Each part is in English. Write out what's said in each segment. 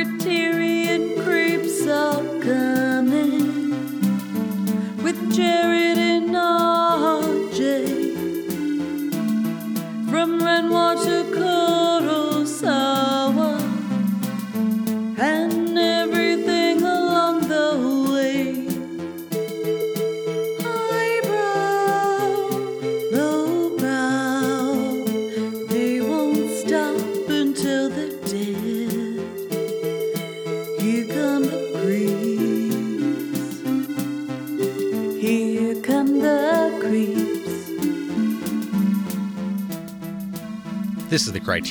Criterion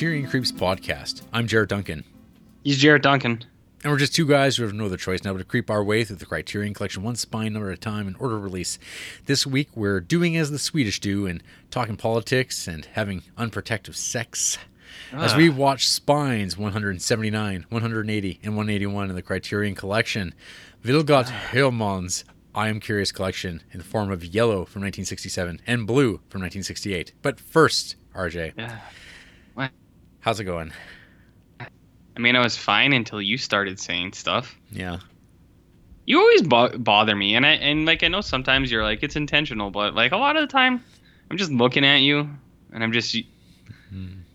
Criterion Creeps podcast. I'm Jared Duncan, He's Jared Duncan. and we're just two guys who have no other choice now but to creep our way through the Criterion Collection one spine number at a time in order of release. This week we're doing as the Swedish do and talking politics and having unprotected sex. As we ah. watch Spines 179, 180, and 181 in the Criterion Collection, Vilgot ah. Hillmann's I Am Curious collection in the form of yellow from 1967 and blue from 1968. But first, RJ, Yeah. How's it going? I mean, I was fine until you started saying stuff. Yeah. You always bo- bother me, and I and like I know sometimes you're like it's intentional, but like a lot of the time, I'm just looking at you, and I'm just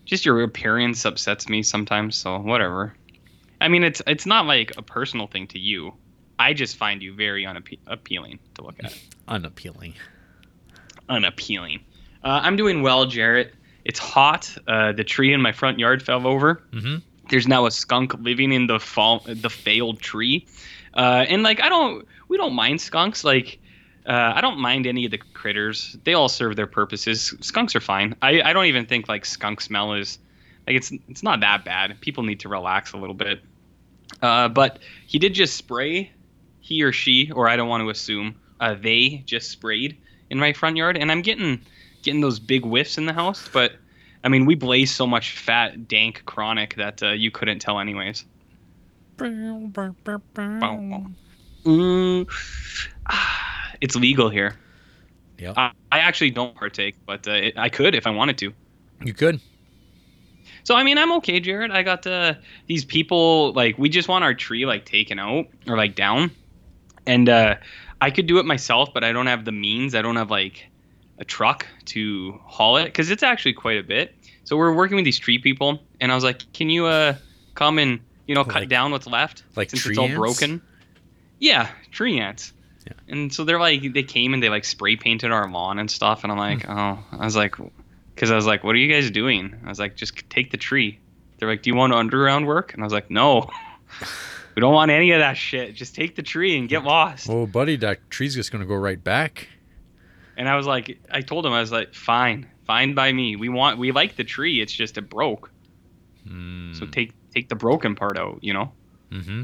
just your appearance upsets me sometimes. So whatever. I mean, it's it's not like a personal thing to you. I just find you very unappe- appealing to look at. Unappealing. unappealing. Uh, I'm doing well, Jarrett. It's hot. Uh, the tree in my front yard fell over. Mm-hmm. There's now a skunk living in the fall, the failed tree, uh, and like I don't, we don't mind skunks. Like uh, I don't mind any of the critters. They all serve their purposes. Skunks are fine. I, I don't even think like skunk smell is like it's it's not that bad. People need to relax a little bit. Uh, but he did just spray, he or she, or I don't want to assume, uh, they just sprayed in my front yard, and I'm getting getting those big whiffs in the house. But I mean, we blaze so much fat, dank chronic that uh, you couldn't tell anyways. Mm, ah, it's legal here. Yeah. I, I actually don't partake, but uh, it, I could if I wanted to. You could. So I mean, I'm okay, Jared. I got uh, these people like we just want our tree like taken out or like down, and uh, I could do it myself, but I don't have the means. I don't have like a truck to haul it because it's actually quite a bit. So we're working with these tree people, and I was like, "Can you uh come and you know cut Like- down what's left like since tree it's all ants? broken?" Yeah, tree ants. Yeah. And so they're like, they came and they like spray painted our lawn and stuff, and I'm like, Hmm. oh, I was like, because I was like, what are you guys doing? I was like, just take the tree. They're like, do you want underground work? And I was like, no, we don't want any of that shit. Just take the tree and get lost. Oh, buddy, that tree's just going to go right back. And I was like, I told him, I was like, fine, fine by me. We want, we like the tree. It's just it broke. So take take the broken part out. You know, mm-hmm.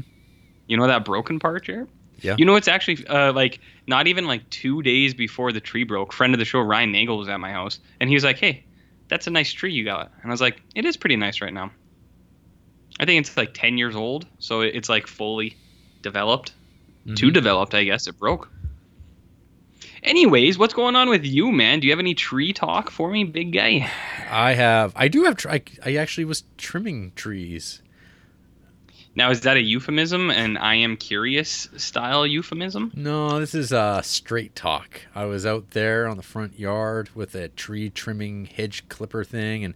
you know that broken part, Jared. Yeah. You know, it's actually uh, like not even like two days before the tree broke. Friend of the show, Ryan Nagel, was at my house, and he was like, "Hey, that's a nice tree you got." And I was like, "It is pretty nice right now." I think it's like ten years old, so it's like fully developed. Too Mhm. developed, I guess. It broke. Anyways, what's going on with you, man? Do you have any tree talk for me, big guy? I have. I do have. Tr- I, I actually was trimming trees. Now, is that a euphemism, an I am curious style euphemism? No, this is uh, straight talk. I was out there on the front yard with a tree trimming hedge clipper thing and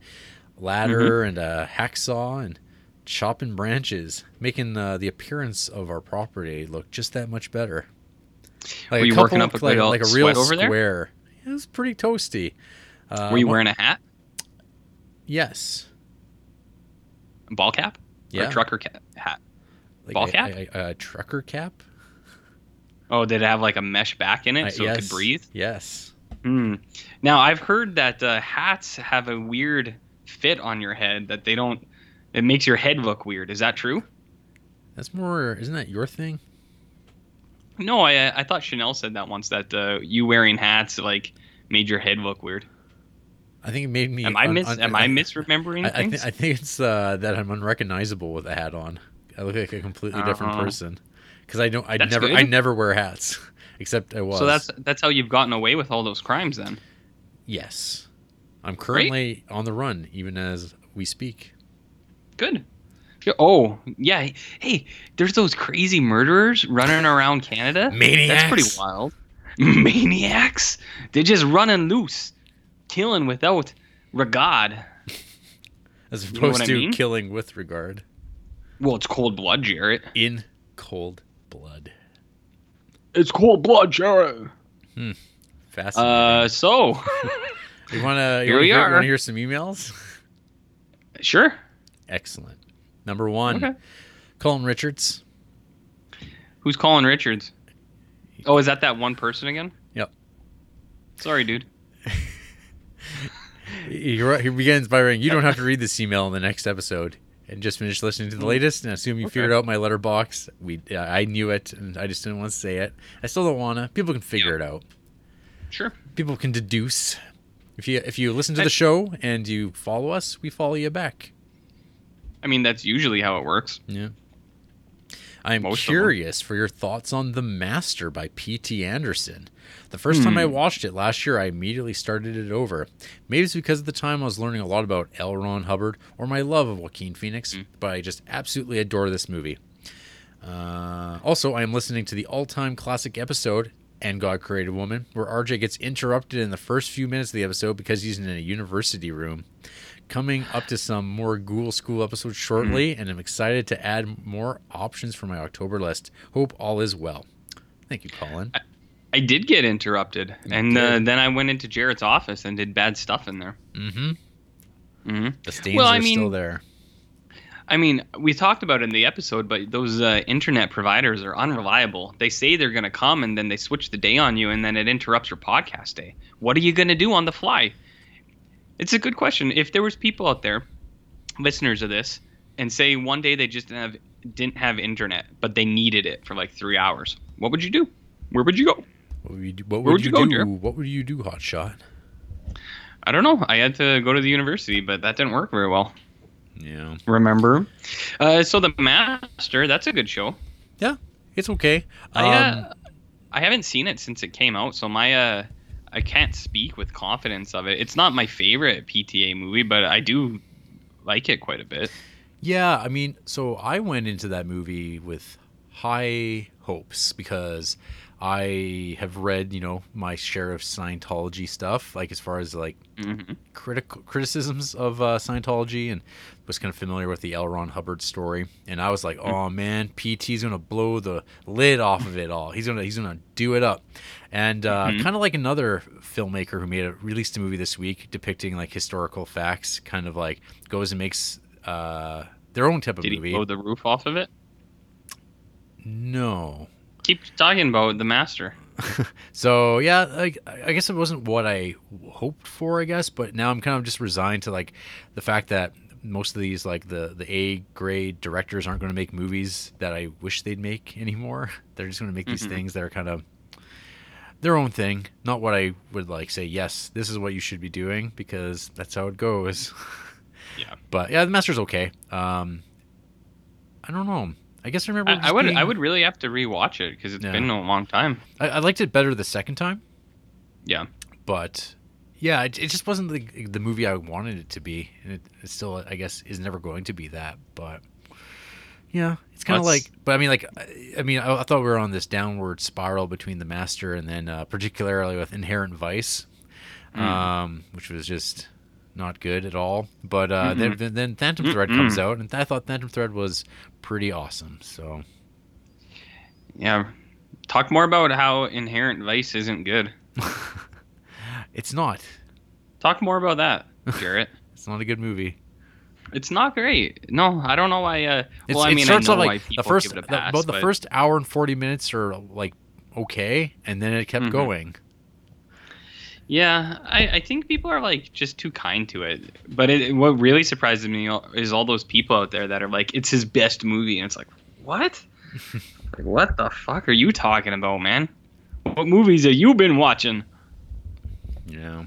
ladder Mm-hmm. and a hacksaw and chopping branches, making uh, the appearance of our property look just that much better. Like Were you working up a like, like a real sweat over there? square. It was pretty toasty. Uh, Were you wearing a hat, Yes. ball cap, or Yeah. a trucker ca- hat? Like Ball a, cap? A, a, a trucker cap. Oh, did it have like a mesh back in it Uh, so it could breathe? Yes. Hmm. Now I've heard that uh, hats have a weird fit on your head that they don't. It makes your head look weird. Is that true? That's more. Isn't that your thing? No, I I thought Chanel said that once that uh, you wearing hats like made your head look weird. I think it made me. Am I mis un- am I misremembering I, I, things? th- I think it's uh, that I'm unrecognizable with a hat on. I look like a completely different Uh-huh. person because I don't. I That's never. good. I never wear hats, except I was. so that's that's how you've gotten away with all those crimes then. yes. I'm currently on the run, even as we speak. Good. Yeah, Oh, yeah. Hey, there's those crazy murderers running around Canada. Maniacs. That's pretty wild. Maniacs. They're just running loose, killing without regard. As You know opposed I to mean? killing with regard. Well, it's cold blood, Jarrett. In cold blood. It's cold blood, Jarrett. Fascinating. Uh, so you wanna you wanna we hear, are. wanna hear some emails? sure. Excellent. Number one, Okay. Colin Richards. Who's Colin Richards? Oh, is that that one person again? Yep. Sorry, dude. He, he begins by writing, "You don't have to read this email in the next episode." And just finished listening to the latest, and assume you Okay. figured out my Letterboxd. We, uh, I knew it, and I just didn't want to say it. I still don't wanna. People can figure it out. Sure. People can deduce. If you if you listen to I- the show and you follow us, we follow you back. I mean, that's usually how it works. Yeah. I'm Most curious for your thoughts on The Master by P.T. Anderson. The first time I Hmm. watched it last year, I immediately started it over. Maybe it's because at the time I was learning a lot about L. Ron Hubbard or my love of Joaquin Phoenix, Hmm. but I just absolutely adore this movie. Uh, also, I am listening to the all time classic episode, And God Created Woman, where RJ gets interrupted in the first few minutes of the episode because he's in a university room. Coming up to some more Ghoul School episodes shortly, and I'm excited to add more options for my October list. Hope all is well. Thank you, Colin. I did get interrupted, and uh, then I went into Jared's office and did bad stuff in there. Mm-hmm. Mm-hmm. The stains Well, are I mean- still there. I mean, we talked about it in the episode, but those uh, internet providers are unreliable. They say they're going to come, and then they switch the day on you, and then it interrupts your podcast day. What are you going to do on the fly? It's a good question. If there was people out there, listeners of this, and say one day they just didn't have didn't have internet, but they needed it for like three hours, what would you do? Where would you go? What would you do? What would would you, you do? Jared? What would you do, Hotshot? I don't know. I had to go to the university, but that didn't work very well. Yeah, Remember? Uh, so the Master, that's a good show. Yeah, it's okay. I, Um, uh, I haven't seen it since it came out, so my uh, I can't speak with confidence of it. It's not my favorite PTA movie, but I do like it quite a bit. Yeah, I mean, so I went into that movie with high hopes because I have read, you know, my share of Scientology stuff, like as far as like hmm critical criticisms of uh, Scientology, and was kind of familiar with the L. Ron Hubbard story. And I was like, oh man, PT's gonna blow the lid off of it all. He's gonna he's gonna do it up. And uh, Mhm. kind of like another filmmaker who made a released a movie this week depicting like historical facts, kind of like goes and makes uh, their own type of movie. Did he movie. blow the roof off of it? no. Keep talking about the Master. So yeah, like I guess it wasn't what I hoped for, I guess, but now I'm kind of just resigned to like the fact that most of these like the the A grade directors aren't going to make movies that I wish they'd make anymore. They're just going to make these Mhm. things that are kind of their own thing, not what I would like say. Yes, this is what you should be doing because that's how it goes. Yeah. But yeah, the master's okay. Um, I don't know. I guess I remember. I, I would being- I would really have to rewatch it because it's Yeah. been a long time. I, I liked it better the second time. Yeah. but yeah, it, it just wasn't the the movie I wanted it to be, and it, it still, I guess, is never going to be that. But yeah, it's kind of like, but I mean, like, I, I mean, I, I thought we were on this downward spiral between the master and then uh, particularly with Inherent Vice, Mm. um, which was just not good at all. But uh, then, Mm-mm. then then Phantom Thread comes out, and I thought Phantom Thread was pretty awesome. So Yeah. Talk more about how Inherent Vice isn't good. it's not. Talk more about that, Jarrett. It's not a good movie. it's not great. No, I don't know why. Uh, well, I mean, I starts know off why like the first, a the- pass. about the first hour and forty minutes are like okay, and then it kept Mhm. going. Yeah, I, I think people are like just too kind to it. But it, what really surprises me is all those people out there that are like, it's his best movie, and it's like, what? like, what the fuck are you talking about, man? What movies have you been watching? Yeah,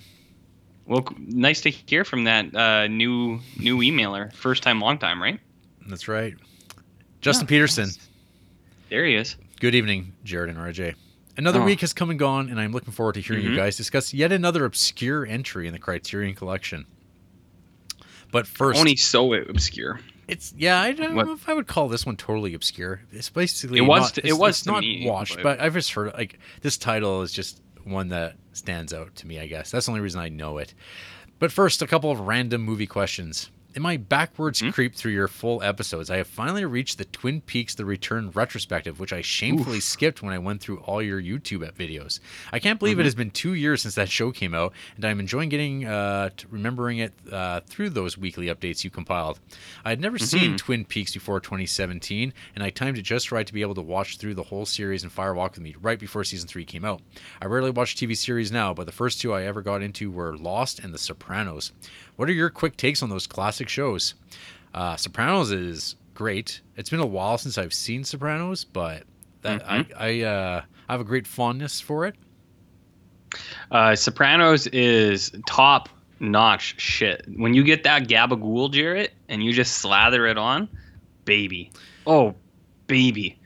Well, nice to hear from that uh, new new emailer, first time, long time, right? that's right. Justin Yeah. Peterson. There he is. Good evening, Jared and RJ. Another Oh. week has come and gone, and I'm looking forward to hearing you Mhm. guys discuss yet another obscure entry in the Criterion Collection. But first, Only so obscure. It's yeah. I don't What- know if I would call this one totally obscure. It's basically It was Not, to- it was not me, watched, but- but I've just heard like this title is just one that stands out to me. I guess that's the only reason I know it. But first, a couple of random movie questions. In my backwards Hmm? creep through your full episodes, I have finally reached the Twin Peaks: The Return retrospective, which I shamefully skipped when I went through all your YouTube videos. I can't believe Mm-hmm. it has been two years since that show came out, and I'm enjoying getting uh, to remembering it uh, through those weekly updates you compiled. I had never Mm-hmm. seen Twin Peaks before 2017, and I timed it just right to be able to watch through the whole series and fire walk with me right before season three came out. I rarely watch TV series now, but the first two I ever got into were Lost and The Sopranos. What are your quick takes on those classic shows? Uh, Sopranos is great. It's been a while since I've seen Sopranos, but that Mm-hmm. I I, uh, I have a great fondness for it. Uh, Sopranos is top notch shit. When you get that gabagool, Jarrett, and you just slather it on, baby. Oh, baby.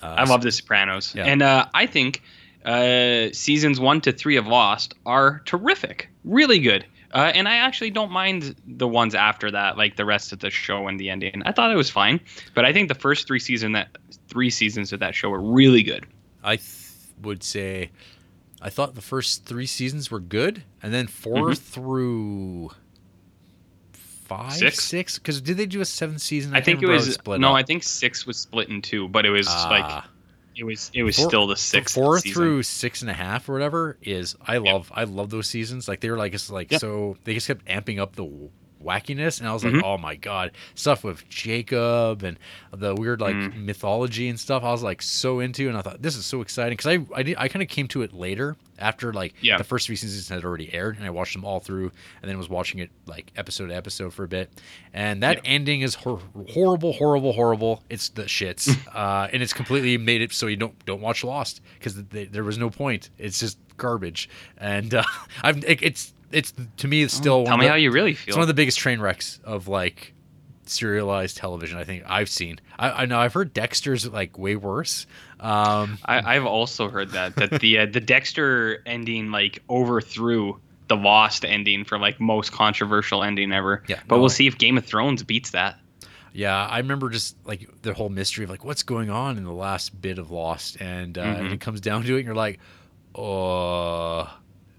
Uh, I love The Sopranos. Yeah. And uh, I think uh, seasons one to three of Lost are terrific. Really good. Uh, and I actually don't mind the ones after that, like the rest of the show and the ending. I thought it was fine, but I think the first three season that three seasons of that show were really good. I th- would say I thought the first three seasons were good, and then 4 Mhm. through five, Six? Because did they do a seventh season? I, think it was split no, up. I think six was split in two, but it was like Ah. It was it was Four- still the sixth four season. through six and a half or whatever is I love I love those seasons. Like they were like it's like Yep. so they just kept amping up the wackiness, and I was like, Mhm. oh my god, stuff with Jacob and the weird like Mm. mythology and stuff. I was like so into, and I thought this is so exciting because I I, did, I kind of came to it later after like Yeah. the first three seasons had already aired, and I watched them all through, and then was watching it like episode to episode for a bit, and that Yeah. ending is hor- horrible, horrible, horrible. It's the shits, uh, and it's completely made it so you don't don't watch Lost because there was no point. It's just garbage, and uh, I've it, it's it's to me it's still one Oh, Tell of me the- how you really feel. it's one of the biggest train wrecks of like serialized television I think I've seen. I, I know I've heard Dexter's like way worse. Um, I, I've also heard that that the uh, the Dexter ending like overthrew the Lost ending for like most controversial ending ever. Yeah, but no. we'll see if Game of Thrones beats that. Yeah, I remember just like the whole mystery of like what's going on in the last bit of Lost, and, uh, and Mhm. it comes down to it, and you're like, oh,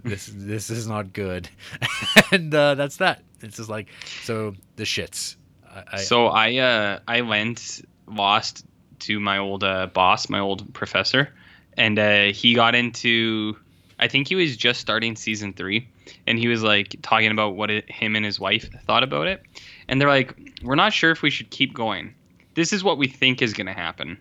this this is not good, and uh, that's that. It's just like so the shits. I, I, so I uh I lent Lost to my old uh, boss, my old professor, and uh, he got into. I think he was just starting season three, and he was like talking about what it, him and his wife thought about it, and they're like, "We're not sure if we should keep going. This is what we think is going to happen."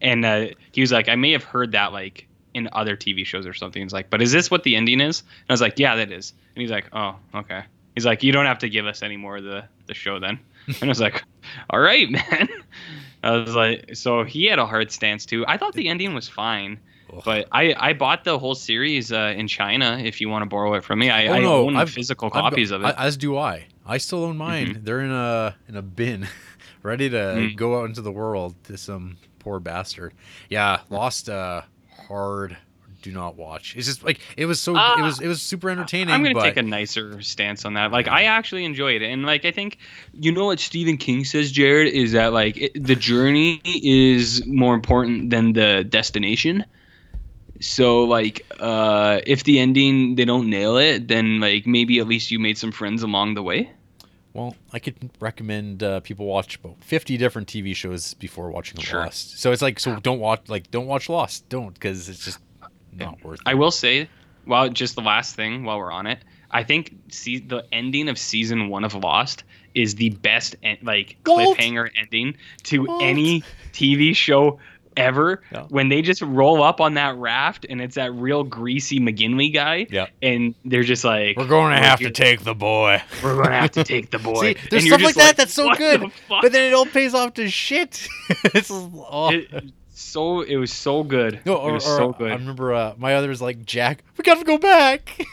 And uh, he was like, "I may have heard that like in other TV shows or something." He's like, "But is this what the ending is?" And I was like, "Yeah, that is." And he's like, "Oh, okay." He's like, "You don't have to give us any more of the the show then." And I was like, "All right, man." I was like, so he had a hard stance too. I thought the ending was fine, but I I bought the whole series uh, in China. If you want to borrow it from me, I, Oh, I no, own I've- physical I've copies of it. Mm-hmm. As do I. I still own mine. They're in a in a bin, ready to Mm. go out into the world to some poor bastard. Yeah, Lost. Uh, hard. Do not watch. It's just like it was so. it Ah, was it was super entertaining. I'm gonna but take a nicer stance on that. Like I actually enjoyed it, and like I think, you know what Stephen King says, Jared, is that like it, the journey is more important than the destination. So like, uh, if the ending they don't nail it, then like maybe at least you made some friends along the way. Well, I could recommend uh, people watch about fifty different TV shows before watching Sure. Lost. So it's like, so don't watch like don't watch Lost. Don't because it's just not worth. it. I will say, well, just the last thing while we're on it, I think see the ending of season one of Lost is the best en- like Walt. cliffhanger ending to Walt. any TV show ever. Yeah. When they just roll up on that raft and it's that real greasy McGinley guy, Yeah. and they're just like, We're going to have to take the boy. We're gonna have to take the boy. See, there's stuff like that that's so good, the but then it all pays off to shit. it's oh. It- so it was so good. no, it or, was or, so I remember uh, my other is like Jack. We gotta go back.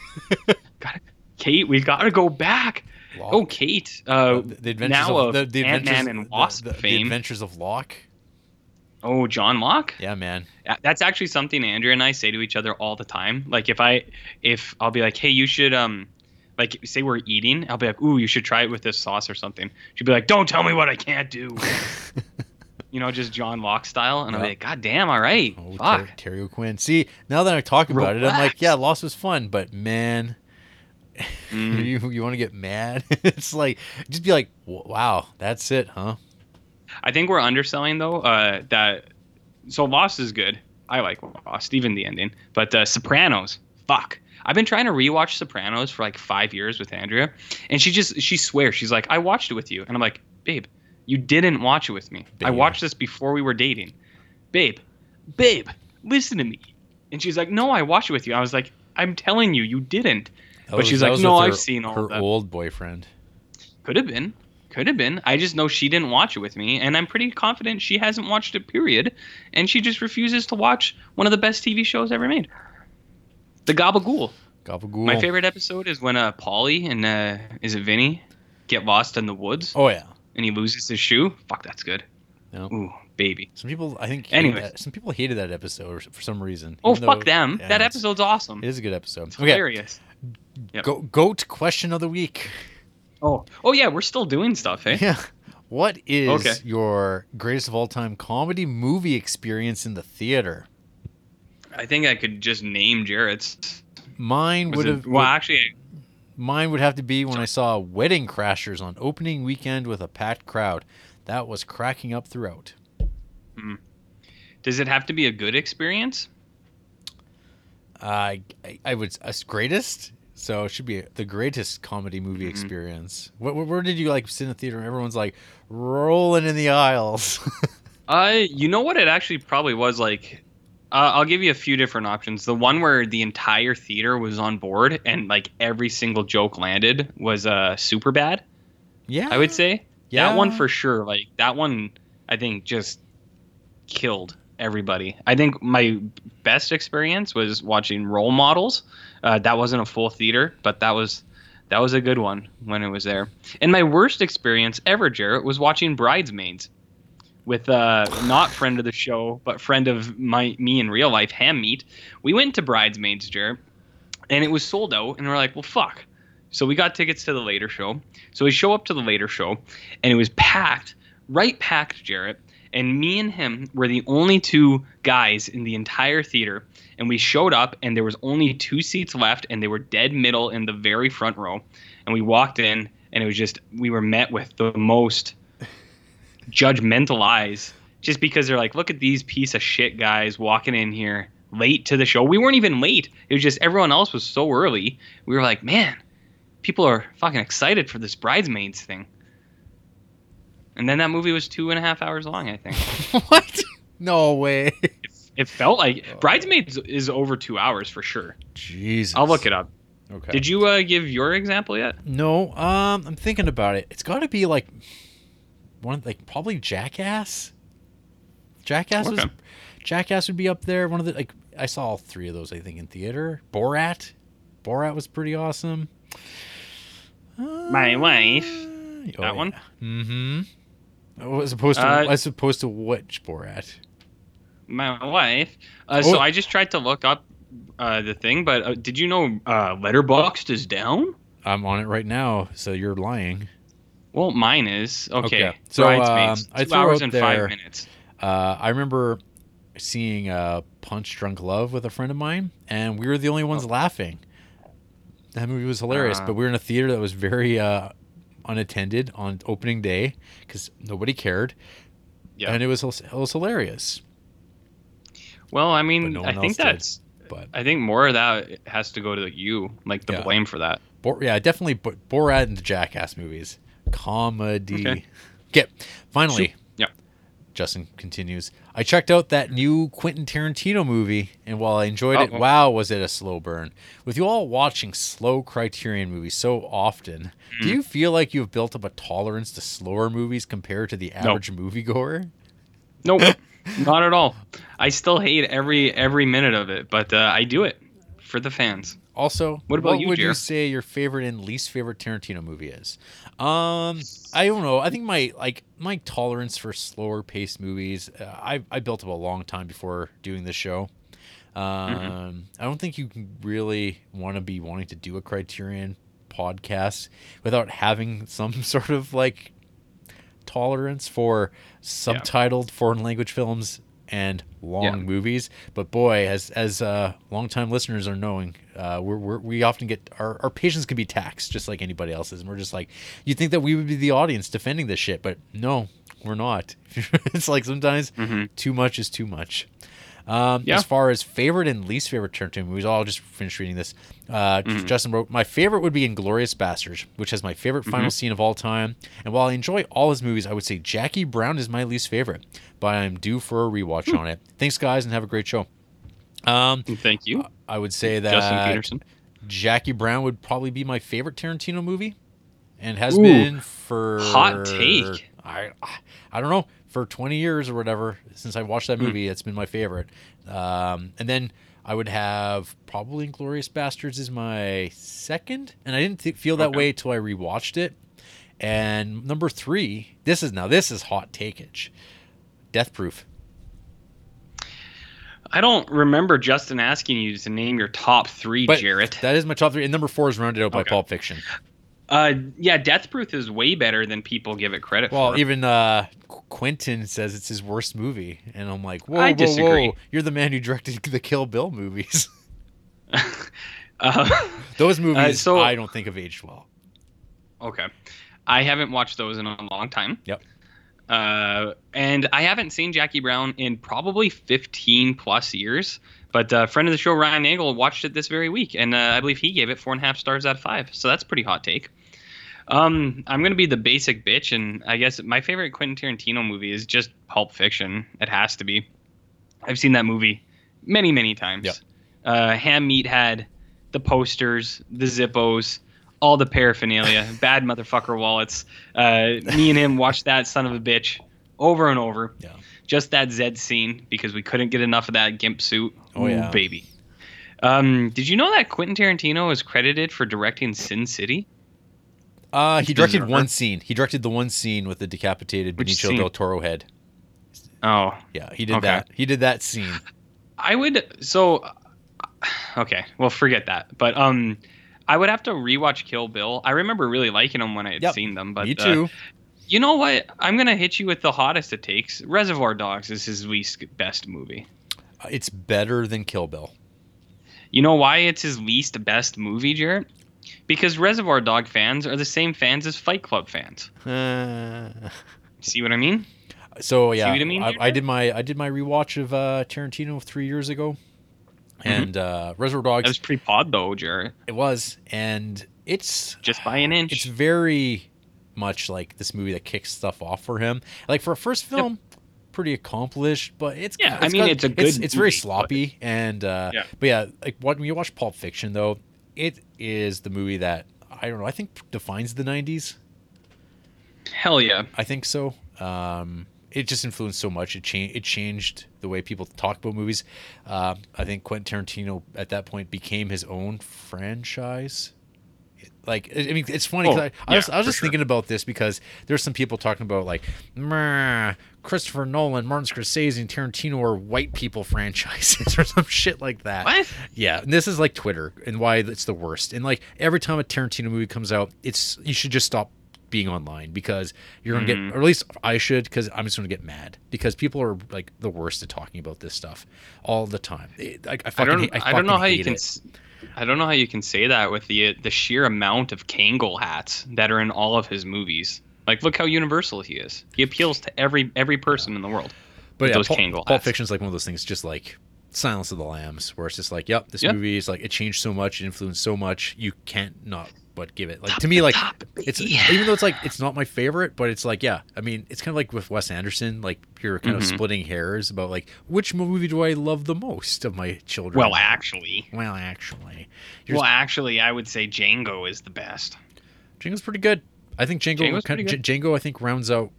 Kate, we gotta go back. Oh, Kate. Uh, the, the adventures now of of the, the Ant-Man and Wasp the, the fame. adventures of Locke. Oh, John Locke. Yeah, man. That's actually something Andrea and I say to each other all the time. Like if I if I'll be like, "Hey, you should um like say we're eating, I'll be like, "Ooh, you should try it with this sauce or something." She'd be like, "Don't tell me what I can't do." you know, just John Locke style, and I'll be like, "God damn, all right, Oh, fuck." Ter- Terry O'Quinn. See, now that I talk about it, I'm like, yeah, Lost was fun, but man, Mm. you you want to get mad? it's like just be like, wow, that's it, huh? I think we're underselling though. Uh, that so Lost is good. I like Lost, even the ending. But uh, Sopranos, fuck. I've been trying to rewatch Sopranos for like five years with Andrea, and she just she swears she's like, I watched it with you, and I'm like, babe, you didn't watch it with me. I watched this before we were dating, babe, babe, listen to me. And she's like, No, I watched it with you. I was like, I'm telling you, you didn't. That But was- she's like, "No, with I've her- seen all her of that." old boyfriend. Could have been. Could have been. I just know she didn't watch it with me, and I'm pretty confident she hasn't watched it, period. And she just refuses to watch one of the best TV shows ever made. The Gabagool. Gabagool. My favorite episode is when uh Polly and uh is it Vinny get lost in the woods Oh yeah. and he loses his shoe. Fuck, that's good. No. Ooh, baby. Some people, I think, Anyway. some people hated that episode for some reason. Oh fuck though- them. yeah, that episode's awesome. It is a good episode. It's Okay, hilarious. Yep. go, goat question of the week. Oh. Oh yeah, we're still doing stuff, eh? Yeah. What is Okay. your greatest of all time comedy movie experience in the theater? I think I could just name Jarrett's. Mine would have well, actually, mine would have to be when I saw Wedding Crashers on opening weekend with a packed crowd. That was cracking up throughout. does it have to be a good experience? I I, I would uh, greatest. So it should be the greatest comedy movie Mhm. experience. Where, where did you like sit in the theater? and Everyone's like rolling in the aisles. Uh, you know what? It actually probably was like. Uh, I'll give you a few different options. The one where the entire theater was on board and like every single joke landed was uh super bad. yeah, I would say yeah. that one for sure. Like that one, I think just killed everybody. I think my best experience was watching Role Models. Uh, that wasn't a full theater, but that was that was a good one when it was there. And my worst experience ever, Jarrett, was watching Bridesmaids with uh, not friend of the show, but friend of my me in real life, Ham Meat. We went to Bridesmaids, Jarrett, and it was sold out, and we're like, well, fuck. So we got tickets to the later show. So we show up to the later show, and it was packed, right packed, Jarrett. And me and him were the only two guys in the entire theater. And we showed up, and there was only two seats left, and they were dead middle in the very front row. And we walked in, and it was just we were met with the most judgmental eyes, just because they're like, look at these piece of shit guys walking in here late to the show. We weren't even late. It was just everyone else was so early. We were like, man, people are fucking excited for this bridesmaids thing. And then that movie was two and a half hours long, I think. what? No way. It felt like Bridesmaids is over two hours for sure. Jesus. I'll look it up. Okay. Did you uh, give your example yet? No, um, I'm thinking about it. It's got to be like one, like probably Jackass. Jackass was, Jackass would be up there. One of the like I saw all three of those I think in theater. Borat, Borat was pretty awesome. My wife. That one? Mm-hmm. As opposed to Uh, as opposed to which Borat? My wife. Uh, So Oh. I just tried to look up uh, the thing, but uh, did you know uh, Letterboxd is down? I'm on it right now, so you're lying. Well, mine is. Okay. Okay, so, um, I two hours and there- five minutes. Uh, I remember seeing uh, Punch Drunk Love with a friend of mine, and we were the only ones laughing. That movie was hilarious, Uh. but we were in a theater that was very uh, unattended on opening day because nobody cared, Yeah. and it was it was hilarious. Well, I mean, no I think did. that's. But I think more of that has to go to you, like the Yeah. blame for that. Bor- yeah, definitely Bo- Borat and the Jackass movies, comedy. Okay. Okay, finally. Justin continues. I checked out that new Quentin Tarantino movie, and while I enjoyed it, Uh-oh. wow, was it a slow burn. With you all watching slow Criterion movies so often, Hmm. do you feel like you've built up a tolerance to slower movies compared to the average moviegoer? Nope, not at all. I still hate every every minute of it, but uh, I do it for the fans. Also, What about you, would you say your favorite and least favorite Tarantino movie is? Um, I don't know. I think my like my tolerance for slower paced movies, uh, I I built up a long time before doing this show. Um, Mm-hmm. I don't think you really want to be wanting to do a Criterion podcast without having some sort of like tolerance for subtitled foreign language films and long Yeah. movies. But boy, as as uh, longtime listeners are knowing, uh, we're, we're we often get our, our patience can be taxed just like anybody else's, and we're just like, you think that we would be the audience defending this shit, but no, we're not. it's like sometimes Mhm. too much is too much. Um, Yeah. As far as favorite and least favorite Tarantino movies, I'll just finish reading this. Uh, Mm-hmm. Justin wrote, My favorite would be Inglourious Basterds, which has my favorite Mm-hmm. final scene of all time. And while I enjoy all his movies, I would say Jackie Brown is my least favorite, but I'm due for a rewatch Hmm. on it. Thanks, guys, and have a great show. Um, Thank you, I would say that Justin Peterson. Jackie Brown would probably be my favorite Tarantino movie, and has Ooh. been for Hot take. I I don't know for 20 years or whatever since I watched Hmm. that movie. It's been my favorite. Um, and then I would have probably Inglourious Basterds is my second, and I didn't th- feel that Okay. way till I rewatched it. And number three, this is now this is hot takeage, Death Proof. I don't remember Justin asking you to name your top three, But Jarrett. that is my top three, and number four is rounded out by Pulp Fiction. Uh, yeah, Death Proof is way better than people give it credit Well, for. Well, even uh, Quentin says it's his worst movie, and I'm like, whoa, I whoa, disagree. whoa! You're the man who directed the Kill Bill movies. uh, Those movies, so- I don't think have aged well. okay, I haven't watched those in a long time. Yep. Uh, and I haven't seen Jackie Brown in probably 15 plus years. But uh, friend of the show Ryan Nagel watched it this very week, and uh, I believe he gave it four and a half stars out of five. So that's pretty hot take. Um, I'm gonna be the basic bitch, and I guess my favorite Quentin Tarantino movie is just Pulp Fiction. It has to be. I've seen that movie many, many times. Yep. Uh, Ham Meathead, the posters, the Zippos, all the paraphernalia, bad motherfucker wallets. Uh, me and him watched that son of a bitch over and over. Yeah. Just that Zed scene because we couldn't get enough of that gimp suit. Oh, Ooh, yeah. baby. Um, did you know that Quentin Tarantino is credited for directing Sin City? Uh, he directed one scene. He directed the one scene with the decapitated Which Benicio scene? del Toro head. Oh, Yeah, he did Okay. that. He did that scene. I would so okay, well forget that. But um I would have to rewatch Kill Bill. I remember really liking them when I had Yep. seen them, but Me uh, too. you know what? I'm gonna hit you with the hottest it takes. Reservoir Dogs is his least best movie. it's better than Kill Bill. You know why it's his least best movie, Jarrett? Because Reservoir Dog fans are the same fans as Fight Club fans. Uh, See what I mean? so yeah, what I mean I. I did my I did my rewatch of uh, Tarantino three years ago, and uh, Reservoir Dogs. That was pre pod though, Jarrett. it was, and it's Just by an inch. it's very much like this movie that kicks stuff off for him. Like for a first film, pretty accomplished, but it's Yeah, I it's mean, it's a good It's, it's very movie, but- sloppy, and uh, Yeah. but yeah, like when you watch Pulp Fiction though, it is the movie that I don't know. I think defines the '90s. Hell yeah. I think so. Um, it just influenced so much. It changed. It changed the way people talk about movies. Uh, I think Quentin Tarantino at that point became his own franchise. Like, I I mean, it's funny. Oh, I, I yeah, was, I was just sure. thinking about this because there's some people talking about like, Christopher Nolan, Martin Scorsese, and Tarantino are white people franchises or some shit like that. What? Yeah, and this is like Twitter and why it's the worst. And like every time a Tarantino movie comes out, it's you should just stop being online because you're gonna Mhm. get, or at least I should, because I'm just gonna get mad because people are like the worst at talking about this stuff all the time. It- I, I, I don't. hate- I, don't know how you can. it. I don't know how you can say that with the the sheer amount of Kangol hats that are in all of his movies. Like, look how universal he is. He appeals to every every person in the world. But yeah, those Pulp, Kangol Pulp. Fiction's like one of those things, just like Silence of the Lambs, where it's just like, yep, this Yeah. movie is like it changed so much, it influenced so much, you can't not but give it. Like to me, like Top, it's yeah. even though it's like it's not my favorite, but it's like yeah. I mean, it's kind of like with Wes Anderson, like you're kind of Mhm. splitting hairs about like which movie do I love the most of my children. Well, actually, well, actually, Here's- well, actually, I would say Django is the best. Django's pretty good. I think Django, kind pretty of, Django, I think rounds out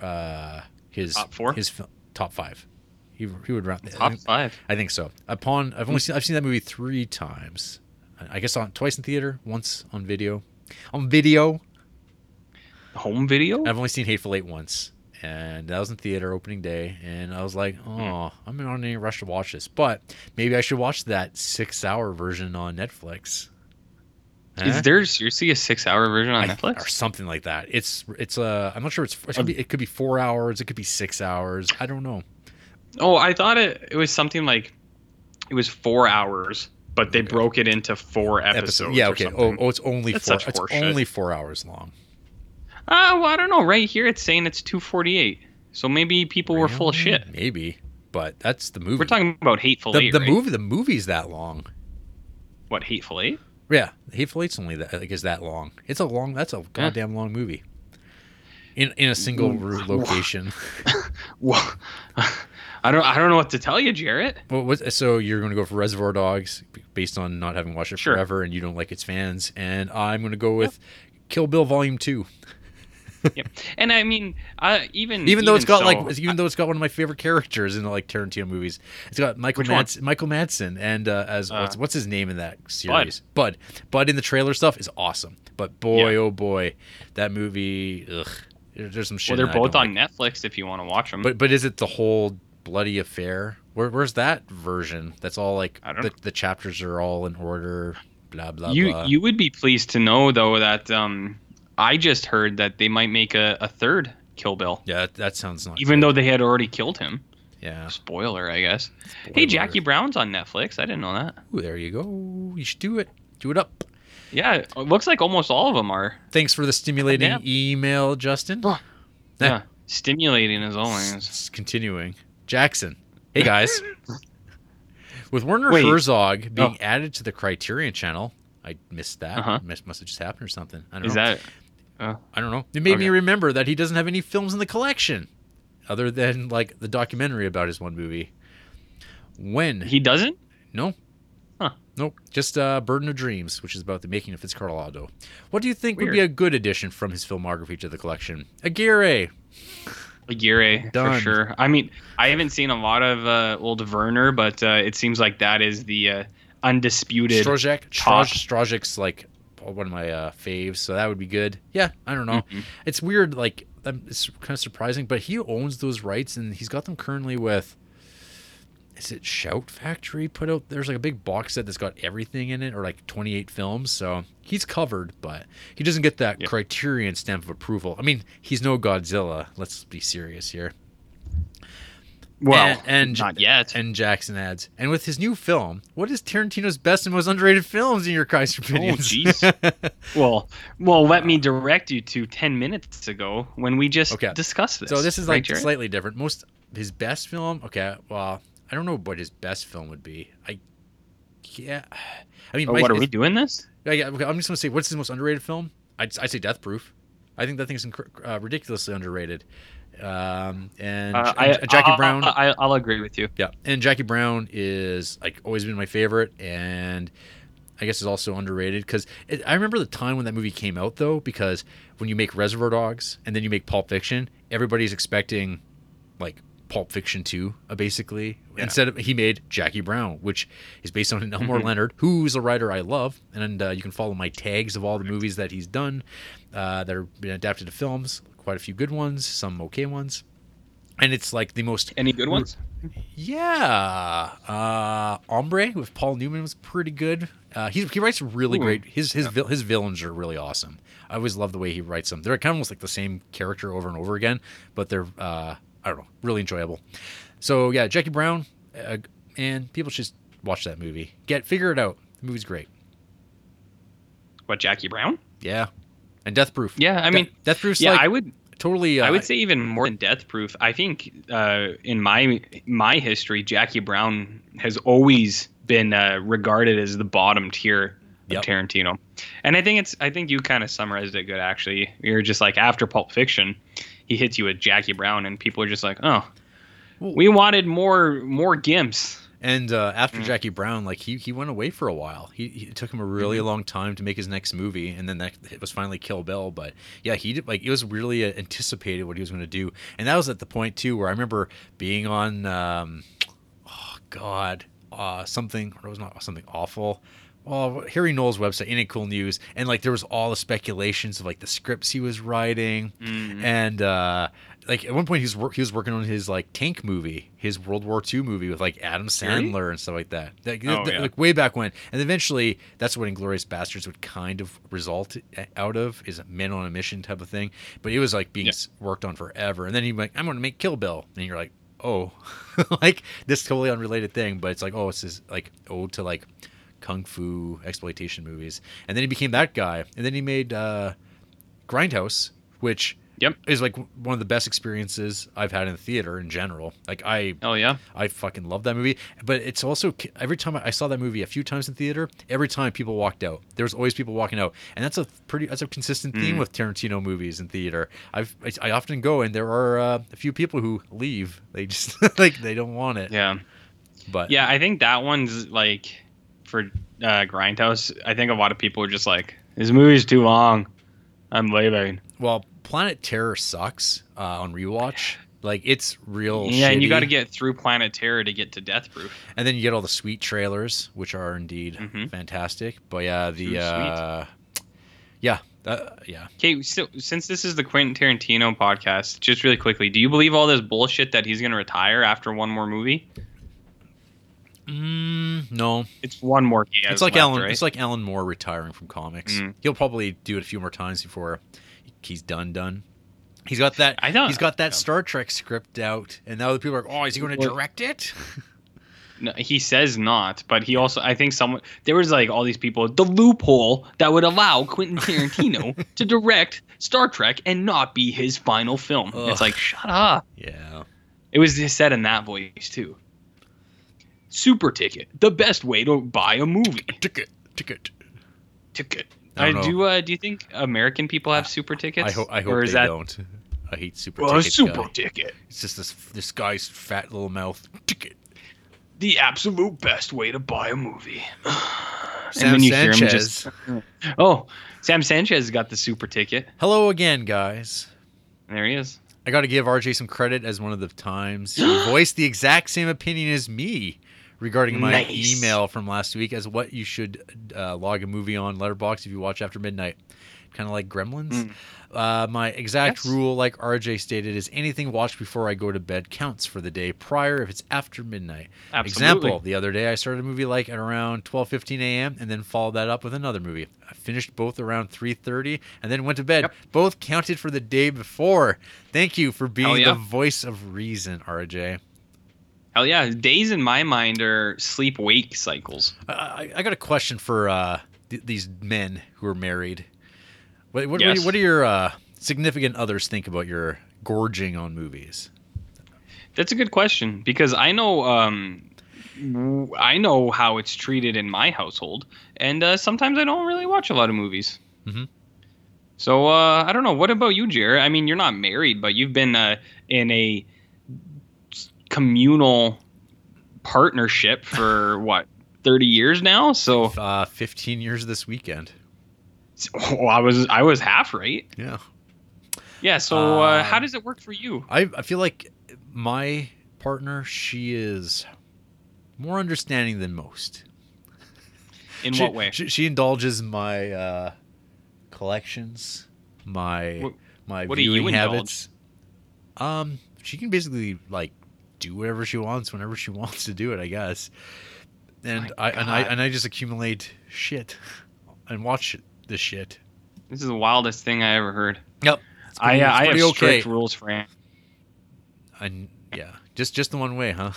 uh, his Top four? his fil- top five. He, he would round I Top think- five. I think so. Upon I've only seen I've seen that movie three times. I guess on twice in theater, once on video. On video, Home video. I've only seen Hateful Eight once, and that was in theater opening day. And I was like, Hmm. oh, I'm not in any rush to watch this, but maybe I should watch that six-hour version on Netflix. Huh? Is there seriously a six-hour version on I- Netflix? or something like that? It's it's uh I'm not sure. It's it could, be, it could be four hours. It could be six hours. I don't know. Oh, I thought it it was something like it was four hours, but they Okay. broke it into four episodes. Episode. Yeah. Okay. Oh, oh, it's only That's four. It's horseshit. only four hours long. Uh, well, I don't know. Right here, it's saying it's two forty-eight. So maybe people were full of shit. Maybe, but that's the movie. We're talking about Hateful the, Eight, the right? movie. The movie's that long. What Hateful Eight? Yeah, Hateful Eight's only that like is that long. It's a long. That's a goddamn long movie. In in a single Mm. location. Well, I don't. I don't know what to tell you, Jarrett. Well, what, so you're going to go for Reservoir Dogs based on not having watched it Sure. forever, and you don't like its fans, and I'm going to go with Kill Bill Volume Two. Yep. And I mean, uh, even Even though it's got so, like, even though it's got one of my favorite characters in like Tarantino movies, it's got Michael? Madsen, Michael Madsen, and uh, as Uh, what's, what's his name in that series? Bud. Bud in the trailer stuff is awesome, but boy, Yeah. oh boy, that movie, ugh, there's some shit. well, they're I both on like. Netflix if you want to watch them. But but is it the whole bloody affair? Where, where's that version? That's all like I don't the, know. the chapters are all in order. Blah blah you blah. you would be pleased to know though that um, I just heard that they might make a, a third Kill Bill, yeah, that, that sounds not. even good. though they had already killed him. yeah. Spoiler, I guess. Hey, Jackie Brown's on Netflix. I didn't know that. Ooh, there you go. You should do it. Do it up. Yeah, it looks like almost all of them are. Thanks for the stimulating email, Justin. Yeah, stimulating as always. It's continuing. Jackson. Hey guys. With Werner Wait. Herzog being Oh. added to the Criterion channel, I missed that. Uh-huh. Must, must have just happened or something. I don't Is know. that? Uh, I don't know. It made me remember that he doesn't have any films in the collection, other than like the documentary about his one movie. When? he doesn't? no. Huh. Nope. Just uh, Burden of Dreams, which is about the making of Fitzcarraldo. What do you think would be a good addition from his filmography to the collection? Aguirre. Aguirre Done. for sure. I mean, I haven't seen a lot of uh, old Werner, but uh, it seems like that is the uh, undisputed. Stroszek. top. Stroj, Stroszek's like one of my uh, faves, so that would be good. Yeah, I don't know. Mhm. It's weird. Like um, it's kind of surprising, but he owns those rights, and he's got them currently with. Is it Shout Factory put out? There's like a big box set that's got everything in it, or like 28 films. So he's covered, but he doesn't get that Yeah. Criterion stamp of approval. I mean, he's no Godzilla. Let's be serious here. Well, and, and not yet. And Jackson adds, and with his new film, what is Tarantino's best and most underrated films in your guys' opinions? Oh, jeez. well, well, let me direct you to ten minutes ago when we just Okay. discussed this. so this is right, like Jared? slightly different. Most his best film. Okay, well, I don't know what his best film would be. I yeah, I mean, Oh, my- what are we doing this? Yeah, I'm just gonna say, what's his most underrated film? I'd, I'd say Death Proof. I think that thing's inc- uh, ridiculously underrated. Um, and, Uh, and I, Jackie I'll, Brown. I, I'll agree with you. Yeah, and Jackie Brown is like always been my favorite, and I guess is also underrated because I remember the time when that movie came out though, because when you make Reservoir Dogs and then you make Pulp Fiction, everybody's expecting like Pulp Fiction two, uh, basically. Yeah. Instead of he made Jackie Brown, which is based on Elmore Mhm. Leonard, who's a writer I love, and uh, you can follow my tags of all the movies that he's done uh, that are been adapted to films. Quite a few good ones, some okay ones. And it's like the most Any good ones? yeah, uh, Hombre with Paul Newman was pretty good. Uh, he he writes really Ooh. great. His his vil- his villains are really awesome. I always love the way he writes them. They're kind of almost like the same character over and over again, but they're uh, I don't know, really enjoyable. So yeah, Jackie Brown, uh, and people should watch that movie. Get figure it out. The movie's great. What Jackie Brown? Yeah, and Death Proof. Yeah, I De- mean, Death Proof's yeah, like I would. totally. Uh, I would say even more than Death Proof. I think uh, in my my history, Jackie Brown has always been uh, regarded as the bottom tier Yep. of Tarantino, and I think it's. I think you kind of summarized it good. Actually, you're just like after Pulp Fiction, he hits you with Jackie Brown, and people are just like, oh, we wanted more more gimps. And uh, after Mm. Jackie Brown, like he, he went away for a while. He, he it took him a really Mm-hmm. long time to make his next movie, and then that it was finally Kill Bill. But yeah, he did like it was really uh, anticipated what he was going to do, and that was at the point too where I remember being on, um, oh God, uh, something or it was not something awful well, Harry Knowles' website, Ain't It Cool News, and like there was all the speculations of like the scripts he was writing, Mhm. and uh, like at one point he was wor- he was working on his like tank movie, his World War II movie with like Adam Really? Sandler and stuff like that. Like, Oh, th- yeah. like way back when, and eventually that's what Inglourious Basterds would kind of result out of is a men on a mission type of thing. But it was like being Yeah. worked on forever, and then he went, I'm going to make Kill Bill, and you're like, oh, like this totally unrelated thing, but it's like oh, it's this like ode to like kung fu exploitation movies, and then he became that guy, and then he made uh, Grindhouse, which Yep. is like one of the best experiences I've had in theater in general. Like I Oh yeah. I fucking love that movie, but it's also every time I saw that movie a few times in theater, every time people walked out, there was always people walking out, and that's a pretty that's a consistent theme Mm. with Tarantino movies in theater. I've I, I often go and there are uh, a few people who leave. They just like they don't want it. Yeah. But Yeah, I think that one's like for uh, Grindhouse. I think a lot of people are just like, this movie's too long. I'm leaving. well, Planet Terror sucks uh, on rewatch. Like it's real. Yeah, and you got to get through Planet Terror to get to Death Proof. And then you get all the sweet trailers, which are indeed Mhm. fantastic. But yeah, the uh, yeah, uh, yeah. Okay, so since this is the Quentin Tarantino podcast, just really quickly, do you believe all this bullshit that he's going to retire after one more movie? Mm, no, It's one more. It's like left, Alan. Right? It's like Alan Moore retiring from comics. Mm. He'll probably do it a few more times before he's done. Done. He's got that. I don't- He's got that. Star Trek script out, and now the people are like, "Oh, is he going to direct it?" No, he says not, but he also. I think someone there was like all these people. The loophole that would allow Quentin Tarantino to direct Star Trek and not be his final film. Ugh. It's like shut up. yeah. It was said in that voice too. Super ticket, the best way to buy a movie. Ticket. Ticket. Ticket. I I don't do. Uh, do you think American people have super tickets? I hope. I hope or they that don't. I hate super tickets. well, a super guy. ticket? It's just this this guy's fat little mouth. Ticket. The absolute best way to buy a movie. Sam Sanchez. oh, Sam Sanchez got the super ticket. Hello again, guys. There he is. I got to give RJ some credit as one of the times he voiced the exact same opinion as me regarding my Nice. email from last week as what you should uh, log a movie on Letterboxd if you watch after midnight. Kind of like Gremlins. Mm. Uh, my exact Yes. rule, like RJ stated, is anything watched before I go to bed counts for the day prior if it's after midnight. Absolutely. Example: The other day I started a movie like at around 12:15 a.m. and then followed that up with another movie. I finished both around 3:30 and then went to bed. Yep. Both counted for the day before. Thank you for being yeah. the voice of reason, RJ. Hell yeah. Days in my mind are sleep wake cycles. I, I, got a question for uh, th- these men who are married. What what, Yes. what do your uh, significant others think about your gorging on movies? That's a good question because I know um, I know how it's treated in my household, and uh, sometimes I don't really watch a lot of movies. Mhm. So uh, I don't know. What about you, Jared? I mean, you're not married, but you've been uh, in a communal partnership for what 30 years now. So Uh, 15 years this weekend. oh, I was I was half right. Yeah. Yeah. So uh, Um, how does it work for you? I, I feel like my partner, she is more understanding than most. In she, what way? She, she indulges my uh, collections, my What- my what do you viewing indulge? habits. Um, she can basically like do whatever she wants whenever she wants to do it, I guess. And My I and I and I just accumulate shit and watch the shit. This is the wildest thing I ever heard. Yep. I uh, I have pretty strict rules for. Aunt. And yeah, just just the one way, huh?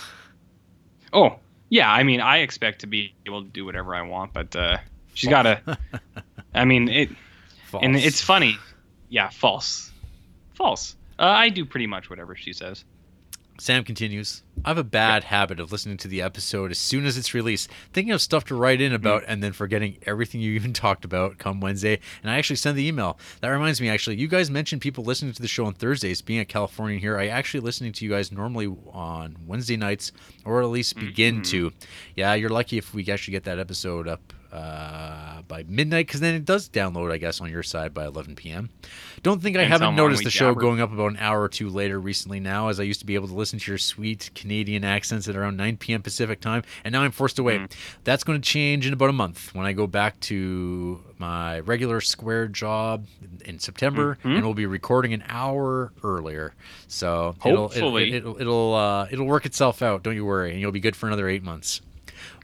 Oh, yeah. I mean, I expect to be able to do whatever I want, but uh, she's got to. I mean, it, False. and it's funny. Yeah, false, false. Uh, I do pretty much whatever she says. Sam continues. I have a bad habit of listening to the episode as soon as it's released, thinking of stuff to write in about, and then forgetting everything you even talked about come Wednesday. And I actually send the email. That reminds me, actually, you guys mentioned people listening to the show on Thursdays. Being a Californian here, I actually listening to you guys normally on Wednesday nights, or at least begin Mhm. to. Yeah, you're lucky if we actually get that episode up uh, by midnight because then it does download, I guess, on your side by 11 p.m. Don't think I haven't noticed the show jabber. going up about an hour or two later recently now, as I used to be able to listen to your sweet Canadian accents at around 9 p.m. Pacific time, and now I'm forced to wait. Mm. That's going to change in about a month when I go back to my regular square job in September, Mhm. and we'll be recording an hour earlier. So it'll Hopefully. it'll it'll it'll, uh, it'll work itself out. Don't you worry, and you'll be good for another eight months.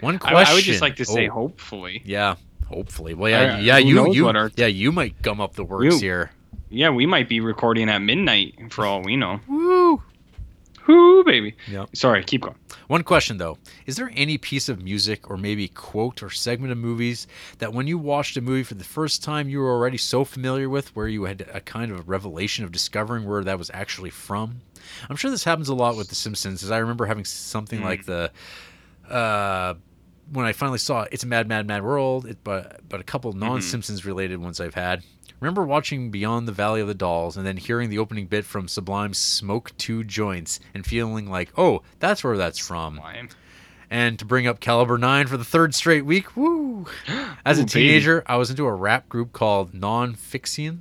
One question. I would just like to say, Oh, hopefully. yeah, hopefully. Well, yeah, Uh, yeah. You you our- yeah you might gum up the works You- here. Yeah, we might be recording at midnight for all we know. Woo. Whoo, baby. Yep. Sorry, keep going. One question though: Is there any piece of music or maybe quote or segment of movies that, when you watched a movie for the first time, you were already so familiar with, where you had a kind of a revelation of discovering where that was actually from? I'm sure this happens a lot with The Simpsons, as I remember having something Mm. like the. Uh, when I finally saw it, It's a Mad, Mad, Mad World, it, but but a couple non-Simpsons related ones I've had. Remember watching Beyond the Valley of the Dolls and then hearing the opening bit from Sublime's "Smoke Two Joints" and feeling like, oh, that's where that's from. Why? And to bring up Caliber Nine for the third straight week, woo! As a Ooh, baby. teenager, I was into a rap group called Non Phixion.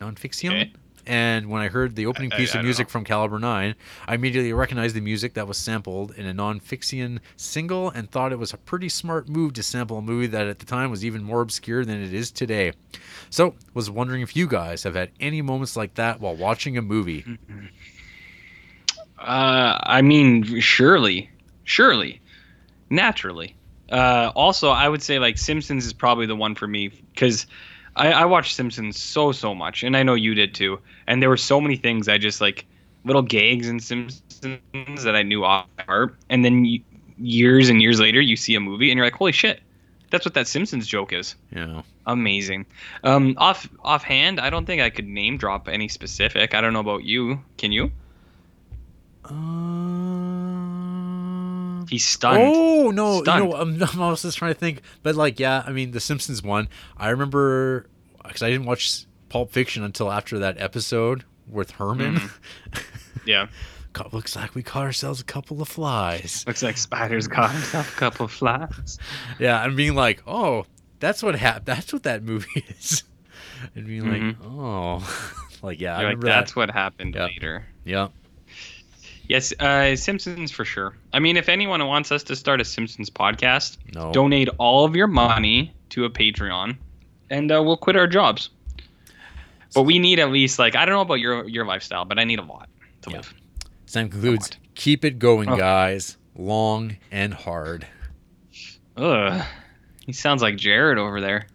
Nonfiction. Okay. And when I heard the opening I- piece I of don't music from Caliber 9, I immediately recognized the music that was sampled in a Non Phixion single and thought it was a pretty smart move to sample a movie that at the time was even more obscure than it is today. So, was wondering if you guys have had any moments like that while watching a movie. Uh, I mean, surely, surely, naturally. Uh, also, I would say like Simpsons is probably the one for me because I, I watched Simpsons so so much, and I know you did too. And there were so many things I just like little gags in Simpsons that I knew off heart, and then y- years and years later, you see a movie and you're like, holy shit, that's what that Simpsons joke is. Yeah. Amazing. Um, off offhand, I don't think I could name drop any specific. I don't know about you. Can you? um, He's stunned. Oh no, Stunned. you know, I'm, I'm also just trying to think, but like, yeah, I mean, the Simpsons one. I remember because I didn't watch Pulp Fiction until after that episode with Herman. Mm-hmm. Yeah. Co- Looks like we caught ourselves a couple of flies. Looks like spiders caught himself a couple of flies. Yeah, and being like, oh, that's what happened. That's what that movie is. And being like, mm-hmm. oh, like yeah, like, that's that. what happened Yeah. later. Yeah, Yes, uh, Simpsons for sure. I mean, if anyone wants us to start a Simpsons podcast, no, donate all of your money to a Patreon, and uh, we'll quit our jobs. But we need at least like I don't know about your your lifestyle, but I need a lot to Yeah. live. Sam concludes. Keep it going, Oh. guys. Long and hard. Ugh, he sounds like Jared over there.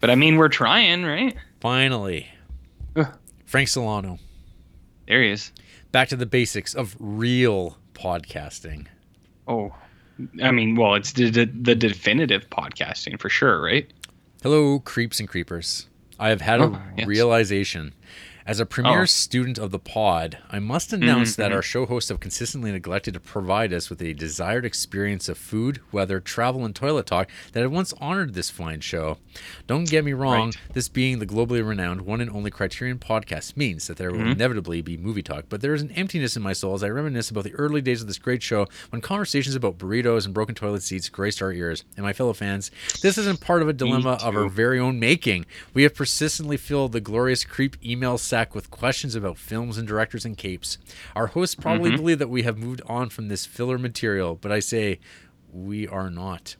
But I mean, we're trying, right? Finally, Ugh. Frank Solano. There he is. Back to the basics of real podcasting. Oh, I mean, well, it's the, the, the definitive podcasting for sure, right? Hello, creeps and creepers. I have had Oh, a yes. realization. As a premier Oh. student of the pod, I must announce that mhm. our show hosts have consistently neglected to provide us with a desired experience of food, weather, travel, and toilet talk that had once honored this fine show. Don't get me wrong, Right. this being the globally renowned one and only Criterion podcast means that there will Mhm. inevitably be movie talk, but there is an emptiness in my soul as I reminisce about the early days of this great show when conversations about burritos and broken toilet seats graced our ears. And my fellow fans, this isn't part of a dilemma of our very own making. We have persistently filled the glorious creep email with questions about films and directors and capes. Our hosts probably Mhm. believe that we have moved on from this filler material, but I say we are not.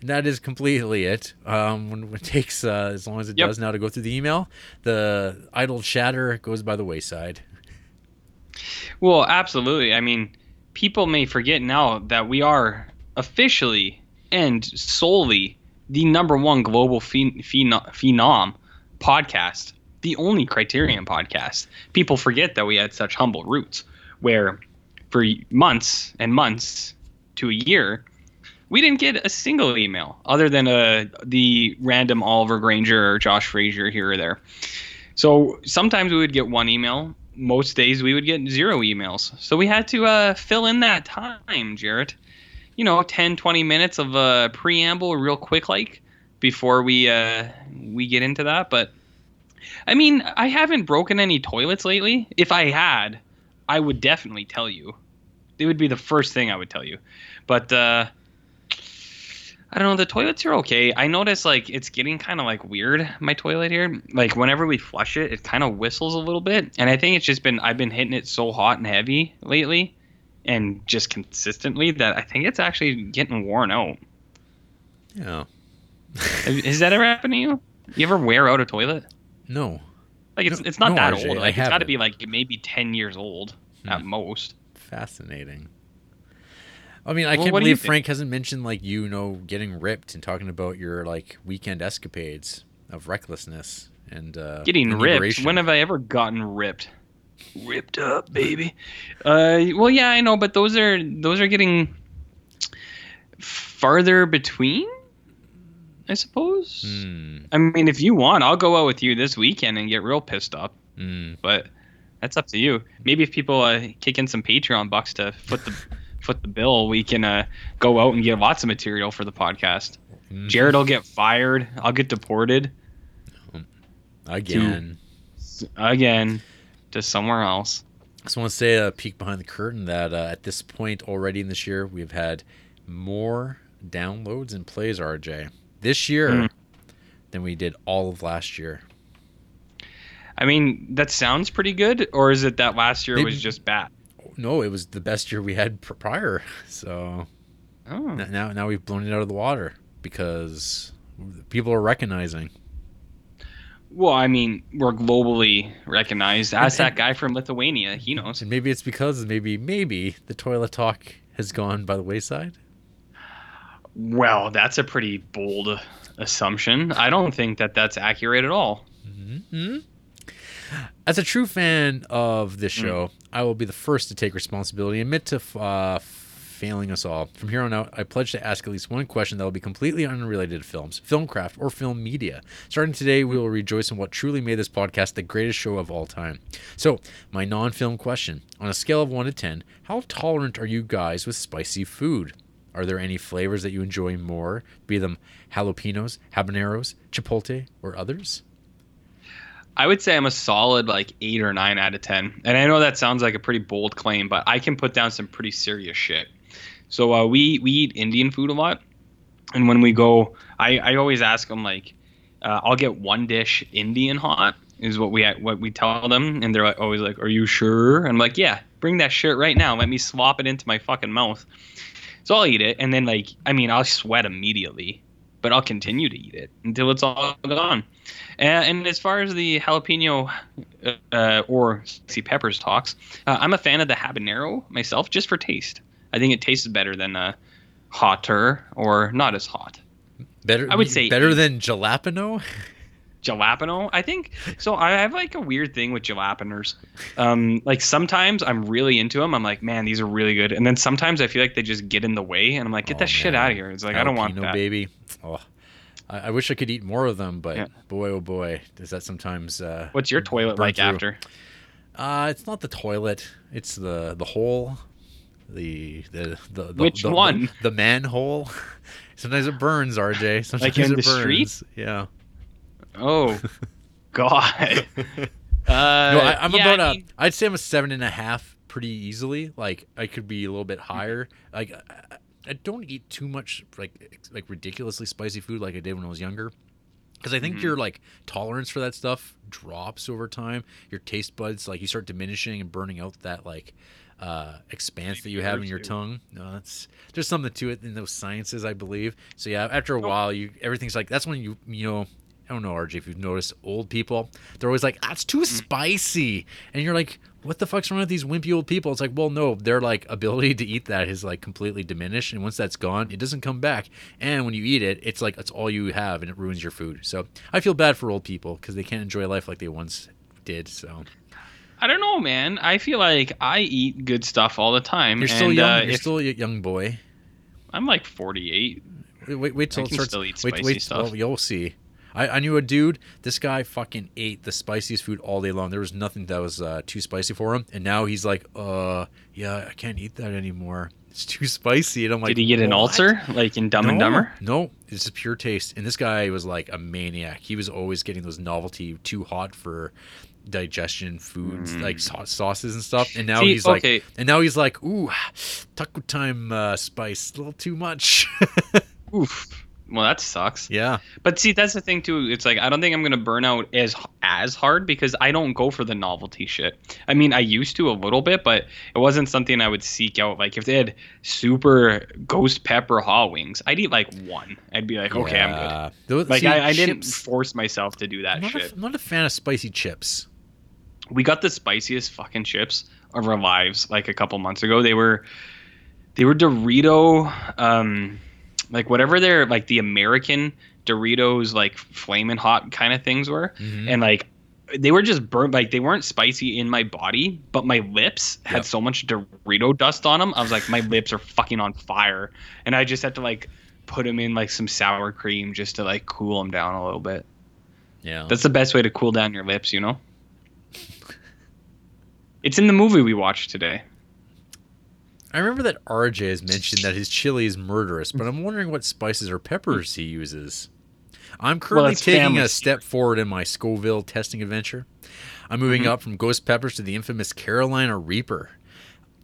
And that is completely it. Um, when, when it takes uh, as long as it Yep. does now to go through the email, the idle chatter goes by the wayside. Well, absolutely. I mean, people may forget now that we are officially and solely the number one global phen- phen- phenom podcast, the only Criterion podcast. People forget that we had such humble roots, where for months and months to a year, we didn't get a single email other than uh, the random Oliver Granger or Josh Frazier here or there. So sometimes we would get one email. Most days we would get zero emails. So we had to uh, fill in that time, Jarrett. You know, 10, 20 minutes of a preamble, real quick, like before we uh, we get into that. But I mean, I haven't broken any toilets lately. If I had, I would definitely tell you. It would be the first thing I would tell you. But uh, I don't know. The toilets are okay. I notice like it's getting kind of like weird. My toilet here, like whenever we flush it, it kind of whistles a little bit, and I think it's just been I've been hitting it so hot and heavy lately, and just consistently that I think it's actually getting worn out. Yeah. Has that ever happened to you? You ever wear out a toilet? No. Like it's No- it's not no, that RJ, old. I Like it's got to be like maybe ten years old at Hmm. most. Fascinating. I mean, I Well, can't believe? Frank hasn't mentioned like you know getting ripped and talking about your like weekend escapades of recklessness and uh, Getting ripped. When have I ever gotten ripped? Ripped up, baby. Uh, well, yeah, I know, but those are those are getting farther between. I suppose. Hmm. I mean, if you want, I'll go out with you this weekend and get real pissed up. Hmm. But that's up to you. Maybe if people uh, kick in some Patreon bucks to foot the foot the bill, we can uh, go out and get lots of material for the podcast. Hmm. Jared will get fired. I'll get deported again. again to somewhere else. I just want to say a peek behind the curtain that uh, at this point already in this year, we've had more downloads and plays, RJ, this year Mm. than we did all of last year. I mean, that sounds pretty good, or is it that last year Maybe- was just bad? No, it was the best year we had prior. So Oh. now, now we've blown it out of the water because people are recognizing. Well, I mean, we're globally recognized. Ask that guy from Lithuania. He knows. And maybe it's because maybe maybe the toilet talk has gone by the wayside. Well, that's a pretty bold assumption. I don't think that that's accurate at all. hmm As a true fan of this Mm. show, I will be the first to take responsibility and admit to uh, failing us all. From here on out, I pledge to ask at least one question that will be completely unrelated to films, film craft, or film media. Starting today, we will rejoice in what truly made this podcast the greatest show of all time. So, my non film question on a scale of 1 to 10, how tolerant are you guys with spicy food? Are there any flavors that you enjoy more, be them jalapenos, habaneros, chipotle, or others? I would say I'm a solid like eight or nine out of ten. And I know that sounds like a pretty bold claim, but I can put down some pretty serious shit. So uh, we we eat Indian food a lot, and when we go, I I always ask them like, uh, I'll get one dish Indian hot is what we what we tell them, and they're like always like, Are you sure? I'm like, Yeah, bring that shit right now. Let me swap it into my fucking mouth. So I'll eat it, and then like I mean I'll sweat immediately, but I'll continue to eat it until it's all gone. And, and as far as the jalapeno uh, or spicy peppers talks, uh, I'm a fan of the habanero myself, just for taste. I think it tastes better than uh, hotter or not as hot. Better, I would say better than jalapeno. Jalapeno, I think. So I have like a weird thing with jalapenos. Um, like sometimes I'm really into them. I'm like, man, these are really good. And then sometimes I feel like they just get in the way, and I'm like, get Oh, that shit out of here. It's like I don't want that. baby. Oh, I, I wish I could eat more of them, but Yeah. boy, oh boy, does that sometimes. Uh, What's your toilet like through. after? Uh, it's not the toilet. It's the the hole. The the the, the Which the, one? The, the manhole. Sometimes it burns, RJ. Sometimes in it the burns. street? Yeah. Oh, God. Uh, no, I, I'm yeah, about I a. mean- I'd say I'm a seven and a half pretty easily. Like I could be a little bit higher. Like I, I don't eat too much like like ridiculously spicy food like I did when I was younger. Because I think Mhm. your like tolerance for that stuff drops over time. Your taste buds like you start diminishing and burning out that like uh, expanse that you have in your tongue. No, that's there's something to it in those sciences, I believe. So yeah, after a Oh. while, you everything's like that's when you you know. I don't know, RJ, if you've noticed old people, they're always like, that's too spicy. And you're like, what the fuck's wrong with these wimpy old people? It's like, well, no, their like ability to eat that is like completely diminished. And once that's gone, it doesn't come back. And when you eat it, it's like, it's all you have and it ruins your food. So I feel bad for old people because they can't enjoy life like they once did. So I don't know, man. I feel like I eat good stuff all the time. you're still and, young. Uh, you're if- still a young boy. I'm like 48. Wait, wait, wait till it starts. still eat wait, spicy wait, stuff. well, you'll see. I, I knew a dude. This guy fucking ate the spiciest food all day long. There was nothing that was uh, too spicy for him, and now he's like, "Uh, yeah, I can't eat that anymore. It's too spicy." And I'm like, Did he get an "What?" ulcer like in Dumb and Dumber? No, it's just pure taste. And this guy was like a maniac. He was always getting those novelty, too hot for digestion foods, Mm. like sau- sauces and stuff. And now See, he's like, okay. and now he's like, ooh, taco time uh, spice, a little too much. Oof. Well, that sucks. Yeah. But see, that's the thing too. It's like I don't think I'm gonna burn out as as hard because I don't go for the novelty shit. I mean, I used to a little bit, but it wasn't something I would seek out. Like if they had super ghost pepper hot wings, I'd eat like one. I'd be like, okay, I'm good. Those- Like see, I, I didn't chips- force myself to do that I'm not, shit. a, I'm not a fan of spicy chips. we got the spiciest fucking chips of our lives like a couple months ago. They were they were Dorito um like whatever they're like the American Doritos like flaming hot kind of things were. Mhm. And like they were just burnt like they weren't spicy in my body, but my lips had Yep. so much Dorito dust on them. I was like my lips are fucking on fire and I just had to like put them in like some sour cream just to like cool them down a little bit. Yeah. That's the best way to cool down your lips, you know? It's in the movie we watched today. I remember that RJ has mentioned that his chili is murderous, but I'm wondering what spices or peppers he uses. I'm currently it's taking a step forward in my Scoville testing adventure. I'm moving Mhm. up from ghost peppers to the infamous Carolina Reaper.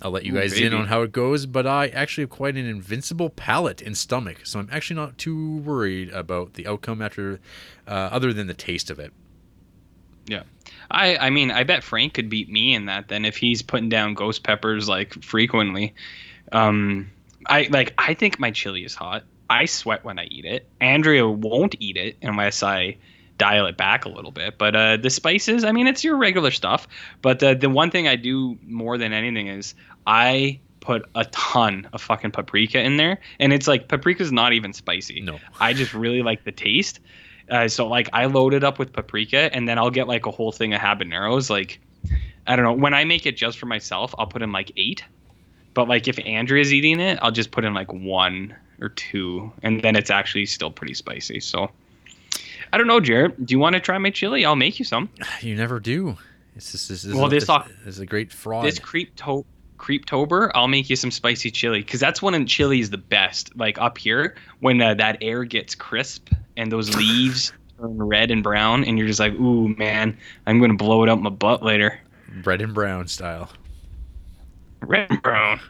I'll let you Ooh, guys in on how it goes, but I actually have quite an invincible palate and stomach, so I'm actually not too worried about the outcome after, uh, other than the taste of it. I I mean, I bet Frank could beat me in that then if he's putting down ghost peppers like frequently. Um I like I think my chili is hot. I sweat when I eat it. Andrea won't eat it unless I dial it back a little bit. But uh the spices, I mean, it's your regular stuff, but uh, the one thing I do more than anything is I put a ton of fucking paprika in there and it's like paprika's not even spicy. No. I just really like the taste. Uh, so like I load it up with paprika and then I'll get like a whole thing of habaneros. Like I don't know. When I make it just for myself, I'll put in like eight. But like if Andrea's eating it, I'll just put in like one or two, and then it's actually still pretty spicy. So I don't know, Jared. Do you want to try my chili? I'll make you some. You never do. It's just, this is Well, a, this this, is a great fraud. This creep to Creeptober, I'll make you some spicy chili because that's when chili is the best. Like up here, when uh, that air gets crisp and those leaves turn red and brown, and you're just like, "Ooh, man, I'm gonna blow it up my butt later." Red and brown style. Red and brown.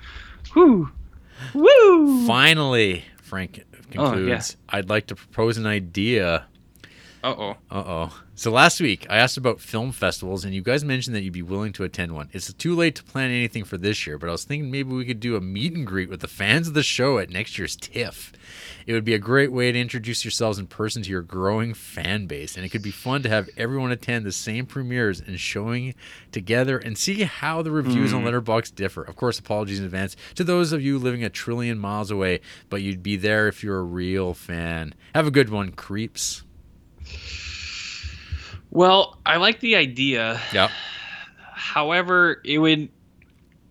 Woo, woo. Finally, Frank concludes. Oh, concludes. I'd like to propose an idea. Uh oh. Uh oh. So last week I asked about film festivals, and you guys mentioned that you'd be willing to attend one. It's too late to plan anything for this year, but I was thinking maybe we could do a meet and greet with the fans of the show at next year's TIFF. It would be a great way to introduce yourselves in person to your growing fan base, and it could be fun to have everyone attend the same premieres and showing together and see how the reviews on hmm. Letterboxd differ. Of course, apologies in advance to those of you living a trillion miles away, but you'd be there if you're a real fan. Have a good one, creeps. Well, I like the idea. Yeah. However, it would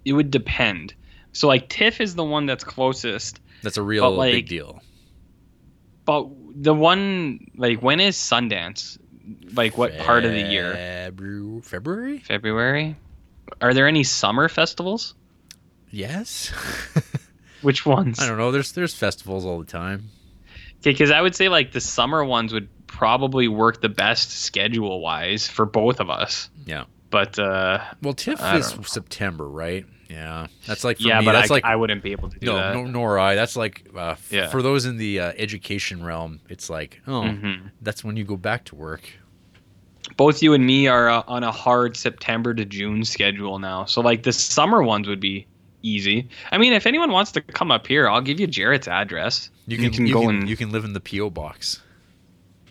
it would depend. So like TIFF is the one that's closest, That's a real like, big deal. but the one like when is Sundance? Like what part of the year? Febru- February? February? Are there any summer festivals? Yes. Which ones? I don't know. There's there's festivals all the time. Okay, because I would say like the summer ones would probably work the best schedule wise for both of us. Yeah. But uh, Well, TIFF is know. September, right? Yeah. That's like for yeah, me. but I, that's like I wouldn't be able to do no, that. no, nor I. That's like uh, f- Yeah. for those in the uh, education realm. It's like oh, Mhm. that's when you go back to work. both you and me are uh, on a hard September to June schedule now. So like the summer ones would be easy. I mean, if anyone wants to come up here, I'll give you Jarrett's address. You You can, can you go can, and- you can live in the PO box.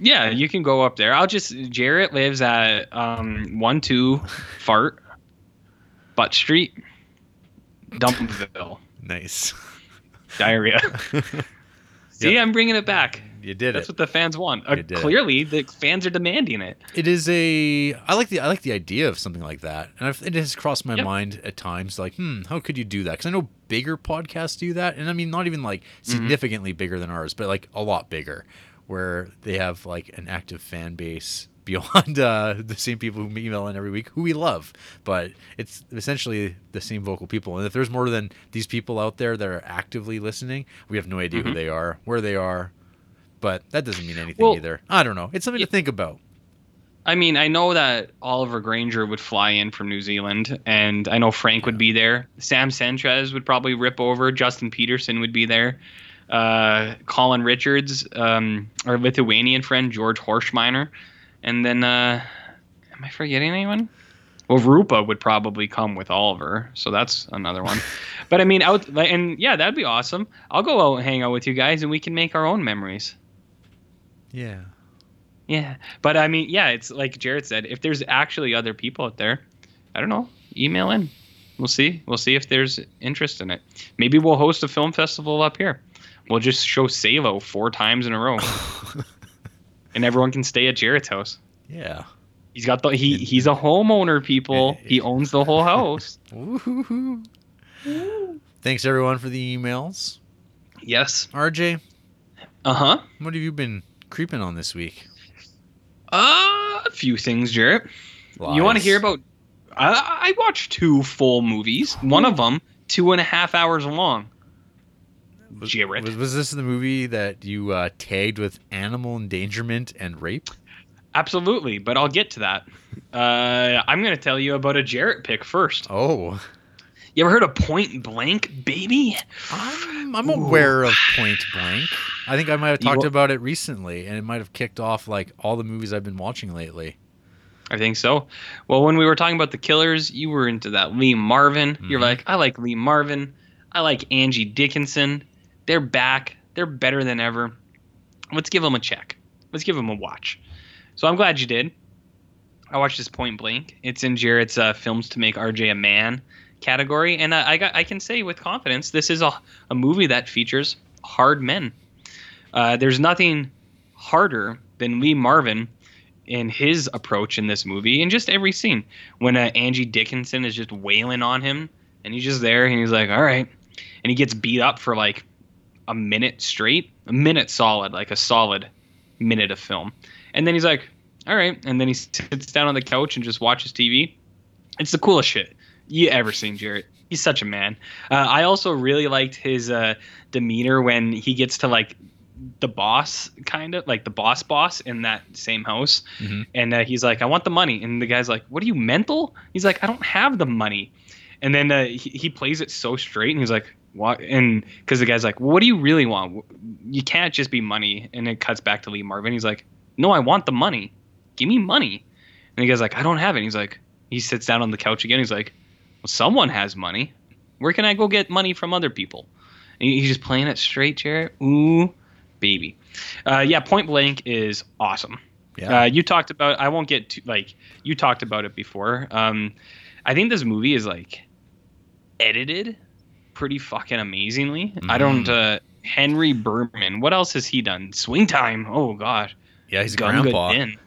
Yeah, you can go up there. I'll just Jarrett lives at um one two Fart Butt Street, Dumpville, Nice. diarrhea. See, Yep. I'm bringing it back. you did That's it. what the fans want. Uh, did it. clearly, the fans are demanding it. It is a. I like the I like the idea of something like that, and I've, it has crossed my Yep. mind at times. Like, hmm, how could you do that? Because I know bigger podcasts do that, and I mean not even like Mm-hmm. significantly bigger than ours, but like a lot bigger, where they have like an active fan base beyond uh, the same people who email in every week, who we love. But it's essentially the same vocal people, and if there's more than these people out there that are actively listening, we have no idea who Mhm. they are, where they are. But that doesn't mean anything Well- either. I don't know. It's something Yeah. to think about. I mean, I know that Oliver Granger would fly in from New Zealand, and I know Frank would be there. Sam Sanchez would probably rip over. Justin Peterson would be there. Uh, Colin Richards, um, our Lithuanian friend George Horschmeiner, and then uh, am I forgetting anyone? Well, Rupa would probably come with Oliver, so that's another one. but I mean, out and yeah, that'd be awesome. I'll go out and hang out with you guys, and we can make our own memories. Yeah. Yeah, but I mean, yeah, it's like Jared said. If there's actually other people out there, I don't know. Email in. We'll see. We'll see if there's interest in it. Maybe we'll host a film festival up here. We'll just show Salo four times in a row, and everyone can stay at Jared's house. Yeah. He's got the he he's a homeowner. People, he owns the whole house. Thanks everyone for the emails. Yes. RJ, Uh huh. what have you been creeping on this week? Uh, a few things, Jared. You want to hear about? I, I watched two full movies. One of them two and a half hours long. Was, Jared. was, was this the movie that you uh, tagged with animal endangerment and rape? Absolutely, but I'll get to that. Uh, I'm going to tell you about a Jarrett pick first. Oh, You ever heard of Point Blank, baby? I'm, I'm aware of Point Blank. I think I might have talked wa- about it recently, and it might have kicked off like all the movies I've been watching lately. I think so. Well, when we were talking about the killers, you were into that Lee Marvin. You're Mhm. like, I like Lee Marvin. I like Angie Dickinson. They're back. They're better than ever. Let's give them a check. Let's give them a watch. So I'm glad you did. I watched this Point Blank. It's in Jarrett's uh, films to make RJ a man category, and I, I got I can say with confidence this is a, a movie that features hard men. Uh, there's nothing harder than Lee Marvin in his approach in this movie in just every scene when uh, Angie Dickinson is just wailing on him and he's just there and he's like all right and he gets beat up for like a minute straight a minute solid like a solid minute of film. And then he's like all right. And then he sits down on the couch and just watches TV it's the coolest shit you ever seen Jarrett. He's such a man. Uh, I also really liked his uh, demeanor when he gets to like the boss kind of like the boss boss in that same house. Mhm. and uh, he's like i want the money. And the guy's like what are you mental? He's like i don't have the money. And then uh, he, he plays it so straight and he's like what and because the guy's like well, what do you really want? You can't just be money. And it cuts back to lee marvin. He's like no i want the money. Give me money. And the guy's like i don't have it. He's like he sits down on the couch again. He's like well someone has money. Where can i go get money from other people? And he's just playing it straight jared ooh baby. Uh, yeah point blank is awesome. Yeah. uh, you talked about. I won't get to like you talked about it before. Um, I think this movie is like edited pretty fucking amazingly. I don't. Uh, Henry Berman. What else has he done? Swing Time. Oh God. yeah, he's Gunga grandpa. Din.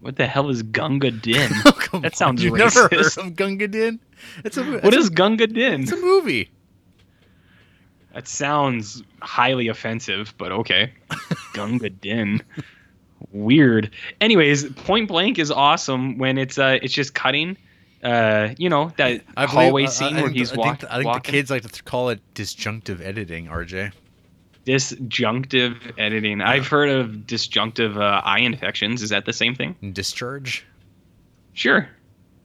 What the hell is Gunga Din? Come That sounds You've never heard of Gunga Din? It's a what is a, Gunga Din? it's a movie. That sounds highly offensive, but okay. Gunga Din. Weird. Anyways, Point Blank is awesome when it's uh it's just cutting. Uh, you know that I believe- hallway I- scene I, where think- he's I walk, think, I think the kids like to call it disjunctive editing. RJ. Disjunctive editing. I've heard of disjunctive uh, eye infections. Is that the same thing? Discharge. Sure,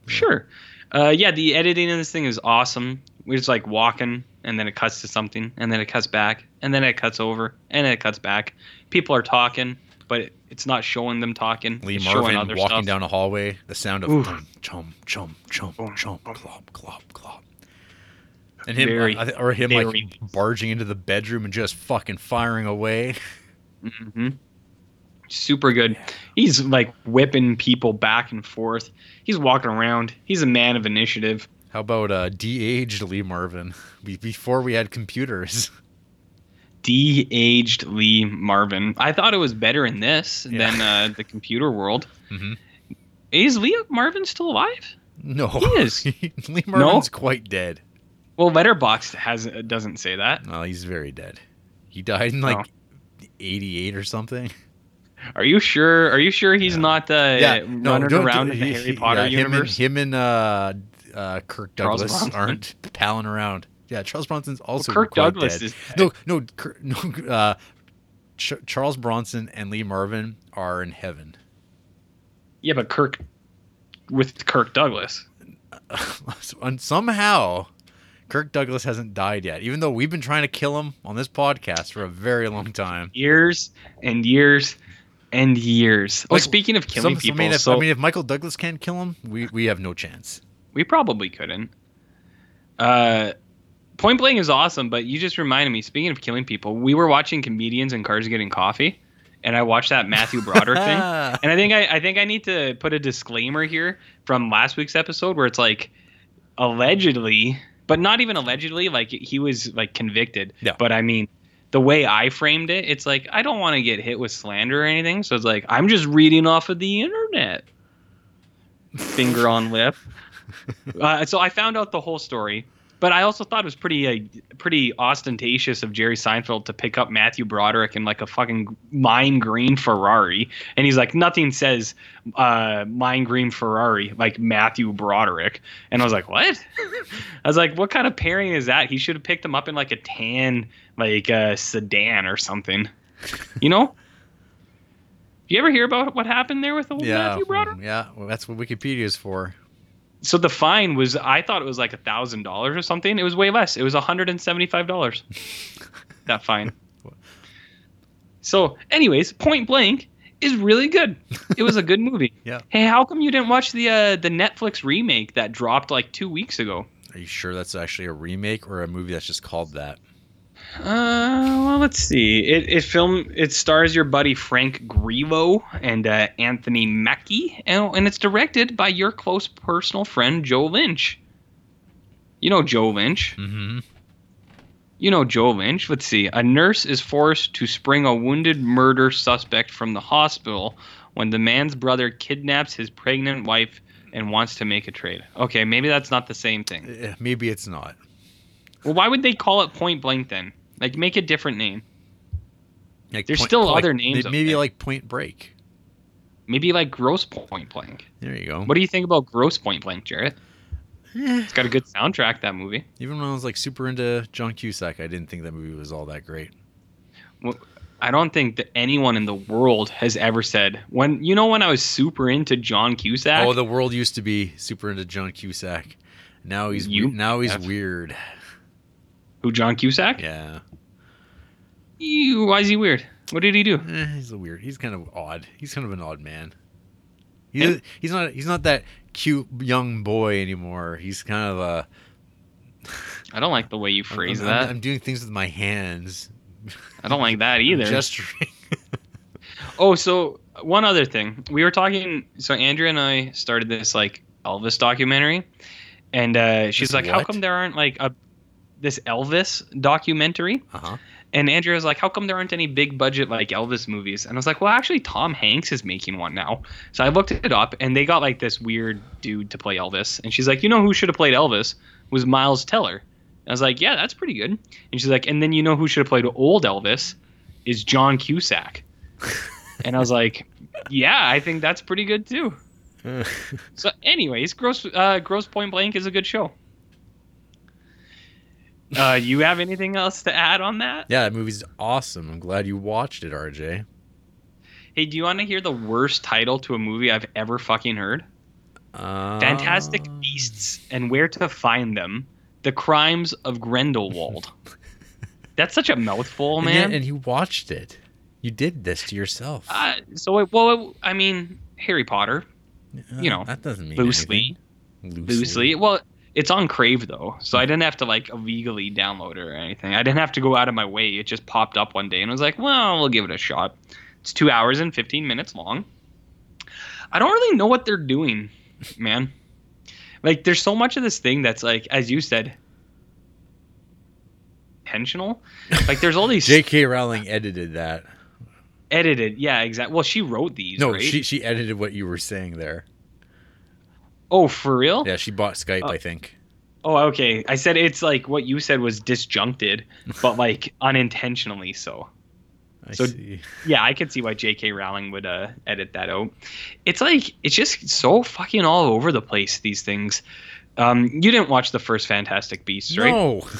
sure. Uh, yeah, the editing in this thing is awesome. We're just like walking, and then it cuts to something, and then it cuts back, and then it cuts over, and then it cuts back. People are talking, but it- it's not showing them talking. Lee it's Marvin other walking stuff. down a hallway. The sound of Oof. chum chum chum chum chum boom. clop clop clop. And him, Very, I thi- or him very like barging into the bedroom and just fucking firing away. hmm Super good. He's like whipping people back and forth. He's walking around. He's a man of initiative. How about uh, de-aged Lee Marvin? Before we had computers. De-aged Lee Marvin. I thought it was better in this Yeah. than uh, the computer world. Mhm. Is Lee Marvin still alive? No, He is. Lee Marvin's quite dead. Well, Letterboxd has doesn't say that. No, he's very dead. He died in like '88 or something. Are you sure? Are you sure he's Yeah. not uh, running don't- around don't- in the he- Harry Potter yeah, him universe? And, him and uh, uh, Kirk Douglas aren't palling around. Yeah, Charles Bronson's also Kirk quite Douglas dead. is No, no, Kirk, no. Uh, Ch- Charles Bronson and Lee Marvin are in heaven. yeah, but Kirk with Kirk Douglas. and somehow, Kirk Douglas hasn't died yet, even though we've been trying to kill him on this podcast for a very long time. Years and years and years. Oh, speaking of killing Some- people, I mean, if, so I mean, if Michael Douglas can't kill him, we, we have no chance. we probably couldn't. Uh, Point Blank is awesome, but you just reminded me. Speaking of killing people, we were watching comedians and cars getting coffee, and I watched that Matthew Broderick thing. And I think I, I think I need to put a disclaimer here from last week's episode where it's like allegedly, but not even allegedly, like he was like convicted. Yeah. But I mean, the way I framed it, it's like I don't want to get hit with slander or anything. So it's like I'm just reading off of the internet. Finger on lip. Uh, so I found out the whole story, but I also thought it was pretty uh, pretty ostentatious of Jerry Seinfeld to pick up Matthew Broderick in like a fucking mine green Ferrari, and he's like, nothing says uh, mine green Ferrari like Matthew Broderick, and I was like, what? I was like, what kind of pairing is that? He should have picked him up in like a tan like uh, sedan or something, you know. You ever hear about what happened there with old Yeah, Matthew Broderick? yeah. Well, that's what Wikipedia is for. So the fine was I thought it was like a thousand dollars or something. It was way less. It was hundred and seventy five dollars. that fine. So, anyways, Point Blank is really good. It was a good movie. Yeah. Hey, how come you didn't watch the uh, the Netflix remake that dropped like two weeks ago? Are you sure that's actually a remake or a movie that's just called that? Uh, well, let's see. It it film it stars your buddy Frank Grillo and uh, Anthony Mackie, and, and it's directed by your close personal friend Joe Lynch. You know Joe Lynch. Mm-hmm. You know Joe Lynch. Let's see. A nurse is forced to spring a wounded murder suspect from the hospital when the man's brother kidnaps his pregnant wife and wants to make a trade. Okay, maybe that's not the same thing. Eh, Maybe it's not. Well, why would they call it Point Blank then? Like, make a different name. Like There's still like- other names Maybe like Point Break. Maybe like Grosse Pointe Blank. There you go. What do you think about Grosse Pointe Blank, Jarrett? Eh, It's got a good soundtrack. That movie. Even when I was like super into John Cusack, I didn't think that movie was all that great. I don't think that anyone in the world has ever said when you know when I was super into John Cusack. Oh, the world used to be super into John Cusack. Now he's You now he's weird. who John Cusack? Yeah, Why is he weird? What did he do? eh, he's a weird. He's kind of odd. He's kind of an odd man. He's he's not he's not that cute young boy anymore. He's kind of a I don't like the way you phrase I'm, that. I'm, I'm doing things with my hands. I don't like that either. Gesturing. Oh, so one other thing. We were talking. So Andrea and I started this like Elvis documentary, and uh, she's This like, "How come there aren't like a this Elvis documentary?" uh huh. And Andrea was like, "How come there aren't any big budget like Elvis movies?" And I was like, "Well, actually, Tom Hanks is making one now." So I looked it up, and they got like this weird dude to play Elvis. And she's like, "You know who should have played Elvis was Miles Teller." And I was like, "Yeah, that's pretty good." And she's like, "And then you know who should have played old Elvis is John Cusack." and I was like, "Yeah, I think that's pretty good too." So, anyways, Grosse uh, Grosse Pointe Blank is a good show. Uh, you have anything else to add on that? yeah, that movie's awesome. I'm glad you watched it, RJ. Hey, do you want to hear the worst title to a movie I've ever fucking heard? Uh, Fantastic Beasts and Where to Find Them: The Crimes of Grindelwald. That's such a mouthful, and man. yet- and you watched it. You did this to yourself. uh, so, it, well, it, I mean, Harry Potter, you know, that doesn't mean loosely, anything. loosely. Well, it's on Crave though, so I hmm. didn't have to like illegally download it or anything. I didn't have to go out of my way. It just popped up one day, and I was like, well, we'll give it a shot. It's two hours and fifteen minutes long. I don't really know what they're doing, man. Like, there's so much of this thing that's like, as you said, intentional. Like, there's all these J.K. Rowling edited that. edited. Yeah, exactly. Well, she wrote these. No, right? she she edited what you were saying there. Oh, for real? Yeah, she bought Skype, Oh. I think. Oh, okay. I said it's like what you said was disjuncted, but like unintentionally so. I So- see. Yeah, I could see why J.K. Rowling would uh, edit that out. It's like it's just so fucking all over the place. These things. Um, you didn't watch the first Fantastic Beasts, right? No.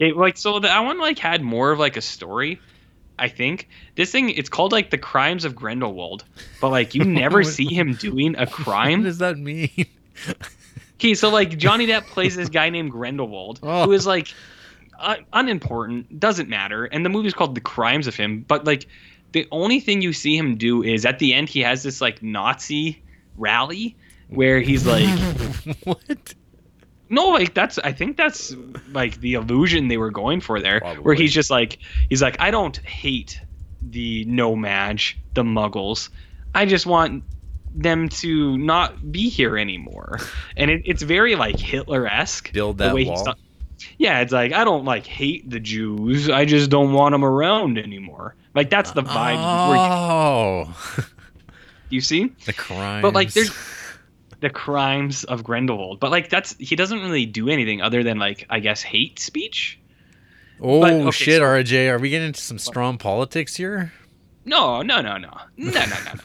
It, like so, that one like had more of like a story. I think this thing it's called like the Crimes of Grindelwald, but like you never What- see him doing a crime. what does that mean? Okay, so like Johnny Depp plays this guy named Grindelwald, Oh. who is like un- unimportant, doesn't matter, and the movie's called The Crimes of Him. But like, the only thing you see him do is at the end he has this like Nazi rally where he's like, what? No, like that's I think that's like the illusion they were going for there, where he's just like he's like I don't hate the No-Maj, the Muggles, I just want them to not be here anymore, and it, it's very like Hitler esque. Build that wall. yeah, it's like I don't like hate the Jews. I just don't want them around anymore. Like that's the vibe Oh, you, you see. the crime. But like there's the crimes of Grindelwald. But like that's he doesn't really do anything other than like I guess hate speech. Oh but- okay, shit, so- RJ, are we getting into some strong politics here? No, no, no, no, no, no, no. no.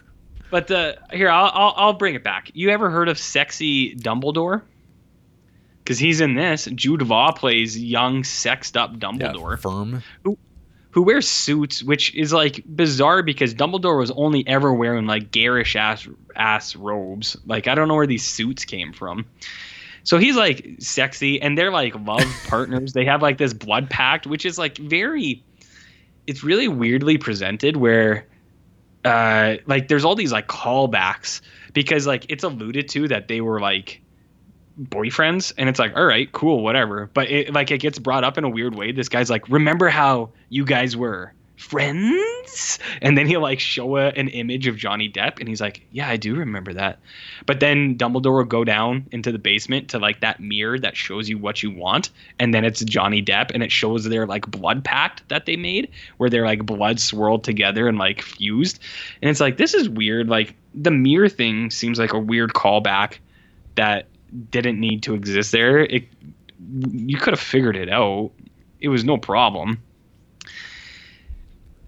But the here I'll, I'll I'll bring it back. You ever heard of sexy Dumbledore? Because he's in this. Jude Law plays young, sexed up Dumbledore. firm. who wears suits, which is like bizarre because Dumbledore was only ever wearing like garish ass ass robes. Like I don't know where these suits came from. So he's like sexy, and they're like love partners. They have like this blood pact, which is like very. It's really weirdly presented where, uh, like there's all these like callbacks because like it's alluded to that they were like boyfriends and it's like all right cool whatever. But it like it gets brought up in a weird way. This guy's like remember how you guys were friends? And then he'll like show a, an image of johnny depp and he's like yeah i do remember that. But then dumbledore will go down into the basement to like that mirror that shows you what you want and then it's johnny depp and it shows their like blood pact that they made where they're like blood swirled together and like fused. And it's like this is weird. Like the mirror thing seems like a weird callback that didn't need to exist there. It you could have figured it out. It was no problem.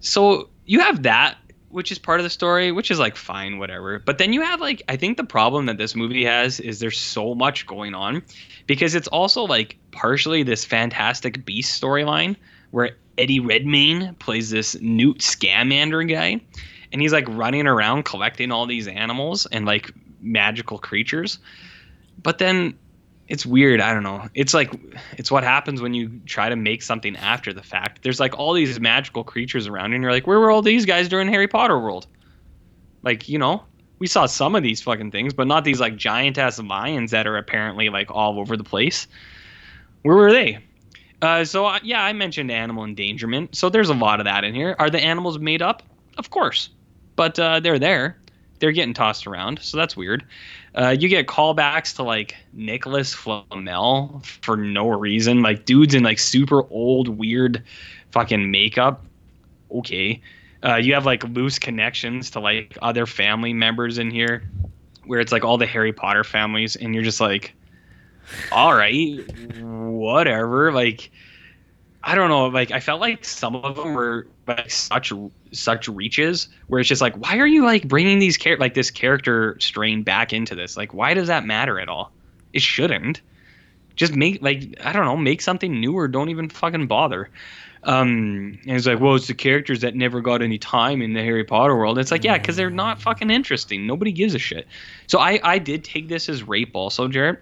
So you have that, which is part of the story, which is like fine, whatever. But then you have like I think the problem that this movie has is there's so much going on because it's also like partially this fantastic beast storyline where Eddie Redmayne plays this Newt Scamander guy and he's like running around collecting all these animals and like magical creatures but then it's weird i don't know. It's like it's what happens when you try to make something after the fact. There's like all these magical creatures around and you're like where were all these guys during harry potter world? Like you know we saw some of these fucking things but not these like giant ass lions that are apparently like all over the place. Where were they? Uh, so uh, yeah i mentioned animal endangerment. So there's a lot of that in here. Are the animals made up? Of course. But uh, they're there they're getting tossed around so that's weird uh, you get callbacks to like Nicholas Flamel for no reason, like dudes in like super old, weird, fucking makeup. Okay, uh, you have like loose connections to like other family members in here, where it's like all the Harry Potter families, and you're just like, all right, whatever. Like, I don't know. Like, I felt like some of them were like such such reaches where it's just like, why are you like bringing these char- like this character strain back into this? Like, why does that matter at all? It shouldn't. Just make like I don't know, make something new or don't even fucking bother. Um, and it's like, well, it's the characters that never got any time in the Harry Potter world. It's like, yeah, because they're not fucking interesting. Nobody gives a shit. So I I did take this as rape also, jared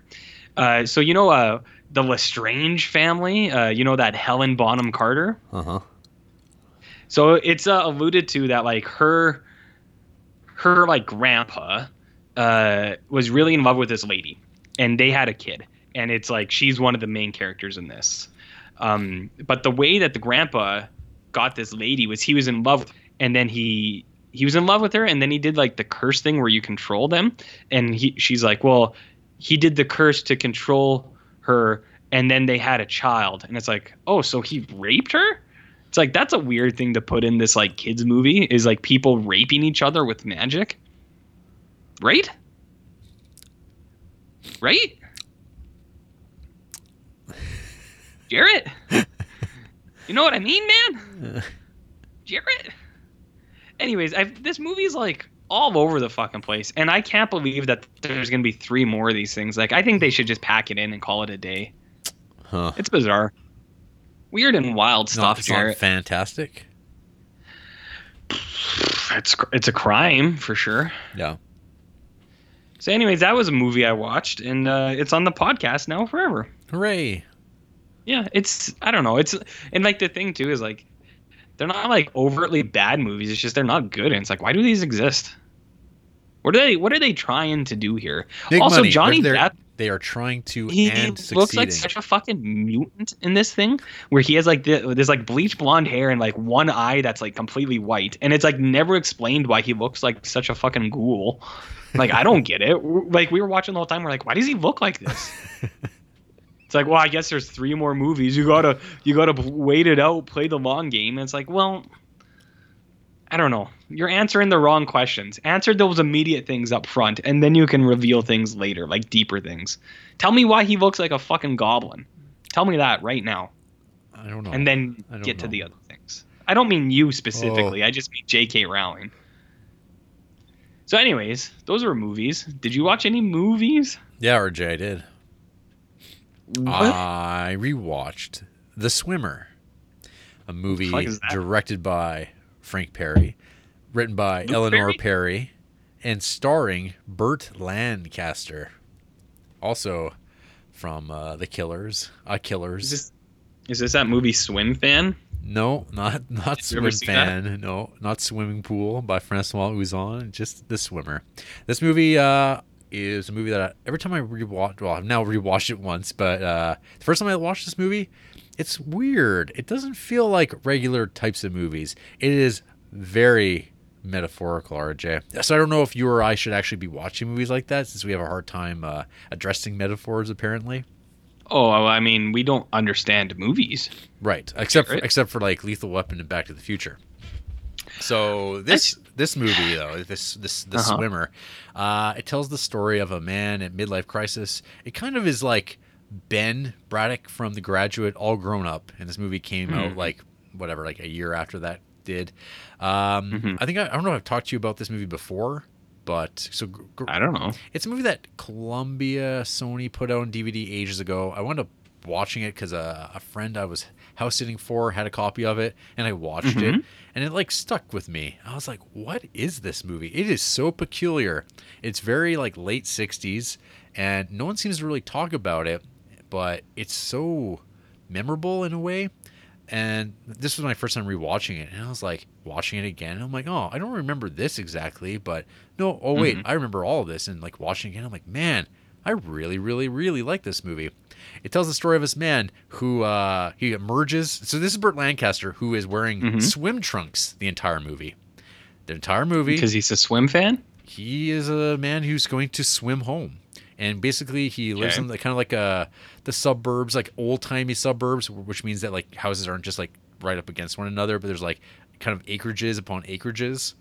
Uh, so you know, uh, the Lestrange family. Uh, you know that Helen Bonham Carter. Uh huh. So it's uh, alluded to that like her, her like grandpa, uh, was really in love with this lady, and they had a kid, and it's like she's one of the main characters in this. Um, but the way that the grandpa got this lady was he was in love, and then he he was in love with her, and then he did like the curse thing where you control them, and he she's like, well, he did the curse to control her, and then they had a child, and it's like, oh, so he raped her. It's like that's a weird thing to put in this like kids movie is like people raping each other with magic. Right? Right? Jarrett? You know what I mean, man? Jarrett? Anyways, I've, this movie's like all over the fucking place, and I can't believe that there's gonna be three more of these things. Like, I think they should just pack it in and call it a day. Huh. It's bizarre, weird, and wild stuff, Jarrett. fantastic. It's it's a crime for sure. Yeah. So, anyways, that was a movie I watched, and uh, it's on the podcast now forever. Hooray! Yeah, it's I don't know. It's and like the thing too is like they're not like overtly bad movies. It's just they're not good, and it's like why do these exist? What are they? What are they trying to do here? Big also, money. Johnny Depp. They are trying to He and looks like such a fucking mutant in this thing, where he has like the, this like bleach blonde hair and like one eye that's like completely white, and it's like never explained why he looks like such a fucking ghoul. Like I don't get it. Like we were watching the whole time, we're like, why does he look like this? It's like, well, I guess there's three more movies. You gotta, you gotta wait it out, play the long game. And it's like, well, I don't know. You're answering the wrong questions. Answer those immediate things up front, and then you can reveal things later, like deeper things. Tell me why he looks like a fucking goblin. Tell me that right now, I don't know. and then get to the other things. I don't mean you specifically. Oh. I just mean J.K. Rowling. So, anyways, those were movies. Did you watch any movies? yeah, RJ, I did. What? I rewatched The Swimmer, a movie fuck is that? directed by Frank Perry, written by Luke Eleanor Perry? Perry, and starring Burt Lancaster. Also from uh, The Killers, uh, Killers. is this is this that movie Swim Fan? No, not not swim seen that? fan. No, not swimming pool by Francois Ozon. Just the swimmer. This movie uh, is a movie that I, every time I rewatch, well, I've now rewatched it once, but uh, the first time I watched this movie, it's weird. It doesn't feel like regular types of movies. It is very metaphorical, RJ. So I don't know if you or I should actually be watching movies like that, since we have a hard time uh, addressing metaphors. Apparently, Oh, I mean, we don't understand movies. Right, except for, right? except for like Lethal Weapon and Back to the Future. So this this movie though, this this the Uh-huh. swimmer, uh, it tells the story of a man at midlife crisis. It kind of is like Ben Braddock from The Graduate, all grown up, and this movie came out Mhm. like whatever, like a year after that did. Um, Mhm. I think I, I don't know if I've talked to you about this movie before, but so gr- I don't know. it's a movie that Columbia Sony put out on DVD ages ago. I wound up watching it because a, a friend I was house sitting for had a copy of it, and I watched it, Mhm. and it like stuck with me. I was like, "What is this movie? It is so peculiar. It's very like late '60s, and no one seems to really talk about it, but it's so memorable in a way." And this was my first time rewatching it, and I was like watching it again. And I'm like, oh, I don't remember this exactly, but no, oh wait, Mhm. I remember all of this. And like watching it again, I'm like, man, I really, really, really like this movie. It tells the story of this man who uh, he emerges. So this is Burt Lancaster who is wearing Mhm. swim trunks the entire movie. The entire movie Because he's a swim fan? he is a man who's going to swim home and basically he lives Okay. in the kind of like uh the suburbs like old timey suburbs which means that like houses aren't just like right up against one another but there's like kind of acreages upon acreages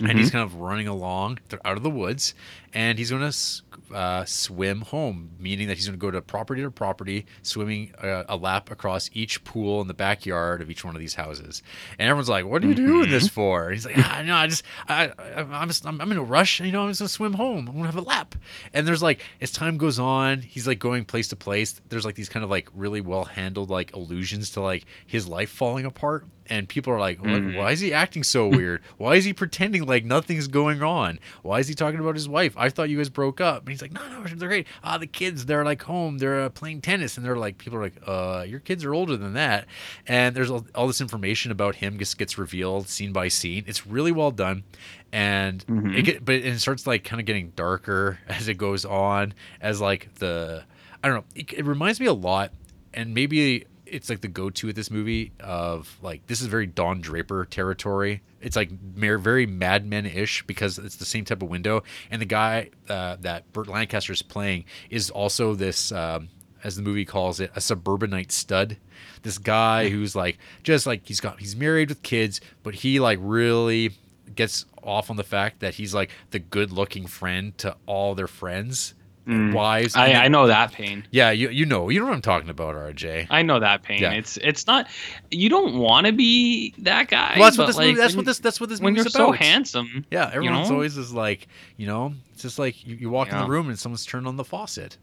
and he's kind of running along out of the woods and he's going to uh, swim home meaning that he's going to go to property to property swimming uh, a lap across each pool in the backyard of each one of these houses. And everyone's like what are you doing this for? And he's like ah, no i just I, I, I'm, just, I'm, I'm in a rush you know i'm just going to swim home. I'm going to have a lap. And there's like as time goes on he's like going place to place. There's like these kind of like really well handled like allusions to like his life falling apart and people are like, Mhm. why is he acting so weird? Why is he pretending like nothing's going on? Why is he talking about his wife? I thought you guys broke up. And he's like, no, no, they're great. Ah, the kids, they're like home, they're uh, playing tennis, and they're like, people are like, uh, your kids are older than that. And there's all, all this information about him just gets revealed scene by scene. It's really well done, and Mhm. it get, but it starts like kind of getting darker as it goes on, as like the, I don't know, it, it reminds me a lot, and maybe it's like the go-to at this movie of like this is very Don Draper territory. It's like very Mad Men-ish because it's the same type of window, and the guy uh, that Burt Lancaster is playing is also this, um, as the movie calls it, a suburbanite stud. This guy who's like just like he's got he's married with kids, but he like really gets off on the fact that he's like the good-looking friend to all their friends, Mm. wives. I, I know that pain. yeah, you you know you know what I'm talking about, RJ. I know that pain. Yeah. It's it's not. You don't want to be that guy. Well, that's what this like, movie. That's when- what this. That's what this When movie's you're so handsome, Yeah, everyone's know? always is like, you know, it's just like you, you walk in the room and someone's turned on the faucet.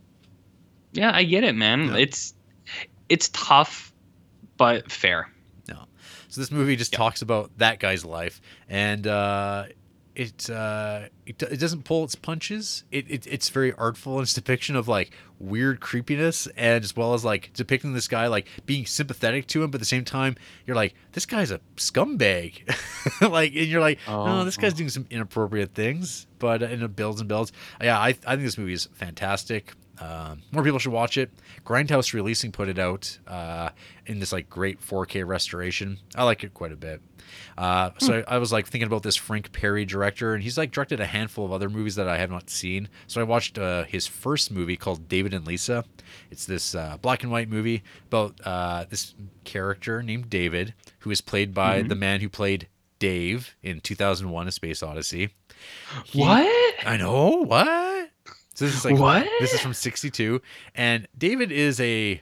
yeah, I get it, man. Yeah. It's it's tough, but fair. Yeah. So this movie just Yeah. talks about that guy's life, and uh, it uh, it, it doesn't pull its punches. It, it it's very artful in its depiction of like weird creepiness, and as well as like depicting this guy like being sympathetic to him, but at the same time you're like this guy's a scumbag, like and you're like no, Oh. this guy's doing some inappropriate things, but uh, and it builds and builds. Yeah, I I think this movie is fantastic. Um, more people should watch it. Grindhouse Releasing put it out uh, in this like great 4K restoration. I like it quite a bit. Uh, so I, I was like thinking about this Frank Perry director, and he's like directed a handful of other movies that I have not seen. So I watched uh, his first movie called David and Lisa. It's this uh, black and white movie about uh, this character named David, who is played by the man who played Dave in 2001: A Space Odyssey. He- What? I know what. So this is like What? This is from '62, and David is a.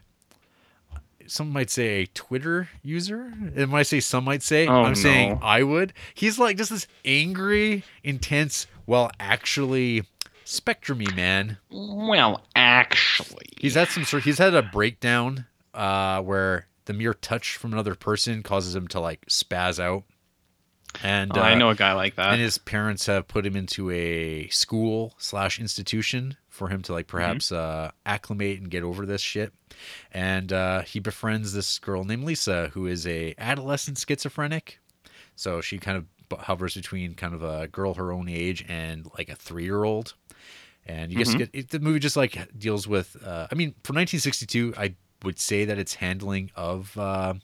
Some might say a Twitter user, and when I say some might say, Oh, I'm saying. I would. He's like just this angry, intense, well, actually, spectrumy man. Well, actually, He's had some sort. He's had a breakdown uh, where the mere touch from another person causes him to like spaz out. And Oh, I uh, know a guy like that. and his parents have put him into a school slash institution for him to like Mm-hmm. perhaps uh, acclimate and get over this shit. And uh, he befriends this girl named Lisa, who is a adolescent schizophrenic. So she kind of hovers between kind of a girl her own age and like a three year old. And you just Mhm. get it, the movie just like deals with. Uh, I mean, for 1962, I would say that its handling of uh,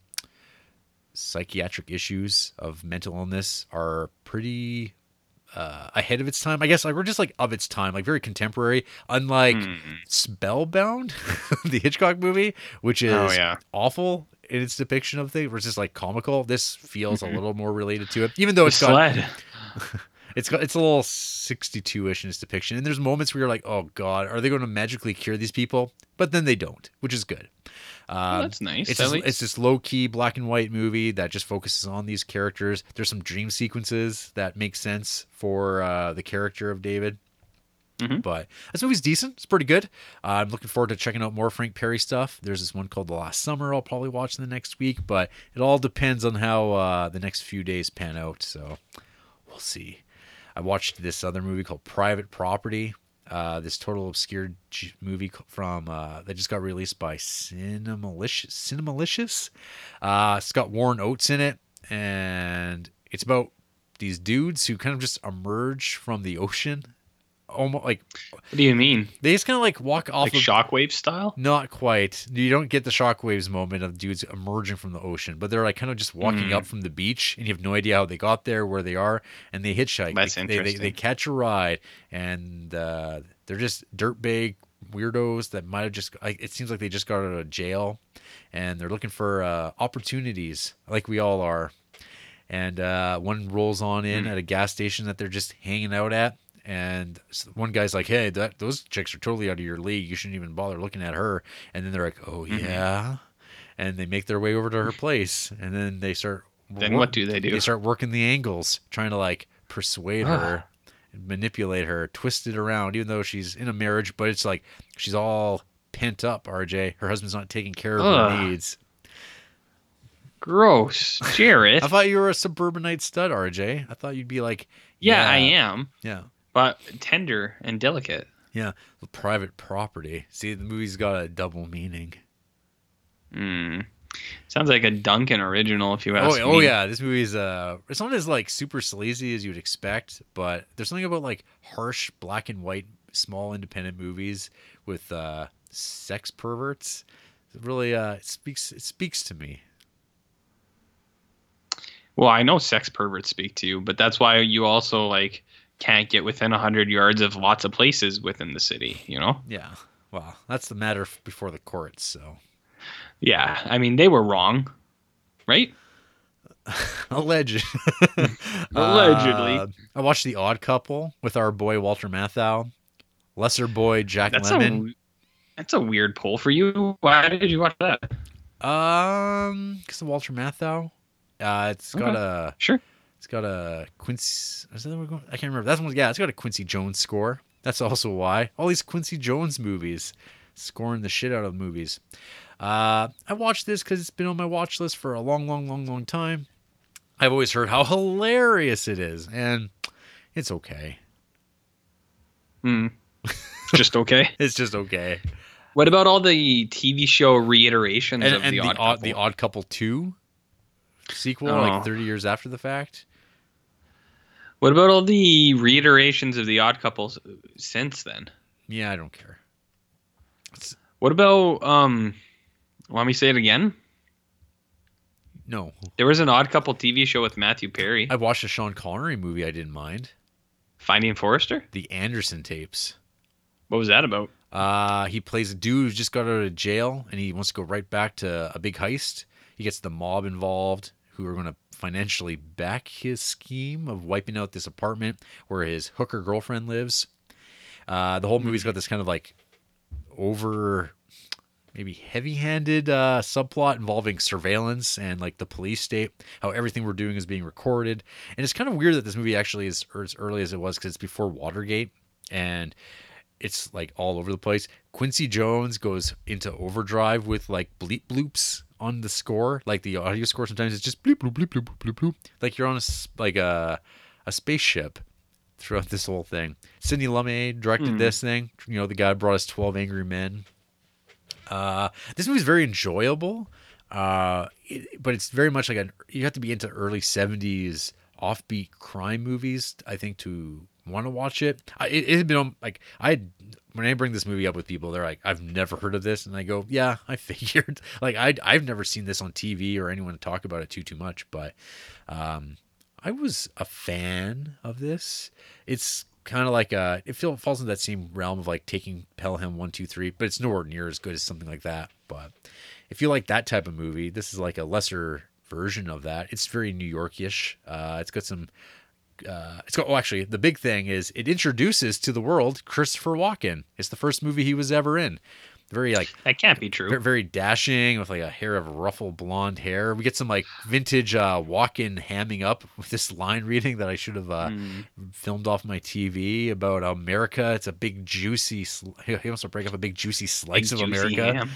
psychiatric issues of mental illness are pretty uh, ahead of its time. I guess like we're just like of its time, like very contemporary. Unlike Mhm. Spellbound, the Hitchcock movie, which is Oh, yeah. awful in its depiction of things, versus like comical. This feels a little more related to it, even though The it's got it's got it's a little 62ish in its depiction and there's moments where you're like oh god are they going to magically cure these people but then they don't which is good um, that's nice, it's least. it's this low-key black and white movie that just focuses on these characters there's some dream sequences that make sense for uh, the character of david Mhm. but this movie's decent it's pretty good uh, i'm looking forward to checking out more frank perry stuff there's this one called the last summer i'll probably watch in the next week but it all depends on how uh, the next few days pan out so we'll see I watched this other movie called Private Property. Uh, this total obscure movie from uh, that just got released by Cinemalicious. Cinemalicious. Uh, it's got Warren Oates in it, and it's about these dudes who kind of just emerge from the ocean, almost like what do you mean? they just kind of like walk off Like of shockwave style? not quite. You don't get the shockwaves moment of dudes emerging from the ocean, but they're like kind of just walking Mm. up from the beach, and you have no idea how they got there, where they are, and they hitchhike. That's they, they, they, they catch a ride, and uh, they're just dirtbag weirdos that might have just. Like, it seems like they just got out of jail, and they're looking for uh, opportunities, like we all are. And uh, one rolls on in Mm. at a gas station that they're just hanging out at, and one guy's like, "Hey, that those chicks are totally out of your league. You shouldn't even bother looking at her." And then they're like, "Oh Mhm. yeah," and they make their way over to her place, and then they start. Then what do they do? They start working the angles, trying to like persuade Ah. her, manipulate her, twist it around, even though she's in a marriage, but it's like she's all pent up. RJ, her husband's not taking care of her needs. Gross, Jared. I thought you were a suburbanite stud, RJ. I thought you'd be like, yeah, I am, yeah. But tender and delicate. Yeah, private property. See, the movie's got a double meaning. Hmm. Sounds like a Duncan original, if you Oh, ask oh me. Oh yeah, this movie's uh, it's not as like super sleazy as you'd expect, but there's something about like harsh black and white small independent movies with uh, sex perverts. It really, uh, it speaks it speaks to me. Well, I know sex perverts speak to you, but that's why you also like can't get within hundred yards of lots of places within the city. You know? Yeah, well, that's the matter before the courts. So Yeah. I mean, they were wrong, right? alleged. Allegedly. Uh, I watched The Odd Couple with our boy Walter Matthau, lesser boy Jack That's Lemmon. a that's a weird poll for you. Why did you watch that? Um, because of Walter Matthau. Uh, it's got a Sure. It's got a Quincy. Is that we're going? I can't remember. That's one. Yeah, it's got a Quincy Jones score. That's also why all these Quincy Jones movies scoring the shit out of movies. Uh, I watched this because it's been on my watch list for a long, long, long, long time. I've always heard how hilarious it is, and It's okay. Hmm. Just okay. It's just okay. What about all the TV show reiterations And, of and the, the, Odd odd, Couple? the Odd Couple two sequel, Oh. like thirty years after the fact. What about all the reiterations of the Odd Couples since then? Yeah, I don't care. What about um? Want me to say it again? No, There was an Odd Couple TV show with Matthew Perry, I've watched a Sean Connery movie. I didn't mind Finding Forrester. the Anderson tapes. What was that about? Uh, he plays a dude who just got out of jail and he wants to go right back to a big heist. He gets the mob involved who are going to financially back his scheme of wiping out this apartment where his hooker girlfriend lives. Uh, the whole movie's got this kind of like over maybe heavy-handed uh, subplot involving surveillance and like the police state how everything we're doing is being recorded and it's kind of weird that this movie actually is as early as it was because it's before watergate and it's like all over the place. Quincy jones goes into overdrive with like bleep bloops on the score like the audio score sometimes. It's just bleep bloop bleep bloop bloop bloop like you're on a like a a spaceship throughout this whole thing. Sidney lumet directed Hmm. this thing. You know the guy brought us 12 angry men. Uh, this movie's very enjoyable, uh, it, but it's very much like a you have to be into early '70s offbeat crime movies, I think, to want to watch it. I, it. It had been like I when I bring this movie up with people, they're like, "I've never heard of this," and I go, "Yeah, I figured." like I I've never seen this on TV or anyone talk about it too too much, but um, I was a fan of this. It's kind of like a it feel, falls into that same realm of like taking Pelham one two three, but it's nowhere near as good as something like that. But if you like that type of movie, this is like a lesser version of that. It's very New Yorkish. Uh, it's got some. Uh, it's got. Oh, actually, the big thing is it introduces to the world Christopher Walken. It's the first movie he was ever in. Very like That can't be true. very dashing with like a hair of ruffle blonde hair. We get some like vintage uh, Walken hamming up with this line reading that I should have uh, Mm. filmed off my TV about America. It's a big juicy. Sl- he wants to break up a big juicy slice Big of juicy America. ham.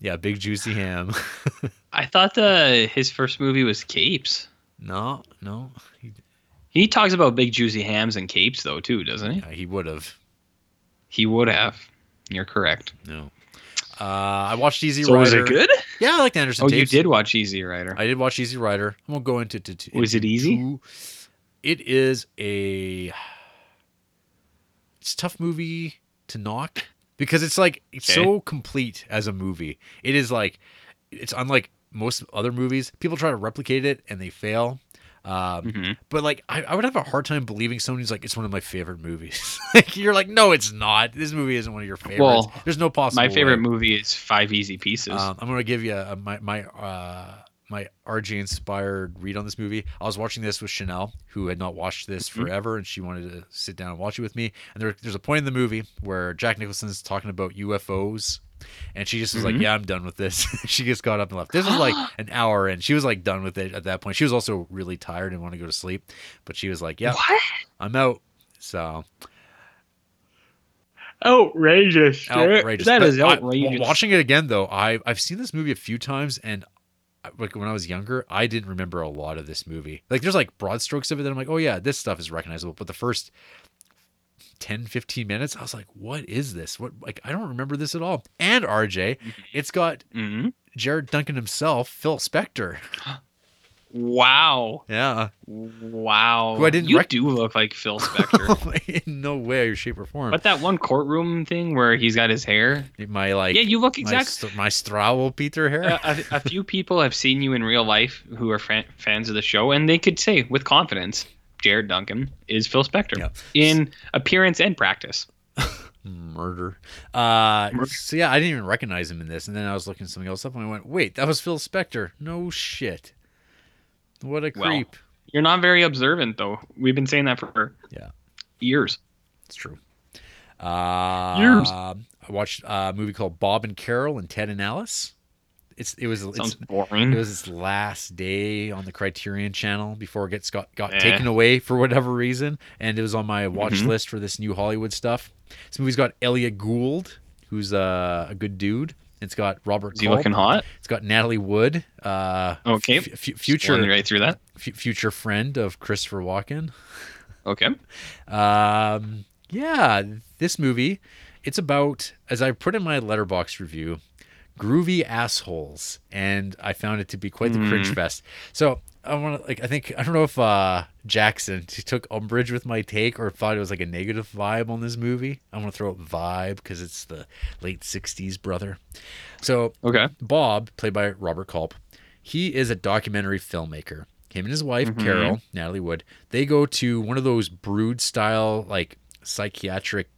Yeah, big juicy ham. I thought the his first movie was Capes. no, no, he, He talks about big juicy hams and capes though too, doesn't he? uh, he would have. He would have. You're correct. No. Uh, I watched Easy So Rider. was it good? Yeah, I like the Anderson Oh, you did watch Easy Rider. I did watch Easy Rider. I won't go into. To, to, Was it easy? too- It is a. It's a tough movie to knock because it's like it's Okay. so complete as a movie. It is like it's unlike most other movies. People try to replicate it and they fail. Um, Mhm. But like, I, I would have a hard time believing someone who's like, it's one of my favorite movies. like, you're like, no, it's not. This movie isn't one of your favorites. Well, There's no possible. My favorite way. movie is Five Easy Pieces. Um, I'm gonna give you a, my my uh, my RJ inspired read on this movie. I was watching this with Chanel, who had not watched this Mm-hmm. forever, and she wanted to sit down and watch it with me. And there, there's a point in the movie where Jack Nicholson's talking about UFOs, and she just was like, Mhm. "Yeah, I'm done with this." she just got up and left. This was like an hour in. She was like done with it at that point. She was also really tired and wanted to go to sleep, but she was like, "Yeah, What? I'm out." So Outrageous. outrageous. That But is I- outrageous. wa- watching it again though, I I've seen this movie a few times, and like when I was younger, I didn't remember a lot of this movie. Like there's like broad strokes of it that I'm like, oh yeah, this stuff is recognizable. But the first 10, 15 minutes, I was like, what is this? What like I don't remember this at all. And RJ, it's got hmm Jared Duncan himself, Phil Spector. Wow. Yeah, Wow. Who I didn't you rec- do look like Phil Spector. in no way, shape, or form. but that one courtroom thing where he's got his hair. my like, yeah, you look exactly. st- my Struwwelpeter hair. a, a, a few people have seen you in real life who are fan, fans of the show, and they could say with confidence, Jared Duncan is Phil Spector Yeah. in appearance and practice. murder. Uh, Murder. so yeah, I didn't even recognize him in this, and then I was looking something else up, and I went, "Wait, that was Phil Spector." No shit. What a Well, creep. You're not very observant, though. We've been saying that for Yeah. years. It's true. Uh, Years. I watched a movie called Bob and Carol and Ted and Alice. It's it was it's, boring. it was his last day on the Criterion Channel before it gets got got Eh. taken away for whatever reason, and it was on my watch Mhm. list for this new Hollywood stuff. This movie's got Elliot Gould, who's uh, a good dude. It's got Robert Is he Culp. looking hot? It's got Natalie Wood, uh, Okay. f- f- future right through that. f- future friend of Christopher Walken. Okay. Um, yeah, this movie, it's about, as I put in my Letterboxd review, groovy assholes, and I found it to be quite the cringe fest. So I want to like, I think I don't know if uh, Jackson took umbrage with my take or thought it was like a negative vibe on this movie. I want to throw out vibe because it's the late '60s, brother. So Okay. Bob, played by Robert Culp, he is a documentary filmmaker. Him and his wife, Carol, Natalie Wood, they go to one of those brood style, like psychiatric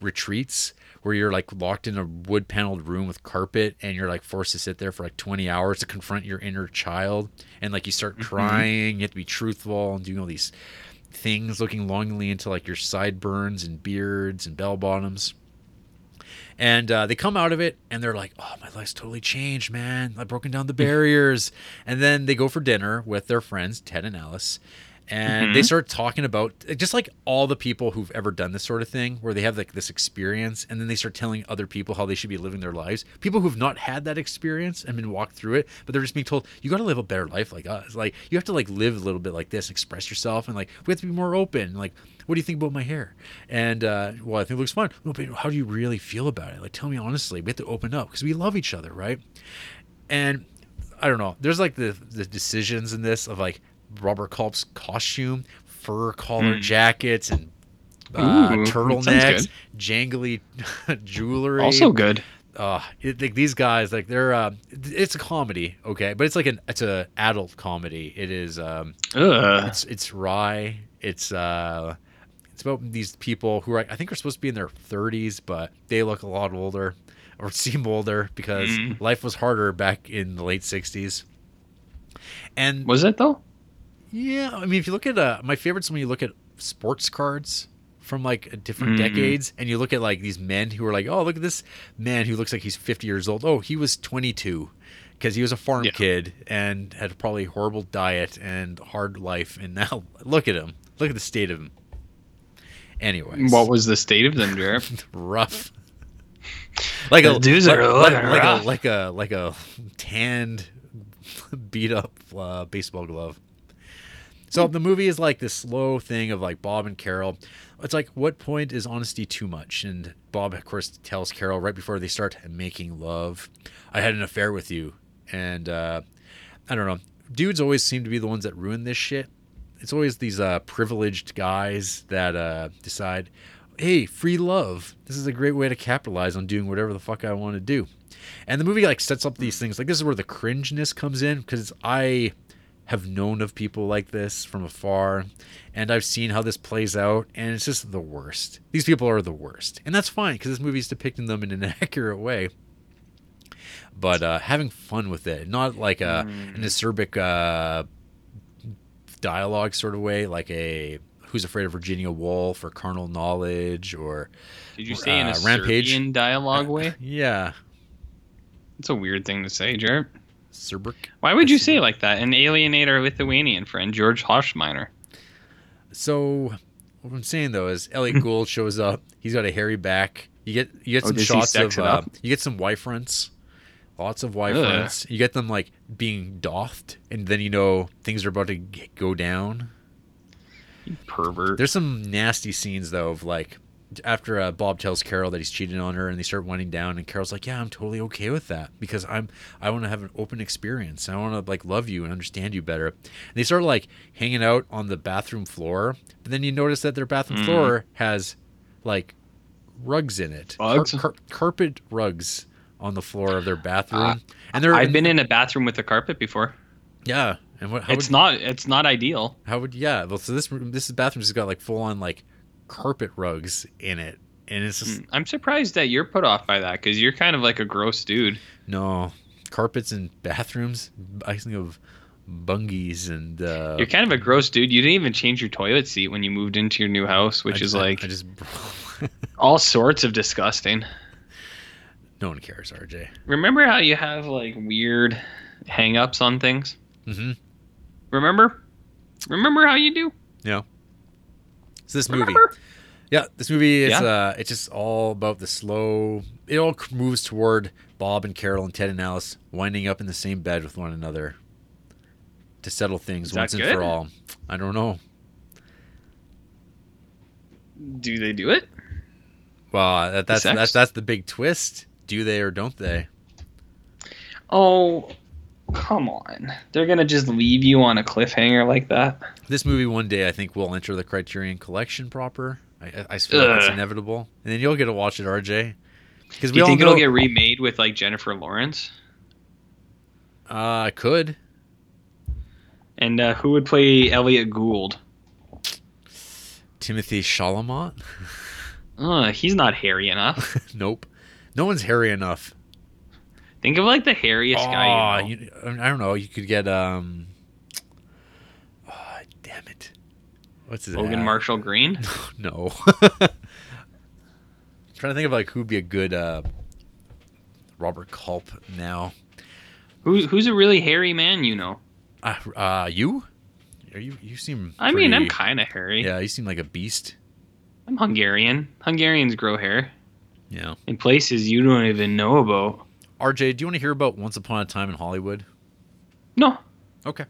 retreats where you're like locked in a wood paneled room with carpet and you're like forced to sit there for like 20 hours to confront your inner child. And like you start crying, you have to be truthful and doing all these things, looking longingly into like your sideburns and beards and bell bottoms. And uh, they come out of it and they're like, oh, my life's totally changed, man. I've broken down the barriers. and then they go for dinner with their friends, Ted and Alice. And they start talking about just like all the people who've ever done this sort of thing, where they have like this experience, and then they start telling other people how they should be living their lives. People who've not had that experience and been walked through it, but they're just being told you got to live a better life like us. Like you have to like live a little bit like this, express yourself, and like we have to be more open. Like what do you think about my hair? And uh, well, I think it looks fine. No, but how do you really feel about it? Like, tell me honestly. We have to open up because we love each other, right? And I don't know. There's like the the decisions in this of like Robert Culp's costume, fur collar jackets, and uh, Ooh, turtlenecks, jangly jewelry. Also good. uh, it, like these guys, like they're uh, it's a comedy, okay, but it's like an it's a adult comedy. It is um, Ugh. it's it's wry. It's uh, it's about these people who are I think are supposed to be in their 30s, but they look a lot older or seem older because Mm. life was harder back in the late 60s. And Was it though? Yeah, I mean, if you look at uh, my favorites when you look at sports cards from like different Mhm. decades, and you look at like these men who are like, oh, look at this man who looks like he's 50 years old. Oh, he was 22 because he was a farm Yeah. kid and had probably a horrible diet and hard life. And now look at him. Look at the state of him. Anyways, What was the state of them, Jared? rough. Like a dudes like, are like, like a like a like a tanned, beat up uh, baseball glove. So the movie is like this slow thing of like Bob and Carol. It's like what point is honesty too much? And Bob, of course, tells Carol right before they start making love, "I had an affair with you," and uh, I don't know. Dudes always seem to be the ones that ruin this shit. It's always these uh, privileged guys that uh, decide, hey, free love. This is a great way to capitalize on doing whatever the fuck I want to do. And the movie like sets up these things. Like this is where the cringeness comes in because I have known of people like this from afar and I've seen how this plays out and it's just the worst. These people are the worst. And that's fine because this movie's depicting them in an accurate way. But uh, having fun with it, not like a, an acerbic uh, dialogue sort of way, like a Who's Afraid of Virginia Woolf or Carnal Knowledge or Did you say in a Uh, Rampage. Serbian dialogue way? yeah, It's a weird thing to say, Jared. Cerbic. Why would you say it like that and alienate our Lithuanian friend George Hoshminer? So what I'm saying though is Elliot Gould shows up. He's got a hairy back. You get you get Oh, some does shots of uh, you get some Y-fronts. Lots of Y-fronts. You get them like being doffed, and then you know things are about to g- go down. You pervert. There's some nasty scenes though of like after uh, Bob tells Carol that he's cheating on her, and they start winding down, and Carol's like, "Yeah, I'm totally okay with that because I'm I want to have an open experience. I want to like love you and understand you better." And they start like hanging out on the bathroom floor, but then you notice that their bathroom Mm. floor has like rugs in it, Bugs? Car- carpet rugs on the floor of their bathroom, and they're I've been in a bathroom with a carpet before. yeah. And what? How It's would, not. It's not ideal. How would yeah? Well, so this this bathroom has got like full on like carpet rugs in it, and it's just I'm surprised that you're put off by that because you're kind of like a gross dude. No, carpets in bathrooms. I think of bungies and. Uh, You're kind of a gross dude. You didn't even change your toilet seat when you moved into your new house, which I- is like I just. all sorts of disgusting. no one cares, RJ. Remember how you have like weird hang-ups on things? Mm-hmm. Remember? Remember how you do? Yeah. So this movie, Remember? yeah, this movie is Yeah. uh, it's just all about the slow. It all moves toward Bob and Carol and Ted and Alice winding up in the same bed with one another to settle things Is that once and for all. I don't know. Do they do it? Well, that, that's that's that's the big twist. Do they or don't they? Oh, come on. They're gonna just leave you on a cliffhanger like that. This movie one day I think will enter the Criterion Collection proper. I, I- feel like it's inevitable, and then you'll get to watch it, RJ. Because Do we you all think know it'll get remade with like Jennifer Lawrence? uh, I could. And uh, who would play Elliot Gould? Timothée Chalamet? Uh, he's not hairy enough. nope. No one's hairy enough. Think of like the hairiest guy. Aw, You know. you- I don't know. You could get um. Oh, damn it! What's his Logan name? Marshall Green. No. trying to think of like who'd be a good uh, Robert Culp now. Who, who's a really hairy man? You know. Uh, uh you? Are you? You seem. I mean, I'm kind of hairy. Yeah, you seem like a beast. I'm Hungarian. Hungarians grow hair Yeah. in places you don't even know about. RJ, do you want to hear about Once Upon a Time in Hollywood? No. Okay.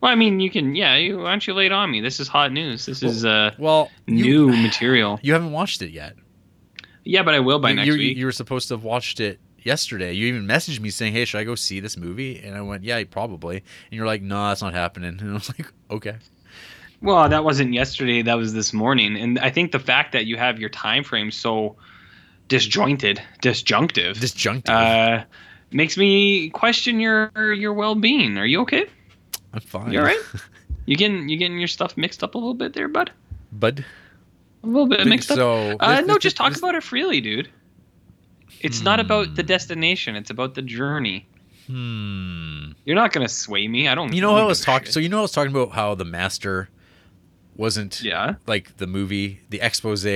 Well, I mean, you can. Yeah. You, why don't you lay it on me? This is hot news. This is uh, Well, you- new material. You haven't watched it yet. Yeah, but I will by you, next you, week. you were supposed to have watched it yesterday. You even messaged me saying, "Hey, should I go see this movie?" And I went, "Yeah, probably." And you're like, "No, that's not happening." And I was like, "Okay." Well, that wasn't yesterday. That was this morning. And I think the fact that you have your time frame so disjointed, disjunctive, Disjunctive. uh, makes me question your your well being. Are you okay? I'm fine. You all right? You getting you getting your stuff mixed up a little bit there, bud? Bud. A little bit mixed up. so Uh, this- no, this- just talk this- about it freely, dude. It's not about the Hmm. destination. It's about the journey. Hmm. You're not gonna sway me. I don't. You know I was talking. So you know I was talking about how the master wasn't yeah. like the movie, the expose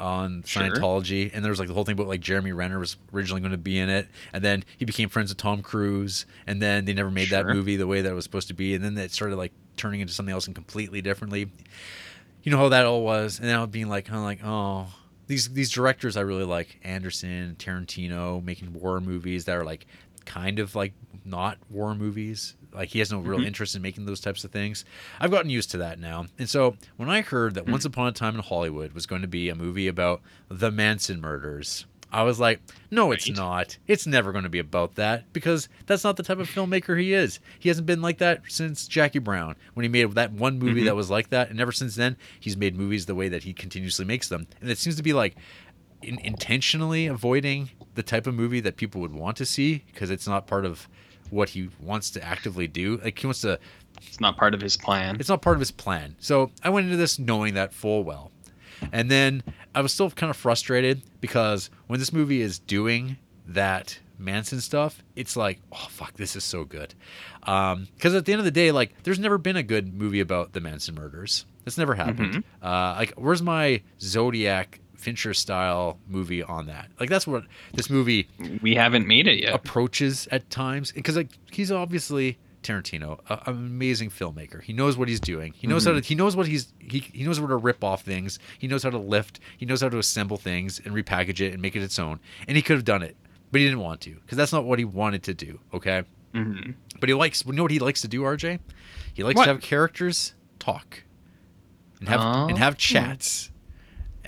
on Sure. Scientology, and there was like the whole thing about like Jeremy Renner was originally going to be in it, and then he became friends with Tom Cruise, and then they never made that movie the way that it was supposed to be, and then it started like turning into something else and completely differently. You know how that all was, and now being like, kind of like, oh, these these directors I really like, Anderson, Tarantino, making war movies that are like kind of like not war movies. Like he has no real Mhm. interest in making those types of things. I've gotten used to that now. And so when I heard that Once Upon a Time in Hollywood was going to be a movie about the Manson murders, I was like, no, it's Right. not. It's never going to be about that because that's not the type of filmmaker he is. He hasn't been like that since Jackie Brown when he made that one movie Mhm. that was like that. And ever since then, he's made movies the way that he continuously makes them. And it seems to be like in- intentionally avoiding the type of movie that people would want to see because it's not part of what he wants to actively do. Like he wants to It's not part of his plan. it's not part of his plan. So I went into this knowing that full well. And then I was still kind of frustrated because when this movie is doing that Manson stuff, it's like, oh fuck, this is so good. Because at the end of the day, like, there's never been a good movie about the Manson murders. That's never happened. Uh, like, where's my Zodiac Fincher style movie on that? Like, that's what this movie we haven't made it yet. approaches at times because like he's obviously Tarantino, a, an amazing filmmaker. He knows what he's doing. He knows how to. He knows what he's. He, he knows where to rip off things. He knows how to lift. He knows how to assemble things and repackage it and make it its own. And he could have done it, but he didn't want to because that's not what he wanted to do. Okay, hmm but he likes. You know what he likes to do, RJ? He likes What? to have characters talk and have and Oh. have chats.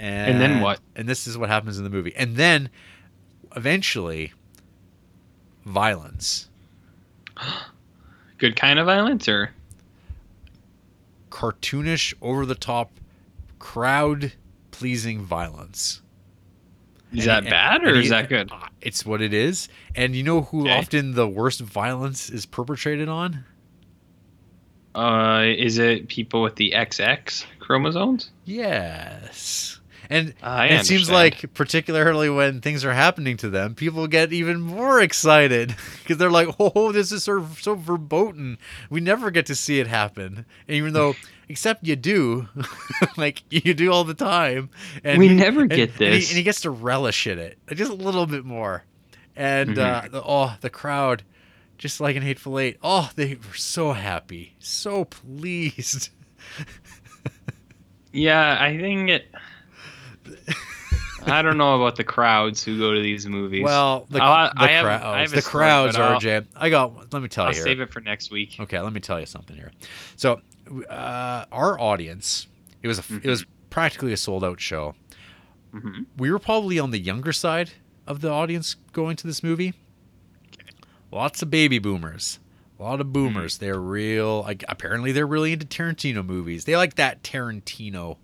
And, And then what? And this is what happens in the movie. And then eventually violence. Good kind of violence, or cartoonish, over the top, crowd pleasing violence. is And- that and- bad or is that good? uh, It's what it is. And you know who Okay. often the worst violence is perpetrated on? Uh, is it people with the XX chromosomes? Yes. And it seems like, particularly when things are happening to them, people get even more excited because they're like, "Oh, this is so so verboten. We never get to see it happen." And even though, except you do, like you do all the time, and We never and- get and he, this. and he gets to relish in it just a little bit more. And uh, Mm-hmm. the, oh, the crowd, just like in Hateful Eight, oh, they were so happy, so pleased. Yeah, I think it. I don't know about the crowds who go to these movies. Well, the, I'll- the I have- crowds, I have the story, crowds, I'll- RJ. I got. Let me tell I'll you. Here. save it for next week. Okay, let me tell you something here. So, uh, our audience, it was a, it was practically a sold out show. Mhm. We were probably on the younger side of the audience going to this movie. Lots of baby boomers. A lot of boomers. They're real. Like apparently, they're really into Tarantino movies. They like that Tarantino,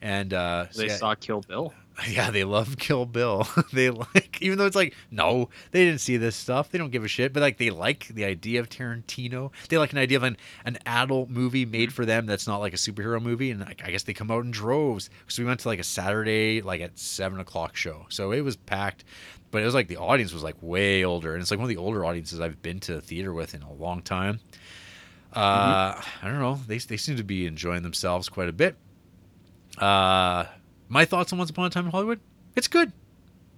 and uh, They yeah, saw Kill Bill. yeah, they love Kill Bill. they like, even though it's like, no, they didn't see this stuff. They don't give a shit. But like, they like the idea of Tarantino. They like an idea of an, an adult movie made for them that's not like a superhero movie. And like, I guess they come out in droves. So we went to like a Saturday, like at seven o'clock show. So it was packed. But it was like the audience was like way older, and it's like one of the older audiences I've been to the theater with in a long time. Uh, I don't know. They they seem to be enjoying themselves quite a bit. Uh, my thoughts on Once Upon a Time in Hollywood? It's good.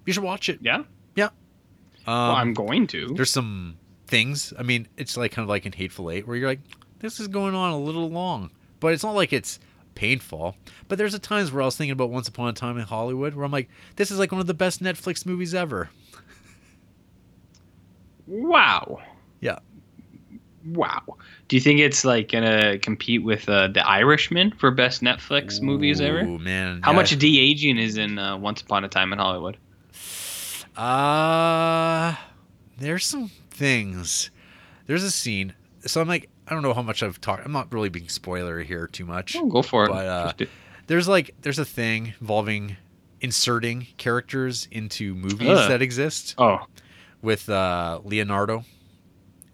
You should watch it. Yeah. Yeah. Um, well, I'm going to. there's some things. I mean, it's like kind of like in Hateful Eight, where you're like, this is going on a little long, but it's not like it's painful. But there's a times where I was thinking about Once Upon a Time in Hollywood, where I'm like, this is like one of the best Netflix movies ever. Wow. Wow. Do you think it's like gonna compete with uh, The Irishman for best Netflix movies ever? Ooh, man. How yeah. much de aging is in uh, Once Upon a Time in Hollywood? Uh there's some things. There's a scene. So I'm like, I don't know how much I've talked. I'm not really being spoilery here too much. Oh, go for it. But, uh, There's like there's a thing involving inserting characters into movies Ugh. that exist oh, with uh, Leonardo,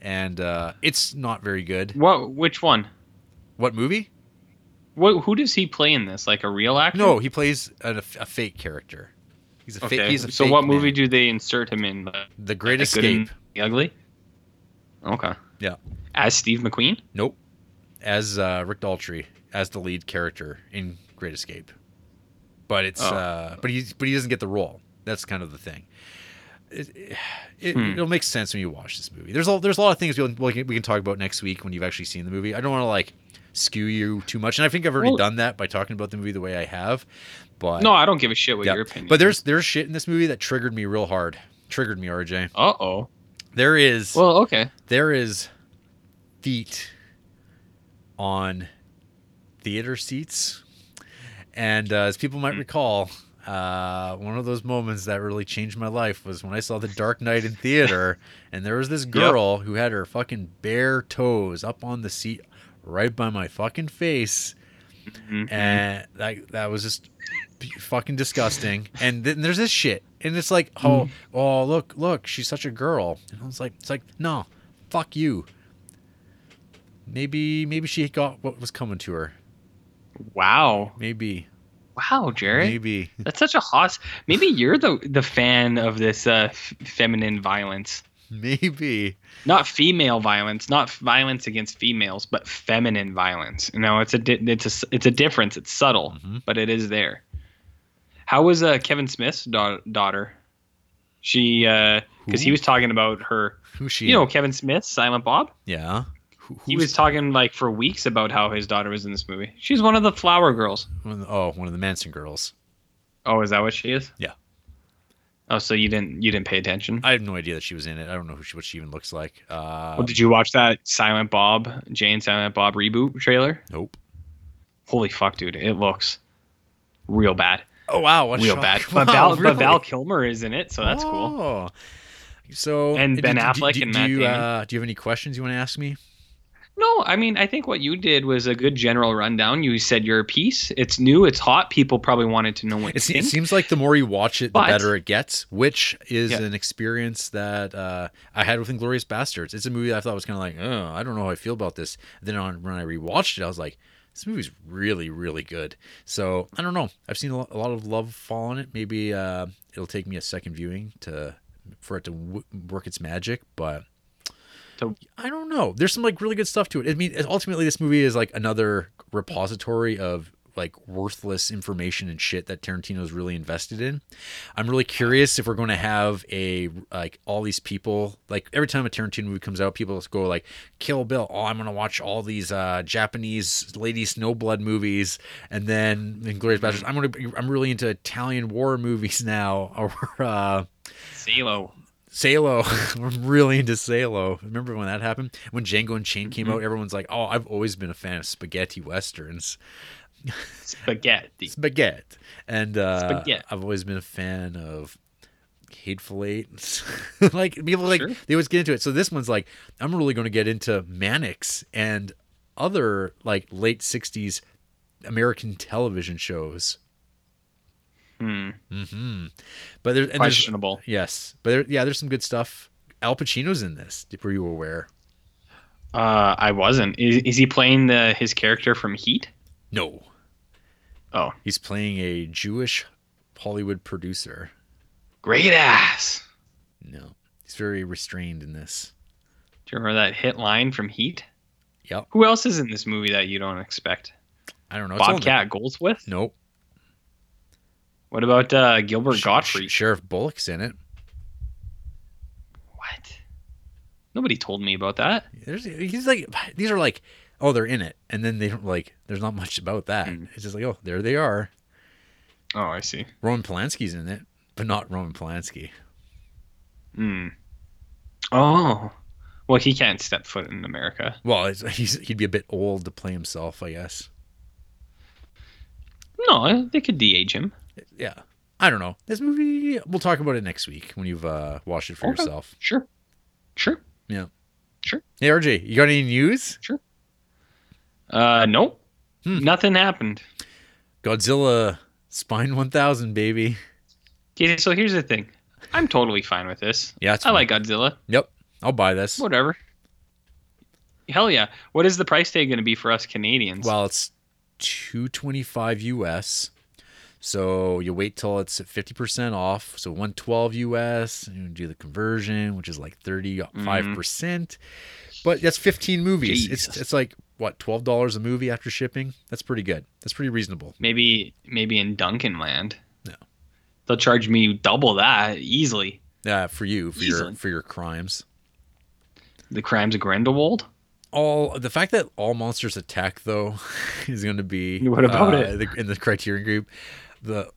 and uh, it's not very good. what? Which one? What movie? What? Who does he play in this? Like a real actor? No, he plays a, a fake character. He's a Okay. fake. He's a so what movie man. do they insert him in? The, The Great the Escape? the Ugly. Okay. Yeah. As Steve McQueen. Nope. As uh, Rick Dalton as the lead character in Great Escape, but it's Oh. uh, but he's but he doesn't get the role. That's kind of the thing. It, it, Hmm. It'll make sense when you watch this movie. There's a, there's a lot of things we'll, we can we can talk about next week when you've actually seen the movie. I don't want to like skew you too much, and I think I've already Well- done that by talking about the movie the way I have. But No, I don't give a shit what yeah. your opinion. But there's there's shit in this movie that triggered me real hard. Triggered me, RJ. Uh oh. There is Well, okay. there is feet on theater seats and uh, as people might recall uh, one of those moments that really changed my life was when I saw The Dark Knight in theater, and there was this girl who had her fucking bare toes up on the seat right by my fucking face, Mhm. and that that was just fucking disgusting. And then there's this shit, and it's like, oh, oh, look, look, she's such a girl, and I was like, it's like, no, fuck you. Maybe, maybe she got what was coming to her. Wow. Maybe, Wow, Jared. maybe. That's such a hot. Maybe you're the the fan of this uh, f- feminine violence, Maybe. not female violence, not violence against females, but feminine violence. You know, it's a di- it's a it's a difference. It's subtle, Mhm. but it is there. How was uh, Kevin Smith's da- daughter? She because he was talking about her. Who she? You know, Kevin Smith, Silent Bob. yeah. Who, He was talking like for weeks about how his daughter was in this movie. She's one of the flower girls. one the- oh, one of the Manson girls. Oh, is that what she is? Yeah. Oh, so you didn't you didn't pay attention? I have no idea that she was in it. I don't know who she, what she even looks like. Uh, Well, did you watch that Silent Bob, Jay and Silent Bob reboot trailer? nope. Holy fuck, dude! It looks real bad, Oh wow, what real shock. bad. Wow, But Val, really? but Val Kilmer is in it, so that's cool. Oh. So And Ben do- do- Affleck do, and do Matt you, Damon. uh, do you have any questions you want to ask me? No, I mean, I think what you did was a good general rundown. You said your piece. It's new. It's hot. People probably wanted to know what It, it seems like the more you watch it, the But- better it gets, which is Yeah. an experience that uh, I had with Inglourious Basterds. It's a movie I thought was kind of like, oh, I don't know how I feel about this. Then on, when I rewatched it, I was like, this movie's really, really good. So I don't know. I've seen a lo- a lot of love fall on it. Maybe uh, it'll take me a second viewing to for it to w- work its magic, but To- I don't know. There's some like really good stuff to it. I mean, ultimately, this movie is like another repository of like worthless information and shit that Tarantino's really invested in. I'm really curious if we're going to have a like all these people like every time a Tarantino movie comes out, people go like Kill Bill. Oh, I'm going to watch all these uh, Japanese lady snowblood movies, and then Inglourious Basterds. I'm going to. I'm really into Italian war movies now, or uh, Salo. Salo. I'm really into Salo. Remember when that happened? When Django Unchained came Mm-hmm. out, everyone's like, "Oh, I've always been a fan of spaghetti westerns." Spaghetti. Spaghetti. And uh, Spaghetti. I've always been a fan of Hateful Eight. like people like Sure. they always get into it. So this one's like, I'm really going to get into Mannix and other like late '60s American television shows. Hmm. hmm But there's, Questionable. yes, but there, yeah, there's some good stuff. Al Pacino's in this. Were you aware? Uh, I wasn't. Is, is he playing the his character from Heat? No, Oh, he's playing a Jewish Hollywood producer. great ass. No, he's very restrained in this. Do you remember that hit line from Heat? Yep. Who else is in this movie that you don't expect? I don't know. Bobcat Goldsmith. Nope. What about uh, Gilbert Sh- Gottfried? Sh- Sheriff Bullock's in it. What? Nobody told me about that. There's, he's like, these are like, oh, they're in it, and then they don't like. There's not much about that. Mm. It's just like, oh, there they are. Oh, I see. Roman Polanski's in it, but not Roman Polanski. Hmm. Oh. Well, he can't step foot in America. Well, he'd be a bit old to play himself, I guess. No, they could de-age him. Yeah, I don't know. This movie, we'll talk about it next week when you've uh, watched it for Okay. yourself. Sure. Sure. Yeah. Sure. Hey, RJ, you got any news? Sure. Uh, nope. Hmm. Nothing happened. Godzilla Spine 1000, baby. Okay, so here's the thing. I'm totally fine with this. Yeah, I fine. like Godzilla. Yep, I'll buy this. Whatever. Hell yeah. What is the price tag going to be for us Canadians? Well, it's 225 US. So you wait till it's 50% off. So 112 US, you do the conversion, which is like 35%. percent But that's 15 movies. It's it's like what, $12 a movie after shipping? That's pretty good. That's pretty reasonable. maybe maybe in Duncanland. No. They'll charge me double that easily. Yeah, for you, for your for your crimes. The crimes of Grindelwald. all the fact that all monsters attack though is going to be What about uh, it? the, in the criterion group the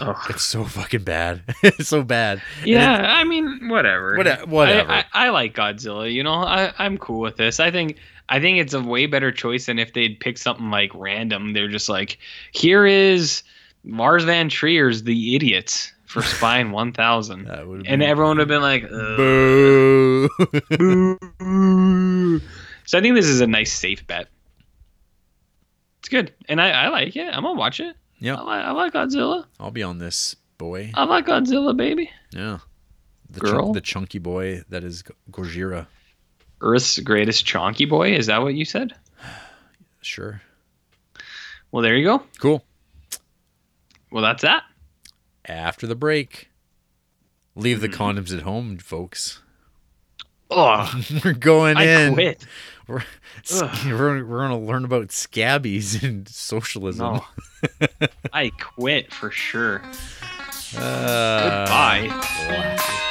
oh, it's so fucking bad it's so bad Yeah, I mean, whatever. Whate- whatever. I, I, I like Godzilla. You know, I, I'm cool with this. I think I think it's a way better choice than if they'd pick something like random. They're just like, here is Lars von Trier's The Idiots for Spine 1000. And everyone would have been like, boo Boo. So I think this is a nice safe bet. It's good, and I, I like it. I'm gonna watch it. Yeah I like, I like Godzilla. i'll be on this boy I like Godzilla, baby. yeah the, Girl? the chunky boy that is Go- gojira Earth's greatest chonky boy. Is that what you said? sure Well, there you go. cool Well, that's that. after the break leave the Mhm. condoms at home folks Oh, we're going I in quit. We're, we're, we're gonna learn about scabies and socialism No, I quit for sure. Uh, Goodbye.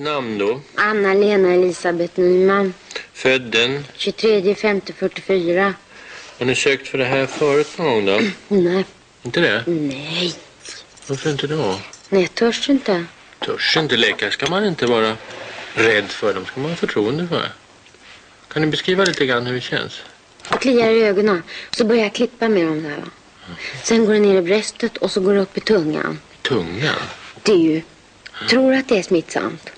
Namn då? Anna-Lena Elisabeth Nyman, Född den? 23 50 44. Har ni sökt för det här förut någon gång då? Nej, Inte det? nej. Varför inte då? Nej, törs du inte? Törs inte leka ska man inte vara rädd för dem. ska man ha förtroende för. Kan du beskriva lite grann hur det känns? Jag kliar i ögonen. Så börjar jag klippa med dem där va. Sen går det ner i bröstet och så går det upp i tungan. Tungan? Du, tror du att det är smittsamt?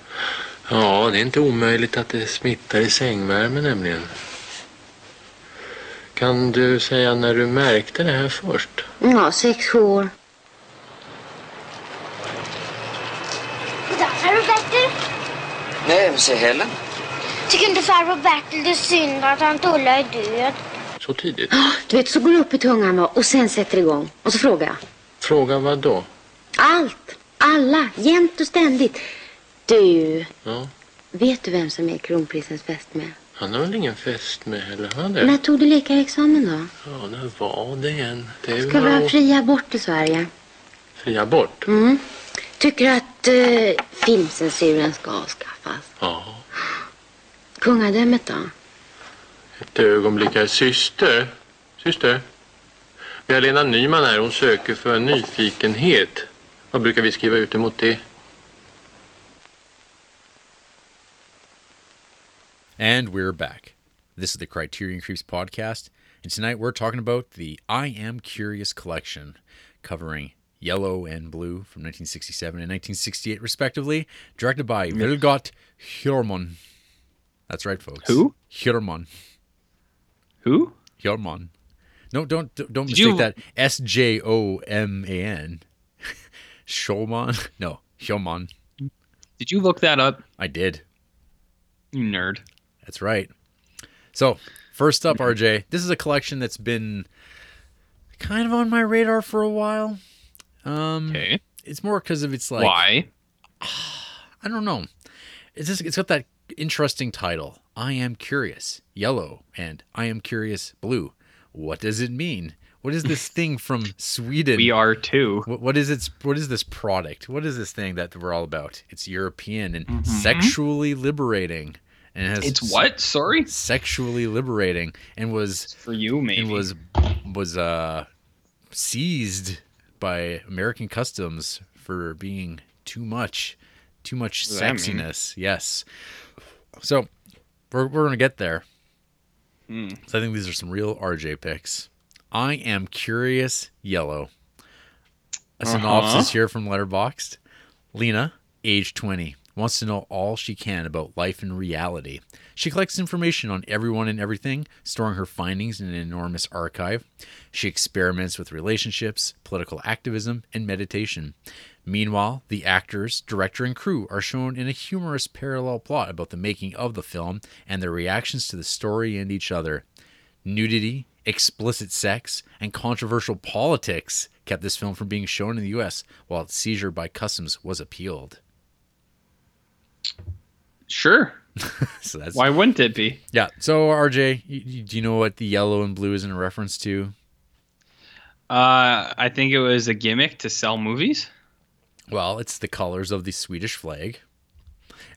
Ja, det är inte omöjligt att det smittar i sängvärme nämligen. Kan du säga när du märkte det här först? Ja, sex, sju år. Goddag farbror Bertil. Nej, men se Helen. Tycker inte farbror Bertil det är synd att tant Ulla är död? Så tidigt? Du vet, så går det upp i tungan va. Och sen sätter det igång. Och så frågar jag. Fråga vad då? Allt. Alla. Jämt och ständigt. Du, Ja, vet du vem som är kronprinsens fästmö? han har väl ingen fest med heller, har han När det? tog du läkarexamen då? Ja, när var det igen? Det Ska vi var ha fri abort i Sverige? fri abort. Mm. Tycker att eh, filmcensuren ska avskaffas? Ja, Kungadömet då? ett ögonblick här. Syster, syster. Vi har Lena Nyman här. Hon söker för nyfikenhet. Vad brukar vi skriva ut emot det? And we're back. This is the Criterion Creeps podcast, and tonight we're talking about the I Am Curious collection, covering Yellow and Blue from 1967 and 1968, respectively, directed by Vilgot Hjormon. That's right, folks. Who? Hjormon. Who? Hjormon. No, don't don't mistake you- that. S J O M A N. Shomon. No, Hjormon. Did you look that up? I did. You nerd. That's right. So, first up, RJ, this is a collection that's been kind of on my radar for a while. Um, Okay. It's more because of its like Why? I don't know. It's just it's got that interesting title. I am curious, yellow, and I am curious, blue. What does it mean? What is this thing from Sweden? We are too. What, what is its what is this product? What is this thing that we're all about? It's European and sexually liberating, and it has. It's what? Sorry. sexually liberating and was For you, maybe. and was was uh seized by American customs for being too much too much sexiness. Yes. So we're we're gonna get there. Hmm. So I think these are some real RJ picks. I am curious yellow. A Uh-huh. synopsis here from Letterboxd. Lena, age 20, wants to know all she can about life and reality. She collects information on everyone and everything, storing her findings in an enormous archive. She experiments with relationships, political activism, and meditation. Meanwhile, the actors, director, and crew are shown in a humorous parallel plot about the making of the film and their reactions to the story and each other. Nudity, explicit sex, and controversial politics kept this film from being shown in the US, while its seizure by customs was appealed. Sure. So that's Why wouldn't it be? yeah. So RJ, you, you- do you know what the yellow and blue is in reference to? Uh, I think it was a gimmick to sell movies. Well, it's the colors of the Swedish flag.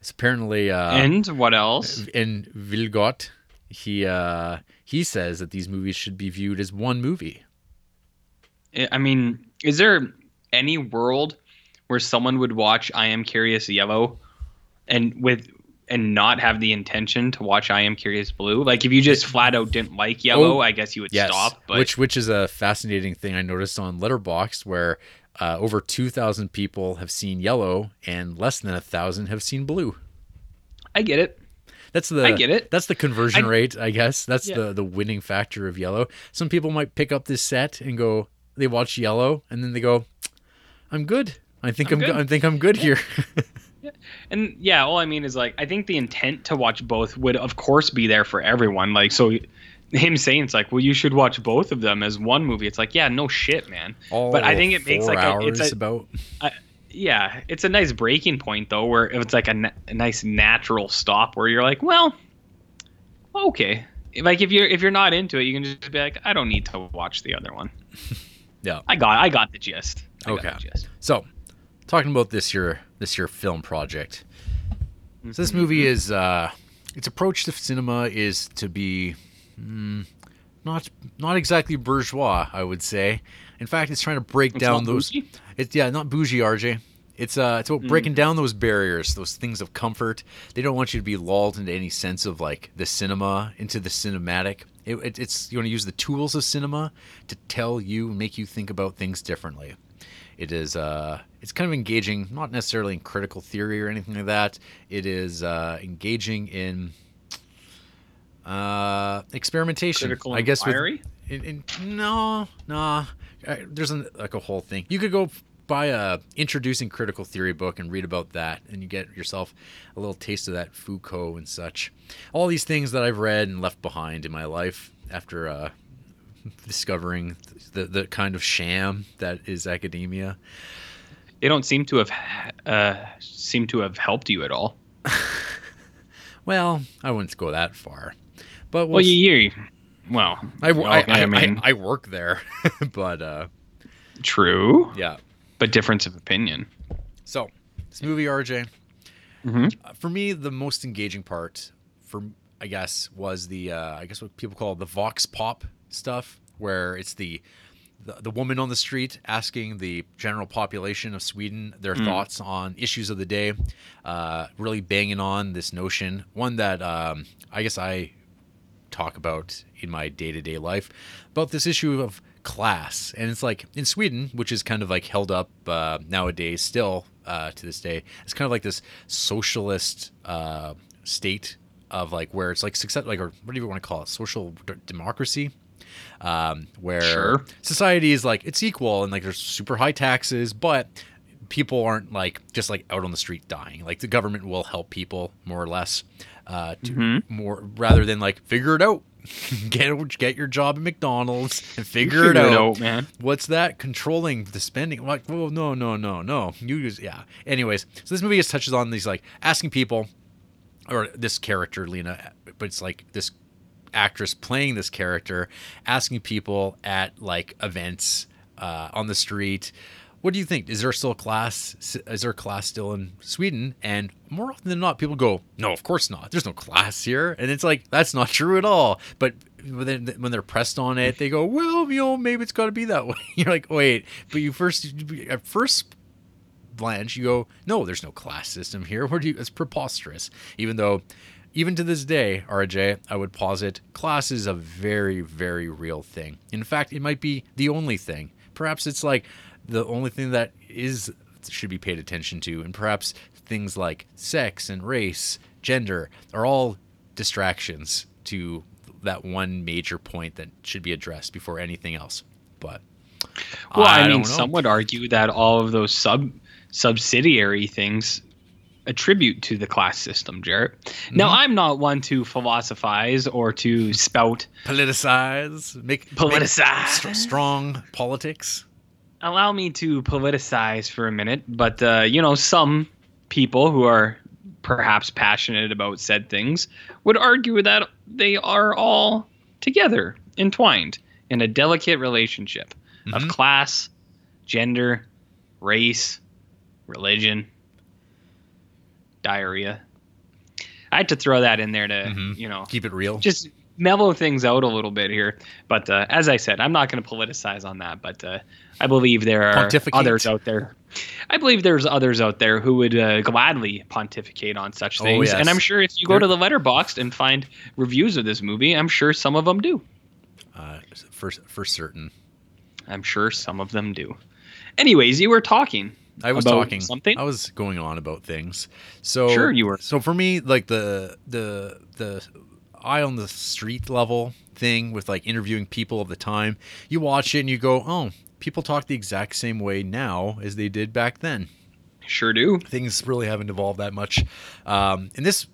It's apparently uh, and what else? in Vilgot, he uh, he says that these movies should be viewed as one movie. I- I mean, is there any world where someone would watch I Am Curious Yellow and with and not have the intention to watch I Am Curious Blue? Like if you just flat out didn't like Yellow, Oh, I guess you would Yes, stop. But which which is a fascinating thing I noticed on Letterboxd, where uh, over two thousand people have seen Yellow and less than a thousand have seen Blue. I get it. That's the I get it. That's the conversion I- rate, I guess. That's Yeah. the the winning factor of Yellow. Some people might pick up this set and go, they watch Yellow and then they go, I'm good. I think I'm, I'm good. good." I think I'm good here. And yeah, all I mean is like I think the intent to watch both would of course be there for everyone. Like so him saying it's like, well, you should watch both of them as one movie. It's like, yeah, no shit, man. All but I think it makes like a, it's a, about. yeah, it's a nice breaking point though, where it's like a, na- a nice natural stop where you're like, well, okay, like if you're if you're not into it, you can just be like, I don't need to watch the other one. Yeah. I got I got the gist. I Okay. the gist. So, talking about this year, this year film project. So this movie is uh, its approach to cinema is to be mm, not not exactly bourgeois, I would say. In fact, it's trying to break It's down those. bougie? It's yeah, not bougie, RJ. It's uh, it's about breaking down those barriers, those things of comfort. They don't want you to be lulled into any sense of like the cinema, into the cinematic. It, it, it's you want to use the tools of cinema to tell you, make you think about things differently. It is uh, it's kind of engaging, not necessarily in critical theory or anything like that. It is uh, engaging in uh, experimentation. Critical I guess with- in, in, no, no. Uh, there's an, like a whole thing. You could go buy a introducing critical theory book and read about that, and you get yourself a little taste of that Foucault and such. All these things that I've read and left behind in my life after uh, discovering the the kind of sham that is academia. They don't seem to have uh, seem to have helped you at all. Well, I wouldn't go that far, but we'll Well, you, you well, I, I, I, I mean, I, I work there, but uh, true, yeah. but difference of opinion. So this movie, RJ, Mhm. uh, for me, the most engaging part, for I guess, was the uh, I guess what people call the vox pop stuff, where it's the the, the woman on the street asking the general population of Sweden their thoughts on issues of the day, uh, really banging on this notion, one that um, I guess I talk about in my day to day life about this issue of class. And it's like in Sweden, which is kind of like held up uh, nowadays still uh, to this day, it's kind of like this socialist uh, state of like where it's like success, like, or whatever you want to call it? Social d- democracy. Um, where Sure. society is like it's equal and like there's super high taxes, but people aren't like just like out on the street dying. Like the government will help people more or less, uh, to Mm-hmm. more rather than like figure it out. get get your job at McDonald's and figure, it, it out. out, man. What's that? Controlling the spending? Like, well, no, no, no, no. You yeah. Anyways, so this movie just touches on these like asking people, or this character Lena, but it's like this actress playing this character asking people at like events uh, on the street what do you think is there still class is there class still in sweden and more often than not people go no of course not there's no class here and it's like that's not true at all but when they- when they're pressed on it they go well you know maybe it's got to be that way you're like wait but you first at first Blanche, you go, no, there's no class system here. Where do you? It's preposterous. Even though, even to this day, RJ, I would posit class is a very, very real thing. In fact, it might be the only thing. Perhaps it's like the only thing that is should be paid attention to, and perhaps things like sex and race, gender are all distractions to that one major point that should be addressed before anything else. But Well, I, don't mean, some would argue that all of those sub subsidiary things attribute to the class system, Jarrett. Now, Mm-hmm. I'm not one to philosophize or to spout. politicize, make make Politicize. str- strong politics. Allow me to politicize for a minute, but uh, you know, some people who are perhaps passionate about said things would argue that they are all together, entwined in a delicate relationship Mm-hmm. of class, gender, race, religion, diarrhea. I had to throw that in there to, Mhm. you know, Keep it real. just mellow things out a little bit here. But uh, as I said, I'm not going to politicize on that. But uh, I believe there are others out there. I believe there's others out there who would uh, gladly pontificate on such things. Oh, things. yes. And I'm sure if you go to the Letterboxd and find reviews of this movie, I'm sure some of them do. uh, for for certain. I'm sure some of them do. Anyways, you were talking. I was talking something. I was going on about things. So Sure you were. So for me, like the the the eye on the street level thing with like interviewing people of the time, you watch it and you go, oh, people talk the exact same way now as they did back then. Sure do. things really haven't evolved that much. Um, and this,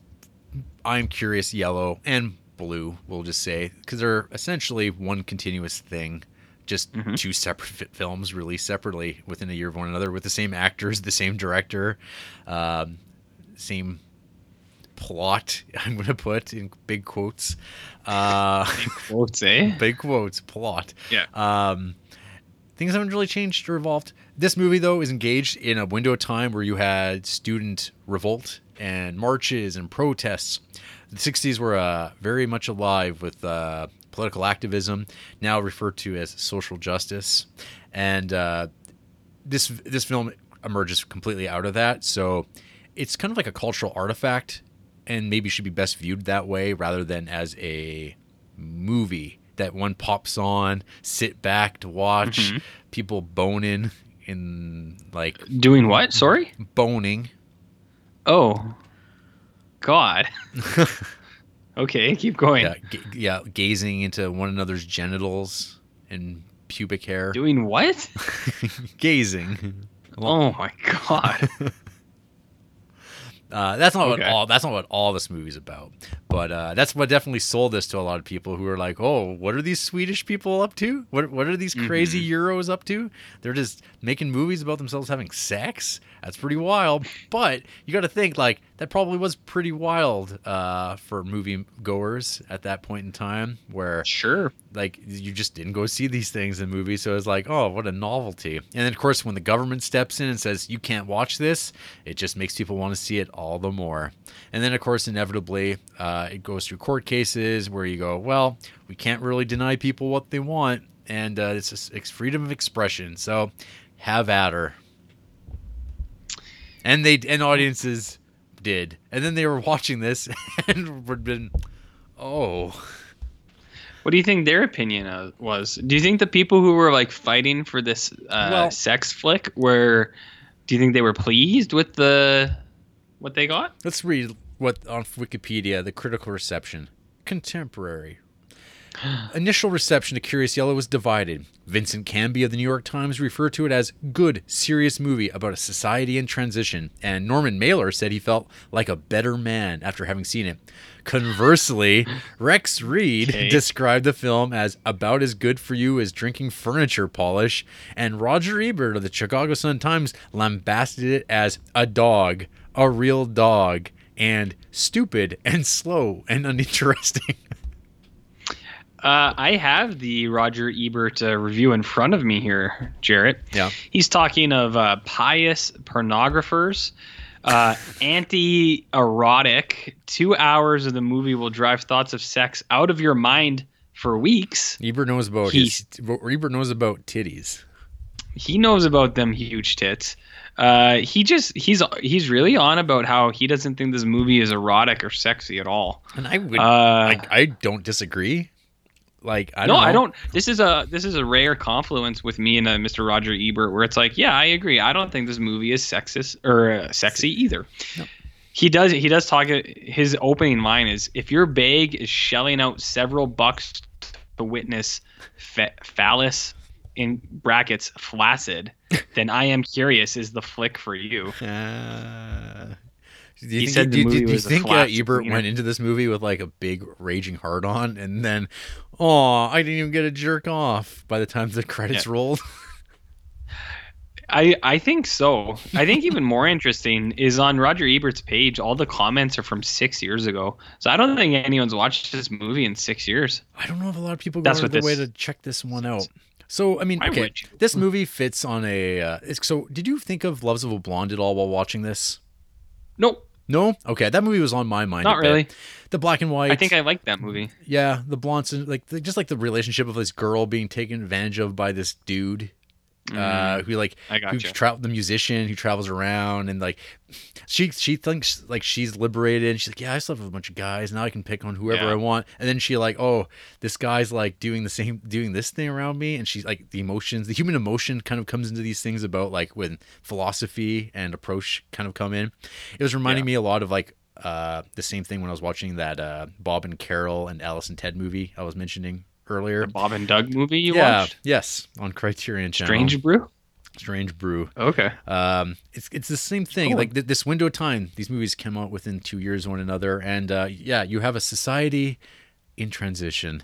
I'm curious, yellow and blue, we'll just say, because they're essentially one continuous thing, just two separate films released separately within a year of one another with the same actors, the same director, um, same plot. I'm going to put in big quotes. Uh, Quotes, eh? big quotes plot Yeah. um things haven't really changed or evolved this movie though is engaged in a window of time where you had student revolt and marches and protests the 60s were uh, very much alive with uh, political activism now referred to as social justice and uh, this this film emerges completely out of that. So it's kind of like a cultural artifact, and maybe should be best viewed that way rather than as a movie that one pops on, sit back to watch people boning in like Doing what? Sorry. boning. Oh, God. okay, keep going. Yeah, ga- yeah, gazing into one another's genitals and pubic hair. Doing what? gazing. Oh my God. Uh, that's not what all. That's not what all this movie's about. But uh, that's what definitely sold this to a lot of people who are like, "Oh, what are these Swedish people up to? What What are these crazy Mm-hmm. Euros up to? They're just making movies about themselves having sex. That's pretty wild." But you got to think like that probably was pretty wild uh, for movie goers at that point in time, where Sure. like you just didn't go see these things in movies so it's like oh what a novelty and then of course when the government steps in and says you can't watch this it just makes people want to see it all the more and then of course inevitably uh, it goes through court cases where you go well we can't really deny people what they want and uh, it's, just- it's freedom of expression so have at her and they and audiences did and then they were watching this and would been oh What do you think their opinion of, was? Do you think the people who were like fighting for this uh, Well- sex flick were? Do you think they were pleased with the what they got? Let's read what on Wikipedia the critical reception. Contemporary. Initial reception to Curious Yellow was divided. Vincent Canby of the New York Times referred to it as good, serious movie about a society in transition, and Norman Mailer said he felt like a better man after having seen it. Conversely, Rex Reed Okay. described the film as about as good for you as drinking furniture polish, and Roger Ebert of the Chicago Sun Times lambasted it as a dog, a real dog, and stupid and slow and uninteresting. Uh, I have the Roger Ebert uh, review in front of me here, Jarrett. Yeah. He's talking of uh, pious pornographers, uh, anti-erotic. Two hours of the movie will drive thoughts of sex out of your mind for weeks. Ebert knows about his, Ebert knows about titties. He knows about them huge tits. Uh, he just he's he's really on about how he doesn't think this movie is erotic or sexy at all. And I would Uh, like I don't disagree. Like I no, don't I don't. This is a this is a rare confluence with me and uh, Mr. Roger Ebert, where it's like, yeah, I agree. I don't think this movie is sexist or uh, sexy either. He does he does talk. His opening line is, "If your bag is shelling out several bucks to witness fa- phallus in brackets flaccid, then I am curious. Is the flick for you?" Uh, do you He think, said do, the you- do movie you was a think uh, Ebert went into this movie with like a big raging hard on and then, oh, I didn't even get a jerk off by the time the credits Yeah. rolled? I I think so. I think even more interesting is on Roger Ebert's page. All the comments are from six years ago, so I don't think anyone's watched this movie in six years. I don't know if a lot of people go That's out of what their way to check this one out. So I mean, okay, this movie fits on a. Uh, so did you think of Loves of a Blonde at all while watching this? Nope, No. Okay, that movie was on my mind. not really. The black and white. I think I liked that movie. Yeah, the Blonson, like the, just like the relationship of this girl being taken advantage of by this dude, uh, who like. I who gotcha. tra- the musician who travels around and like she she thinks like she's liberated. And she's like, yeah, I slept with a bunch of guys. Now I can pick on whoever Yeah. I want. And then she like, oh, this guy's like doing the same, doing this thing around me. And she's like, the emotions, the human emotion kind of comes into these things about like when philosophy and approach kind of come in. It was reminding Yeah. me a lot of like uh, the same thing when I was watching that uh, Bob and Carol and Alice and Ted movie I was mentioning earlier. The Bob and Doug movie you yeah, watched? yes, on Criterion Channel. Strange Brew. Strange Brew. Okay. Um, it's it's the same thing. Cool. Like th- this window of time, these movies come out within two years of one another, and uh, yeah, you have a society in transition.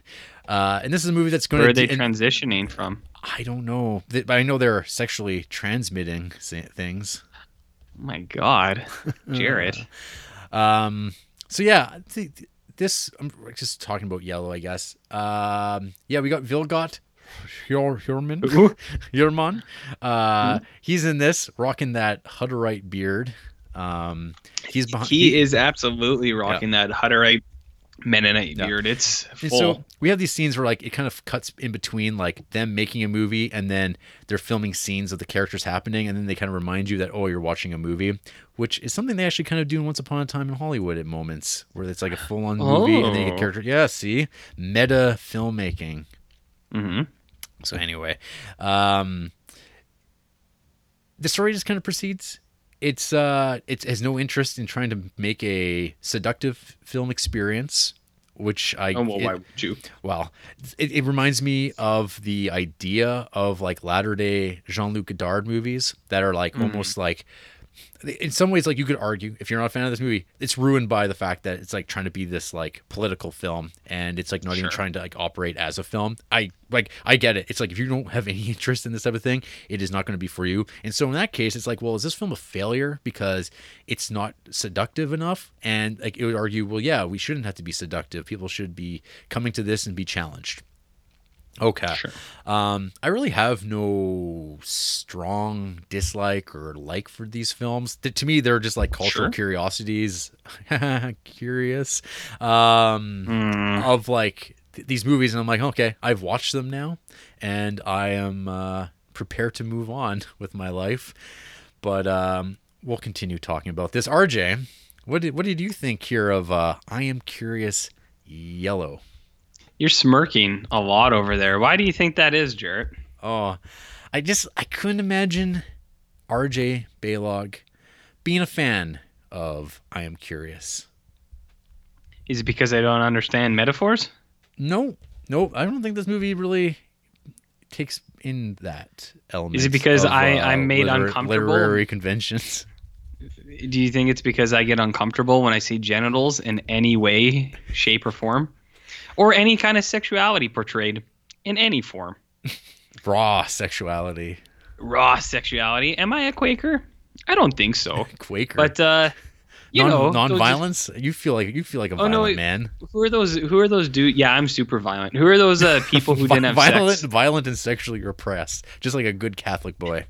Uh, and this is a movie that's going Where to. are they transitioning from? I don't know, but I know they're sexually transmitting sa- things. Oh my God, Jared. Um, so yeah, this I'm just talking about yellow, I guess. Um, yeah, we got Vilgot Hjor- Hjorman. Hjorman. Uh, he's in this, rocking that Hutterite beard. Um, he's behind. he is absolutely rocking that Hutterite Mennonite Yeah. beard. It's And full. so we have these scenes where like it kind of cuts in between like them making a movie and then they're filming scenes of the characters happening and then they kind of remind you that oh you're watching a movie, which is something they actually kind of do in Once Upon a Time in Hollywood at moments where it's like a full on movie and then you get character. Yeah, see, meta filmmaking. hmm So anyway, um, the story just kind of proceeds. It's uh, it has no interest in trying to make a seductive film experience, which I Oh well, it- why would you? well, it, it reminds me of the idea of like latter day Jean Luc Godard movies that are like almost like, in some ways, like you could argue if you're not a fan of this movie, it's ruined by the fact that it's like trying to be this like political film and it's like not even trying to like operate as a film. I like, I get it. It's like if you don't have any interest in this type of thing, it is not going to be for you. And so in that case, it's like, well, is this film a failure because it's not seductive enough? And like it would argue, well, yeah, we shouldn't have to be seductive. People should be coming to this and be challenged. Okay. Sure. Um, I really have no strong dislike or like for these films. Th- to me, they're just like cultural Sure. curiosities. Curious. Um, Mm. of like th- these movies, and I'm like, okay, I've watched them now, and I am uh, prepared to move on with my life. But um, we'll continue talking about this. RJ, what did what did you think here of uh, I am curious yellow? You're smirking a lot over there. Why do you think that is, Jarrett? Oh, I just I couldn't imagine RJ Baylog being a fan of I am curious. Is it because I don't understand metaphors? No, no, I don't think this movie really takes in that element. Is it because of, I- uh, I'm made liter- uncomfortable? Literary conventions. Do you think it's because I get uncomfortable when I see genitals in any way, shape, or form? Or any kind of sexuality portrayed in any form? Raw sexuality. Raw sexuality. Am I a Quaker? I don't think so. Quaker. But uh you non, know, non-violence. You feel like you feel like a Oh, violent no, man. Who are those who are those dudes? Yeah, I'm super violent. Who are those uh people who didn't have violent, sex? violent and sexually repressed, just like a good Catholic boy.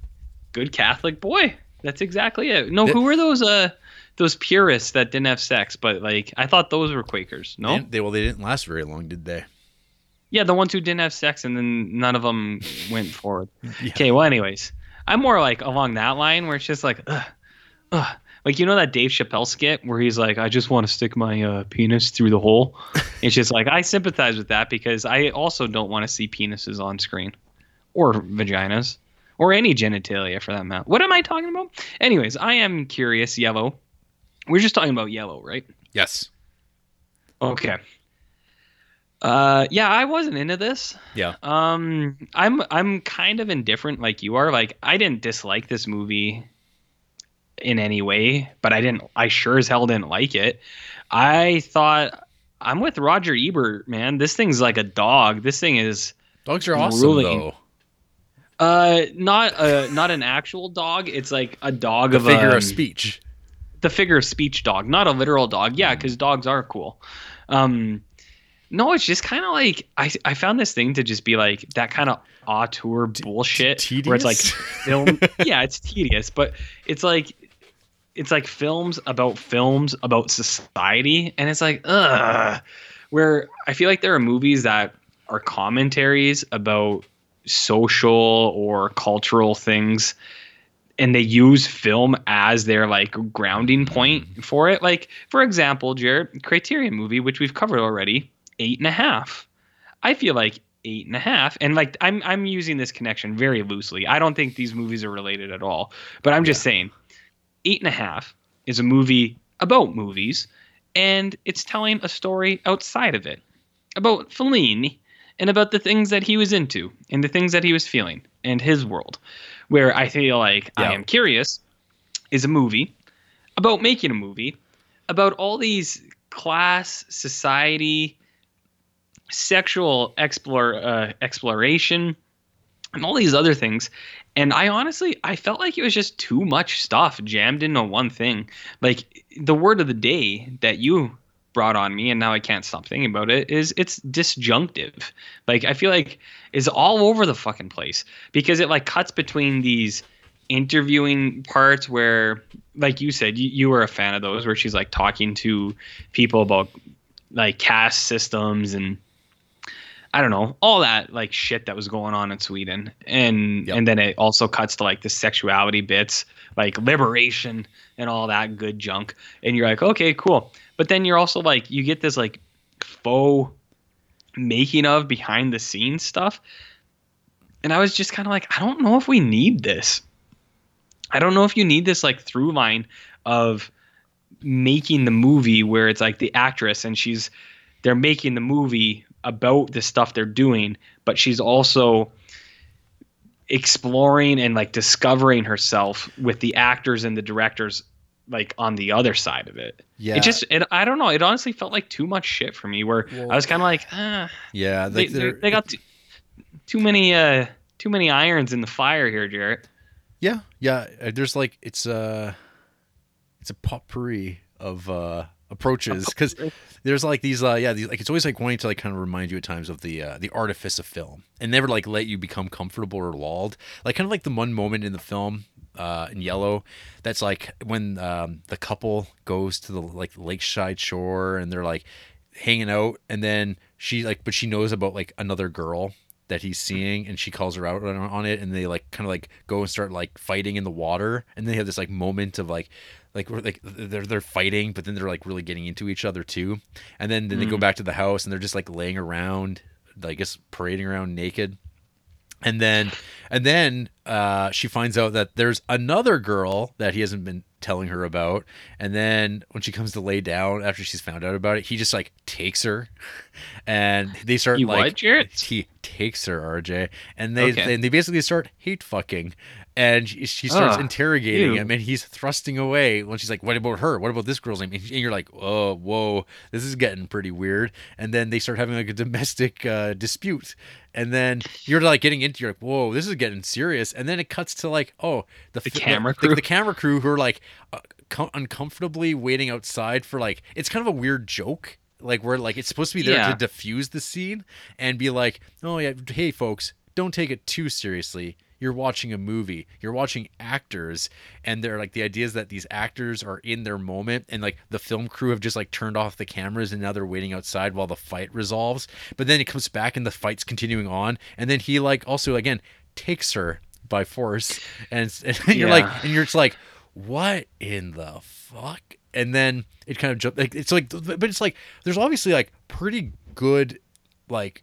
Good Catholic boy. That's exactly it. No, who were those uh those purists that didn't have sex, but like I thought those were Quakers. No? They, they well, they didn't last very long, did they? Yeah, the ones who didn't have sex and then none of them went forward. Yeah. Okay, well, anyways, I'm more like along that line where it's just like, ugh, ugh. Like, you know that Dave Chappelle skit where he's like, I just want to stick my uh, penis through the hole? it's just like, I sympathize with that because I also don't want to see penises on screen or vaginas or any genitalia for that matter. What am I talking about? Anyways, I am curious, yellow. We're just talking about yellow, right? Yes. Okay. Uh, yeah, I wasn't into this. Yeah. Um, I'm I'm kind of indifferent, like you are. Like I didn't dislike this movie in any way, but I didn't. I sure as hell didn't like it. I thought I'm with Roger Ebert, man. This thing's like a dog. This thing is Dogs are awesome Ruling. though. uh not uh not an actual dog. It's like a dog The of figure um, of speech. The figure of speech dog, not a literal dog. Yeah, because dogs are cool. Um, no, it's just kind of like I I found this thing to just be like that kind of auteur bullshit where it's like film. yeah, it's tedious, but it's like it's like films about films about society, and it's like ugh. Where I feel like there are movies that are commentaries about social or cultural things and they use film as their like grounding point mm-hmm. for it. Like, for example, Jared, Criterion movie, which we've covered already, eight and a half. I feel like eight and a half, and like I'm I'm using this connection very loosely. I don't think these movies are related at all, but I'm just saying, eight and a half is a movie about movies, and it's telling a story outside of it about Fellini and about the things that he was into and the things that he was feeling and his world. Where I feel like I am curious is a movie about making a movie about all these class, society, sexual explore, uh, exploration, and all these other things. And I honestly, I felt like it was just too much stuff jammed into one thing. Like the word of the day that you brought on me, and now I can't stop thinking about it, is it's disjunctive. Like I feel like it's all over the fucking place because it like cuts between these interviewing parts where like you said you, you were a fan of those where she's like talking to people about like caste systems and I don't know all that like shit that was going on in Sweden, and Yep. and then it also cuts to like the sexuality bits, like liberation and all that good junk, and you're like, okay, cool, but then you're also like, you get this like faux making of behind the scenes stuff, and I was just kind of like, I don't know if we need this. I don't know if you need this like through line of making the movie where it's like the actress and she's they're making the movie about the stuff they're doing, but she's also exploring and like discovering herself with the actors and the directors like on the other side of it. Yeah. It just it, I don't know, it honestly felt like too much shit for me where Well- I was kind of like, ah, Yeah, they, they, they're, got too, too many uh too many irons in the fire here, Jarrett. yeah, yeah. uh, There's like it's a it's a potpourri of uh approaches because there's like these uh yeah these, like it's always like wanting to like kind of remind you at times of the uh the artifice of film and never like let you become comfortable or lulled like kind of like the one moment in the film uh in yellow. That's like when um the couple goes to the like lakeside shore and they're like hanging out and then she like but she knows about like another girl that he's seeing and she calls her out on, it and they like kind of like go and start like fighting in the water and they have this like moment of like like like they're they're fighting but then they're like really getting into each other too. And then then they go back to the house and they're just like laying around like I guess parading around naked and then and then uh, she finds out that there's another girl that he hasn't been telling her about. And then when she comes to lay down after she's found out about it he just like takes her. And they start He like what, he takes her rj and they Okay. and they basically start hate fucking and she, she starts Ugh, interrogating ew. him and he's thrusting away when she's like what about her what about this girl's name and you're like oh whoa this is getting pretty weird and then they start having like a domestic uh, dispute and then you're like getting into you're like whoa this is getting serious and then it cuts to like oh the, The camera the, crew? the camera crew who are like uh, com- uncomfortably waiting outside for like it's kind of a weird joke like where like it's supposed to be there Yeah. to diffuse the scene and be like oh yeah hey folks don't take it too seriously you're watching a movie you're watching actors and they're like the idea is that these actors are in their moment and like the film crew have just like turned off the cameras and now they're waiting outside while the fight resolves. But then it comes back and the fight's continuing on and then he like also again takes her by force and, and you're like and you're just like what in the fuck? And then it kind of jump like it's like but it's like there's obviously like pretty good like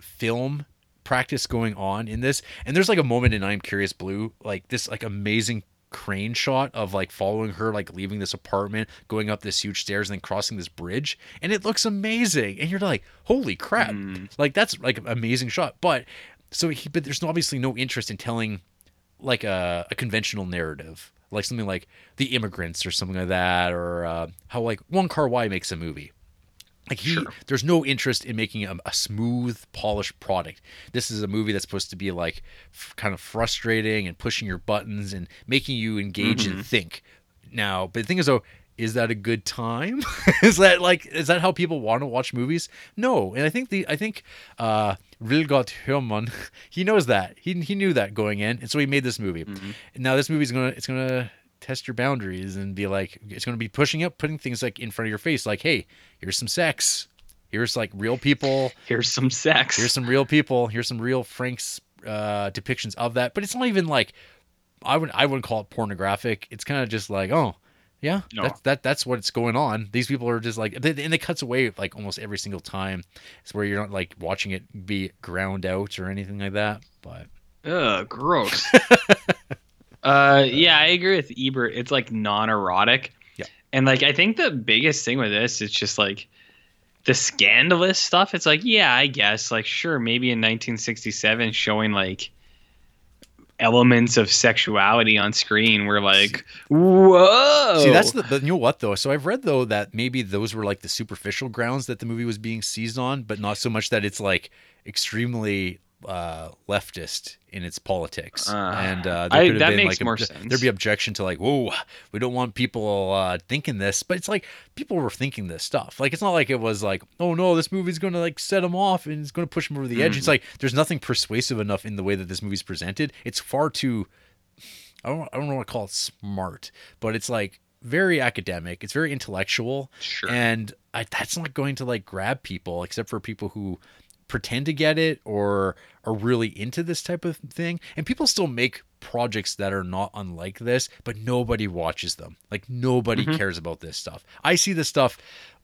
film practice going on in this and there's like a moment in i'm curious blue like this like amazing crane shot of like following her like leaving this apartment going up this huge stairs and then crossing this bridge and it looks amazing and you're like holy crap. Like that's like an amazing shot but so he but there's obviously no interest in telling like a, a conventional narrative like something like the immigrants or something like that or uh, how like Wong Kar-wai makes a movie like he there's no interest in making a, a smooth polished product. This is a movie that's supposed to be like f- kind of frustrating and pushing your buttons and making you engage and think. Now but the thing is though is that a good time? Is that like is that how people want to watch movies? No. And i think the i think uh Vilgot Sjöman, he knows that. He he knew that going in, and so he made this movie. And now this movie's gonna it's gonna test your boundaries and be like it's gonna be pushing up, putting things like in front of your face, like, hey, here's some sex, here's like real people, Here's some sex. here's some real people, here's some real Frank's uh, depictions of that. But it's not even like I would I wouldn't call it pornographic. It's kind of just like oh. Yeah, No. that's that. That's what's going on. These people are just like, and it cuts away like almost every single time. It's where you're not like watching it be ground out or anything like that. But Ugh, gross. uh, yeah, I agree with Ebert. It's like non-erotic. Yeah. And like, I think the biggest thing with this is just like the scandalous stuff. It's like, yeah, I guess, like, sure, maybe in 1967, showing like elements of sexuality on screen, we're like, whoa. See, that's the, the you know what though. So I've read though that maybe those were like the superficial grounds that the movie was being seized on, but not so much that it's like extremely uh, leftist in its politics. Uh, and uh, I- that makes like, more obje- sense. There'd be objection to like, whoa, we don't want people uh, thinking this, but it's like people were thinking this stuff. Like it's not like it was like, oh no, this movie's gonna like set them off and it's gonna push them over the edge. It's Mm. like there's nothing persuasive enough in the way that this movie's presented. It's far too I don't I don't know what to call it smart, but it's like very academic. It's very intellectual, Sure. and I, that's not going to like grab people, except for people who pretend to get it or are really into this type of thing. And people still make projects that are not unlike this, but nobody watches them. Like nobody cares about this stuff. I see this stuff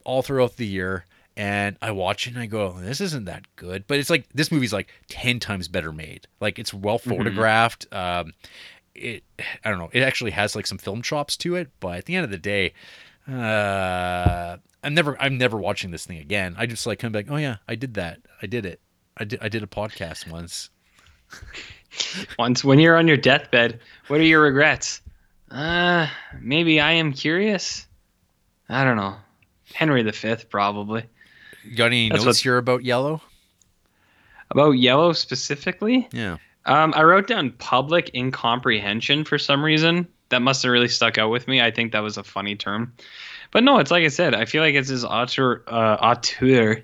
all throughout the year and I watch it and I go, this isn't that good. But it's like this movie's like 10 times better made. Like it's well photographed. Um it I don't know, it actually has like some film chops to it, but at the end of the day, uh I'm never I'm never watching this thing again. I just like come back, oh yeah, I did that. I did it. I did I did a podcast once. Once when you're on your deathbed, what are your regrets? Uh, maybe I am curious. I don't know. Henry V, probably. You got any That's notes what- here about yellow? About yellow specifically, Yeah. um, I wrote down public incomprehension for some reason. That must have really stuck out with me. I think that was a funny term. But no, it's like I said. I feel like it's this auteur, uh, auteur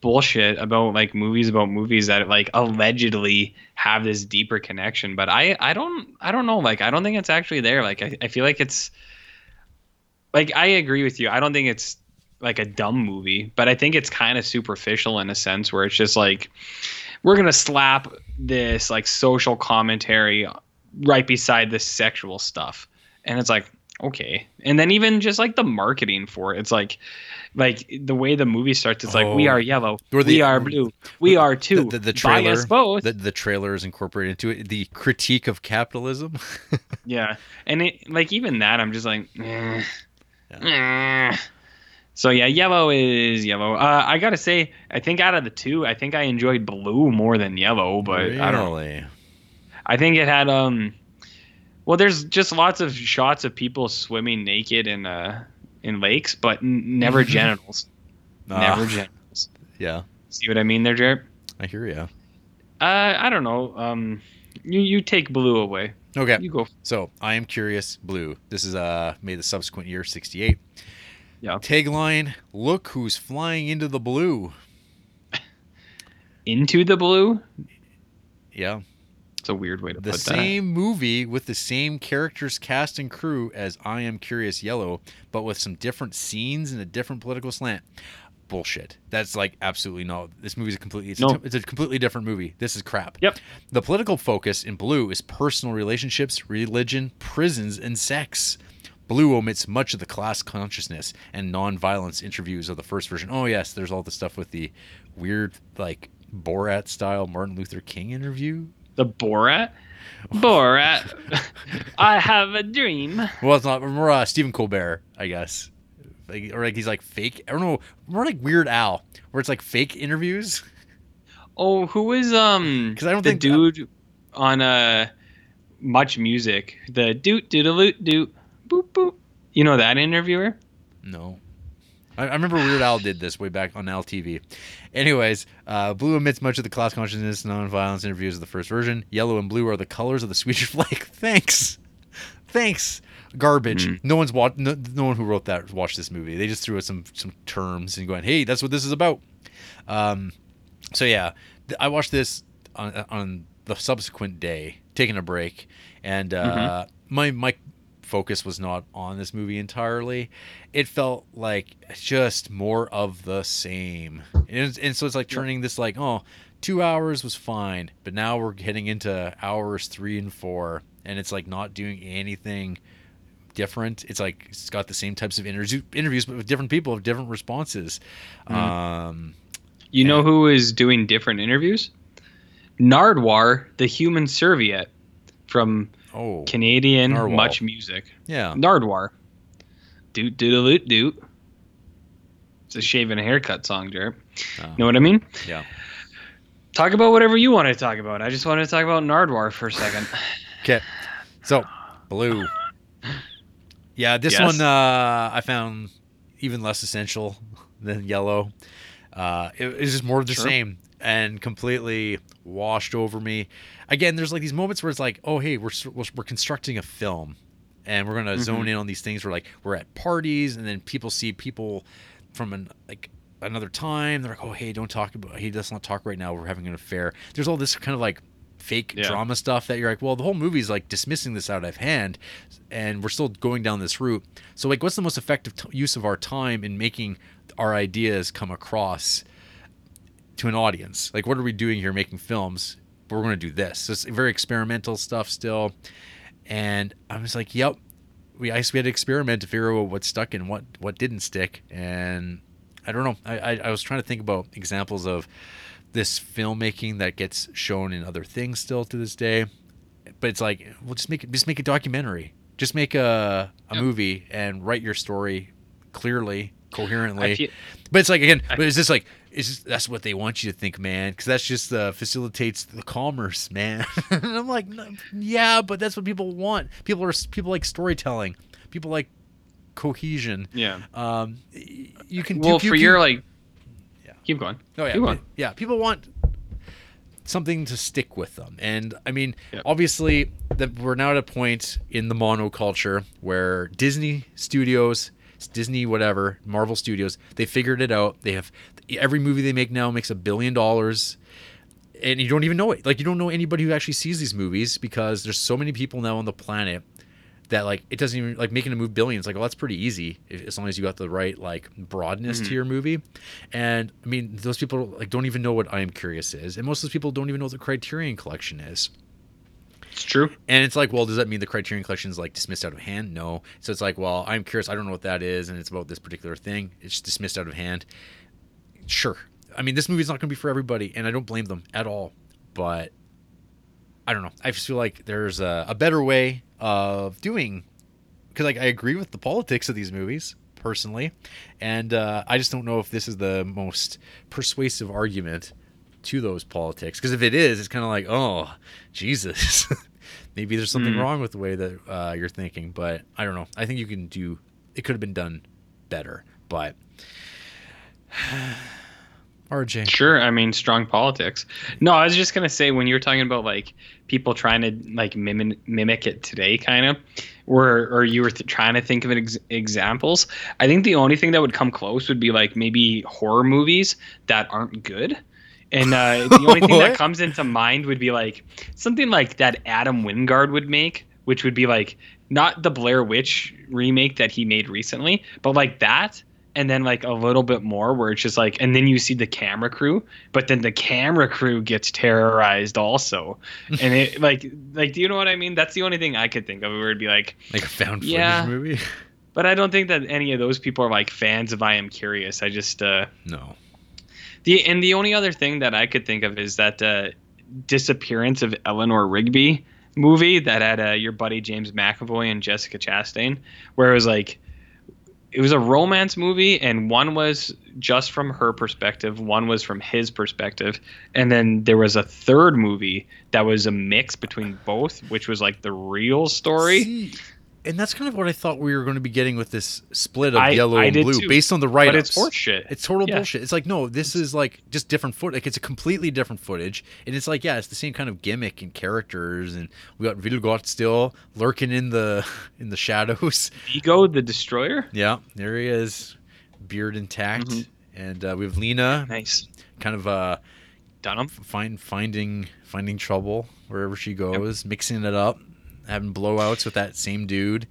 bullshit about like movies about movies that like allegedly have this deeper connection. But I, I don't, I don't know. Like, I don't think it's actually there. Like, I, I feel like it's, like, I agree with you. I don't think it's like a dumb movie, but I think it's kind of superficial in a sense where it's just like, we're gonna slap this like social commentary right beside the sexual stuff and it's like okay and then even just like the marketing for it it's like like the way the movie starts it's like we Oh. are yellow the- we are blue we are two The, the, the trailer, both the, the trailer is incorporated into it. The critique of capitalism. yeah and it like even that i'm just like eh. Eh. so yeah yellow is yellow uh, i gotta say i think out of the two i think i enjoyed blue more than yellow but i don't know really? I think it had um well there's just lots of shots of people swimming naked in uh in lakes but n- never genitals. never Ah, genitals. Yeah, See what I mean there, Jared? I hear you. Uh I don't know. Um you you take blue away. Okay, You go. so I am curious. Blue. This is uh made the subsequent year, '68. Yeah. Tagline: Look who's flying into the blue. Into the blue? Yeah, It's a weird way to put it. the same movie with the same characters, cast, and crew as I Am Curious Yellow, but with some different scenes and a different political slant. Bullshit. That's like absolutely no. This movie is completely. It's, No. a, it's a completely different movie. This is crap. Yep. The political focus in Blue is personal relationships, religion, prisons, and sex. Blue omits much of the class consciousness and non-violence interviews of the first version. Oh yes, there's all the stuff with the weird like Borat style Martin Luther King interview that. The Borat? Borat. I have a dream. Well, it's not more uh, Stephen Colbert, I guess. Like, or like he's like fake. I don't know. More like Weird Al, where it's like fake interviews. Oh, who is um? Because I don't the think- dude on uh much music? The doot doot doot boop boop. You know that interviewer? No. I, I remember Weird Al did this way back on LTV. Anyways, uh, blue omits much of the class consciousness, non-violence interviews of the first version. Yellow and blue are the colors of the Swedish flag. Thanks, thanks. Garbage. Mm. No one's watched. No, no one who wrote that watched this movie. They just threw out some some terms and going, "Hey, that's what this is about." Um, so yeah, I watched this on, on the subsequent day, taking a break, and uh, my my focus was not on this movie entirely. It felt like just more of the same, and, and so it's like turning this like oh, two hours was fine, but now we're getting into hours three and four, and it's like not doing anything different. It's like it's got the same types of interviews, interviews, but with different people with different responses. Um, You know who is doing different interviews? Nardwuar, the human serviette from oh, Canadian Narwhal. Much Music. yeah. Nardwuar. Doot doot doot doot. It's a shave and a haircut song, Jared. Oh. Know what I mean? Yeah. Talk about whatever you want to talk about. I just wanted to talk about Nardwuar for a second. Okay. So, blue. Yeah, this Yes. one uh, I found even less essential than yellow. Uh, it, it's just more of the Sure. same and completely washed over me. Again, there's like these moments where it's like, oh hey, we're we're, we're constructing a film, and we're gonna Mm-hmm. zone in on these things. We're like we're at parties, and then people see people from an like another time. They're like, oh hey, don't talk about. Hey, let's not talk right now. We're having an affair. There's all this kind of like fake Yeah. drama stuff that you're like, well, the whole movie's like dismissing this out of hand, and we're still going down this route. So like, what's the most effective t- use of our time in making our ideas come across to an audience? Like, what are we doing here making films? We're going to do this. It's very experimental stuff still, and I was like, yep. We I we had to experiment to figure out what stuck and what what didn't stick, and I don't know. I, I, I was trying to think about examples of this filmmaking that gets shown in other things still to this day. But it's like, well, just make it, just make a documentary. Just make a a Yep. movie and write your story clearly, coherently. Feel- but it's like again, I- but it's just like it's just, that's what they want you to think, man, because that's just uh, facilitates the commerce, man. and I'm like, yeah, but that's what people want. People are people like storytelling. People like cohesion. Yeah. Um, you can Well, you- you for can- your like, Yeah. keep going. Oh yeah, Keep going. yeah. People want something to stick with them, and I mean, Yep. obviously, that we're now at a point in the monoculture where Disney Studios, Disney whatever, Marvel Studios, they figured it out. They have every movie they make now makes a billion dollars. And you don't even know it. Like you don't know anybody who actually sees these movies because there's so many people now on the planet that like it doesn't even like making a move billions like well that's pretty easy if, as long as you got the right like broadness to mm-hmm. your movie and i mean those people like don't even know what i am curious is and most of those people don't even know what the criterion collection is It's true. and it's like well does that mean the criterion collection is like dismissed out of hand no so it's like well i'm curious i don't know what that is and it's about this particular thing it's dismissed out of hand sure i mean this movie's not going to be for everybody and i don't blame them at all but I don't know. I just feel like there's a, a better way of doing because like I agree with the politics of these movies personally, and uh, I just don't know if this is the most persuasive argument to those politics. Because if it is, it's kind of like, oh, Jesus, maybe there's something Mm. wrong with the way that uh, you're thinking. But I don't know. I think you can do. It could have been done better, but. RJ. Sure, I mean strong politics. No, I was just gonna say when you're talking about like people trying to like mimic mimic it today, kind of, or or you were th- trying to think of ex- examples. I think the only thing that would come close would be like maybe horror movies that aren't good. And uh, the only thing that comes into mind would be like something like that Adam Wingard would make, which would be like not the Blair Witch remake that he made recently, but like that and then like a little bit more where it's just like and then you see the camera crew but then the camera crew gets terrorized also and it like like do you know what i mean that's the only thing i could think of where it'd be like Like a found footage Yeah. movie? but i don't think that any of those people are like fans of i am curious i just uh no. the and the only other thing that i could think of is that uh disappearance of eleanor rigby movie that had uh, your buddy james mcavoy and jessica chastain where it was like it was a romance movie and one was just from her perspective one was from his perspective and then there was a third movie that was a mix between both which was like the real story. See, and that's kind of what I thought we were going to be getting with this split of I- yellow I and blue too. based on the right. but it's horseshit It's total Yeah. bullshit. It's like no, this is like just different foot. Like it's a completely different footage, and it's like yeah, it's the same kind of gimmick and characters, and we got Vilgot still lurking in the in the shadows. ego the destroyer Yeah, there he is, beard intact, Mhm. and uh, we have Lena, nice kind of uh, dunham find finding finding trouble wherever she goes, mixing it up, having blowouts with that same dude.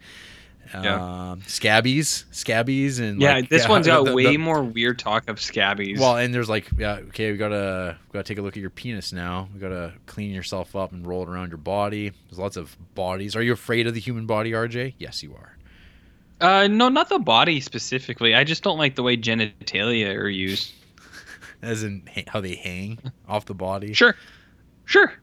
Yeah. Um, scabbies, scabbies, and yeah like, this one's got the- way the- more weird talk of scabbies Well, and there's like, yeah, okay, we gotta we gotta take a look at your penis now. We gotta clean yourself up and roll it around your body. There's lots of bodies. Are you afraid of the human body, RJ? Yes, you are. Uh, no, not the body specifically. I just don't like the way genitalia are used. As in how they hang off the body. Sure, sure.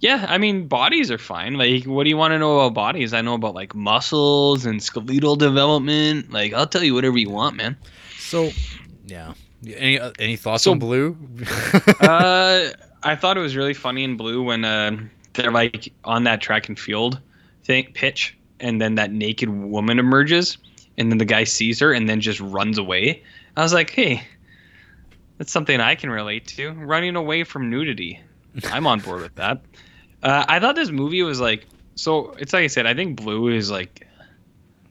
Yeah, I mean bodies are fine. Like, what do you want to know about bodies? I know about like muscles and skeletal development. Like, I'll tell you whatever you want, man. So, yeah. Any uh, any thoughts So- on blue? uh, I thought it was really funny in blue when uh, they're like on that track and field thing pitch, and then that naked woman emerges, and then the guy sees her and then just runs away. I was like, hey, that's something I can relate to. Running away from nudity. I'm on board with that. Uh, I thought this movie was like so. It's like I said. I think blue is like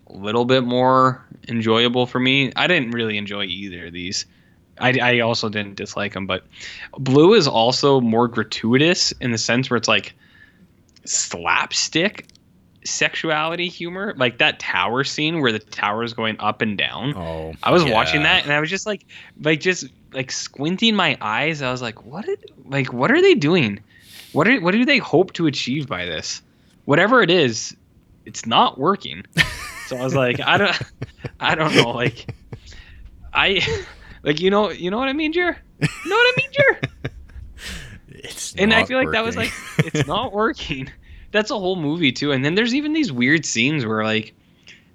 a little bit more enjoyable for me. I didn't really enjoy either of these. I, I also didn't dislike them, but Blue is also more gratuitous in the sense where it's like slapstick sexuality humor, like that tower scene where the tower is going up and down. Oh, I was watching that and I was just like, like just like squinting my eyes. I was like, what? Did, like, what are they doing? What are what do they hope to achieve by this? Whatever it is, it's not working. So I was like, I don't, I don't know. Like, I, like you know, you know what I mean, Jer? You know what I mean, Jer? It's and I feel like that was like it's not working. That's a whole movie too. And then there's even these weird scenes where like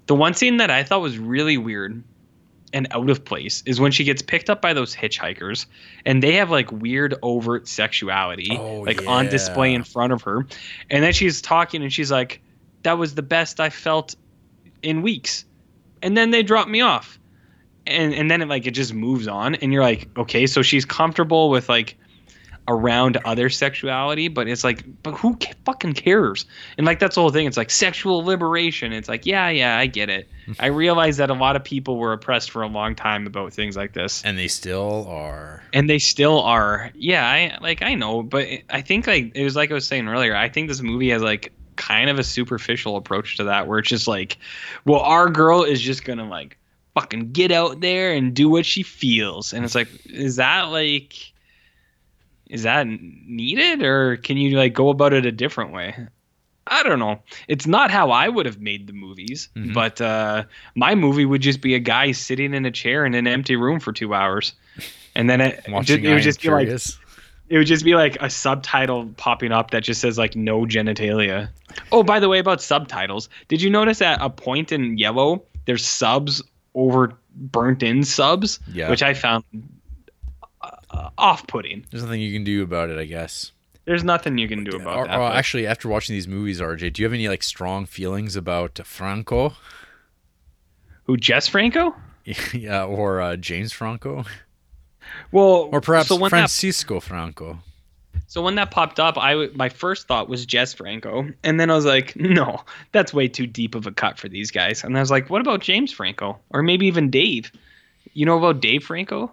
the one scene that I thought was really weird and out of place is when she gets picked up by those hitchhikers and they have like weird overt sexuality Oh, like on display in front of her. And then she's talking and she's like that was the best I felt in weeks. And then they drop me off. And and then it like it just moves on and you're like okay, so she's comfortable with like around other sexuality, but it's like, but who fucking cares? And like that's the whole thing. It's like sexual liberation. It's like, yeah, yeah, I get it. I realize that a lot of people were oppressed for a long time about things like this, and they still are. and they still are. Yeah, I like I know, but I think like it was like I was saying earlier. I think this movie has like kind of a superficial approach to that, where it's just like, well, our girl is just gonna like fucking get out there and do what she feels, and it's like, is that like is that needed or can you like go about it a different way? I don't know. It's not how i would have made the movies Mhm. but uh my movie would just be a guy sitting in a chair in an empty room for two hours and then it, just, it would just be like it would just be like a subtitle popping up that just says like no genitalia. Oh by the way about subtitles. Did you notice at a point in yellow there's subs over burnt in subs? Yeah. which i found uh, off-putting There's nothing you can do about it, I guess. there's nothing you can do about Or- that. or actually, after watching these movies, RJ, do you have any like strong feelings about Franco? Who, Jess Franco? yeah, or uh, James Franco, Well, or perhaps so Francisco Franco. so when that popped up, I my first thought was Jess Franco, and then I was like, no, that's way too deep of a cut for these guys. And I was like, what about James Franco, or maybe even Dave? You know about Dave Franco,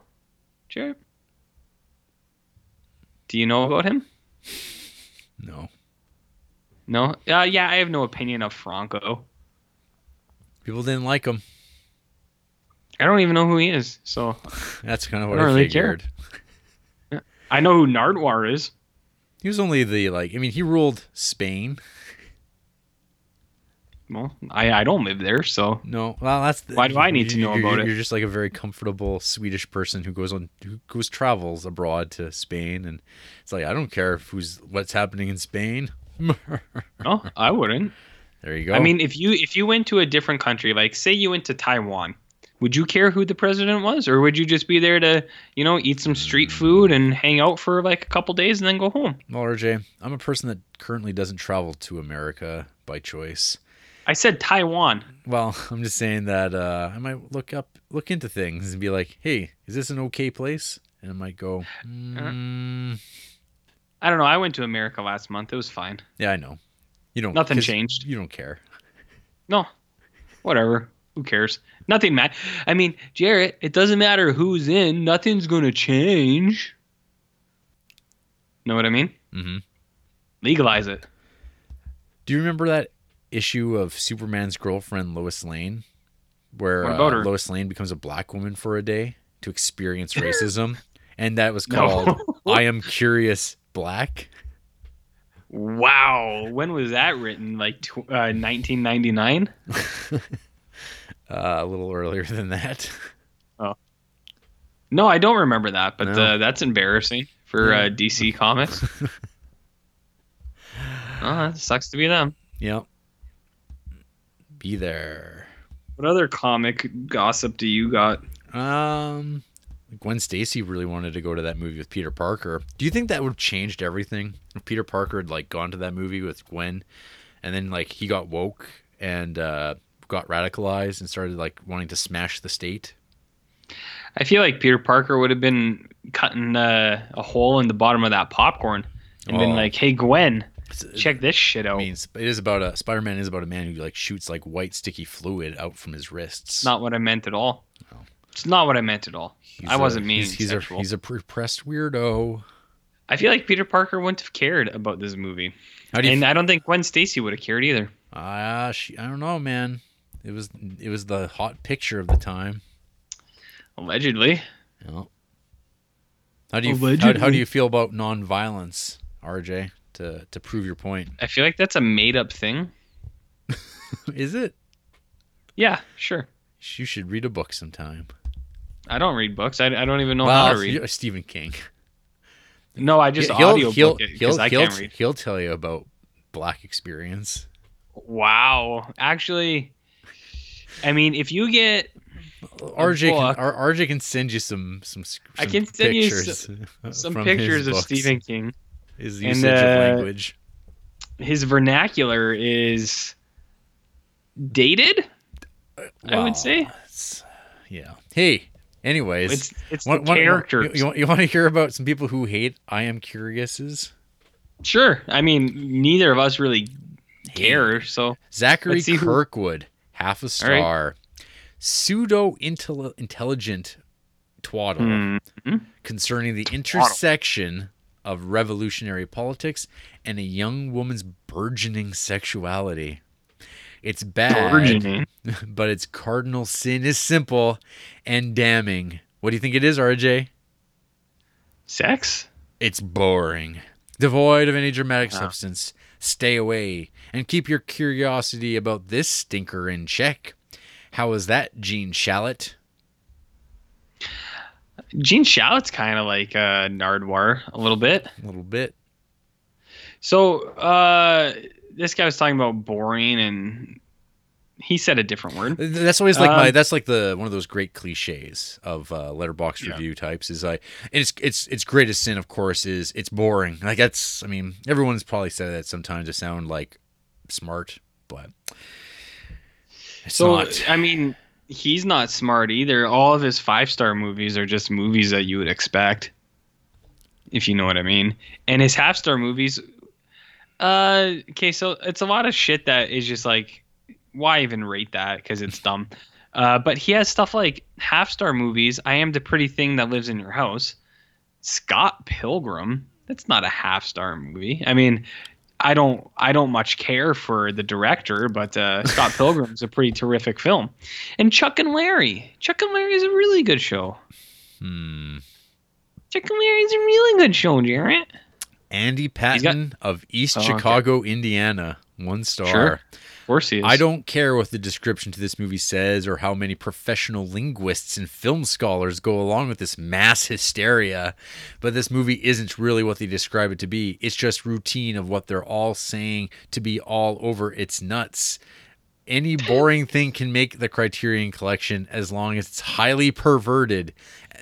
Jared? Do you know about him? No, No. Uh, yeah, I have no opinion of Franco. people didn't like him. I don't even know who he is. So That's kind of I what don't I, really care. figured. I know who Nardwuar is. He was only the like. I mean, he ruled Spain. Well, I, I don't live there, so No, well, that's the, Why do I need to know about it? You're just like a very comfortable Swedish person who goes on who goes travels abroad to Spain, and it's like I don't care if who's what's happening in Spain. no, oh, I wouldn't. There you go. I mean, if you if you went to a different country, like say you went to Taiwan, would you care who the president was, or would you just be there to you know eat some street mm. food and hang out for like a couple days and then go home? well, RJ, I'm a person that currently doesn't travel to America by choice. I said Taiwan. Well, I'm just saying that uh, I might look up, look into things, and be like, "Hey, is this an okay place?" And I might go, mm, I don't know. I went to America last month. It was fine. "Yeah, I know." You don't. Nothing changed. You don't care. No, whatever. Who cares? Nothing matter. I mean, Jarrett, it doesn't matter who's in. Nothing's gonna change. Know what I mean? hmm Legalize it. Do you remember that issue of Superman's girlfriend Lois Lane, where uh. Lois Lane becomes a black woman for a day to experience racism, and that was No. called "I Am Curious Black." Wow. When was that written? Like tw- uh, 1999? Uh, a little earlier than that. Oh. No, I don't remember that, but No. uh, that's embarrassing for Yeah. uh, DC Comics. oh, sucks to be them. yep. Be there. What other comic gossip do you got? Um, Gwen Stacy really wanted to go to that movie with Peter Parker. Do you think that would have changed everything if Peter Parker had like gone to that movie with Gwen, and then like he got woke and uh, got radicalized and started like wanting to smash the state? I feel like Peter Parker would have been cutting uh, a hole in the bottom of that popcorn and been Oh. like, "Hey, Gwen, check this shit out." I mean, it is about a Spider-Man is about a man who like shoots like white sticky fluid out from his wrists. Not what I meant at all. No. It's not what I meant at all. He's I a- wasn't meaning He's, he's a he's a repressed weirdo. I feel like Peter Parker wouldn't have cared about this movie, How do you? and I don't think Gwen Stacy would have cared either. Ah, she, I don't know, man. It was it was the hot picture of the time. Allegedly, You know. How do you how, how do you feel about non-violence, RJ? To to prove your point, I feel like that's a made-up thing. is it? Yeah, sure. You should read a book sometime. I don't read books. I, I don't even know well, how to read. Stephen King. No, I just he'll, audio he'll, book it because I he'll, can't read. he'll tell you about black experience. Wow. Actually, I mean, if you get RJ book. can, RJ can send you some some, s- I some can send you pictures some pictures of Stephen King, His and, usage of uh, language. his vernacular is dated. I would say yeah. Hey, anyways, it's it's One- the one- characters. You, you, want to hear about some people who hate I Am Curiouses? Sure. I mean, neither of us really care. So Zachary see who- Kirkwood, half a star. Pseudo intelligent twaddle Hmm. concerning the intersection of revolutionary politics and a young woman's burgeoning sexuality. It's bad, burgeoning. but its cardinal sin is simple and damning. What do you think it is, RJ? Sex. It's boring, devoid of any dramatic Ah. substance. Stay away and keep your curiosity about this stinker in check. How is that, Gene Shalit? Gene Shalit's kind of like uh, Nardwuar a little bit. A little bit. So uh, this guy was talking about boring, and he said a different word. That's always like my. Um, That's like the one of those great cliches of uh, Letterboxd Yeah. review types. Is like it's it's its greatest sin, of course, is it's boring. Like that's. I mean, everyone's probably said that sometimes to sound like smart, but it's so not. I mean, he's not smart either. All of his five star movies are just movies that you would expect, if you know what I mean. And his half star movies, uh, okay, so it's a lot of shit that is just like, why even rate that? Because it's dumb. Uh, but he has stuff like half star movies. I am the pretty thing that lives in your house. Scott Pilgrim. That's not a half star movie. I mean, I don't I don't much care for the director, but uh, Scott Pilgrim's a pretty terrific film. And Chuck and Larry. Chuck and Larry is a really good show. Hmm. Chuck and Larry is a really good show, Jarrett. Andy Patton of East Oh, okay. Chicago, Indiana, one star. Sure. Of course he is. I don't care what the description to this movie says or how many professional linguists and film scholars go along with this mass hysteria, but this movie isn't really what they describe it to be. It's just routine of what they're all saying to be all over its nuts. Any boring thing can make the Criterion collection as long as it's highly perverted.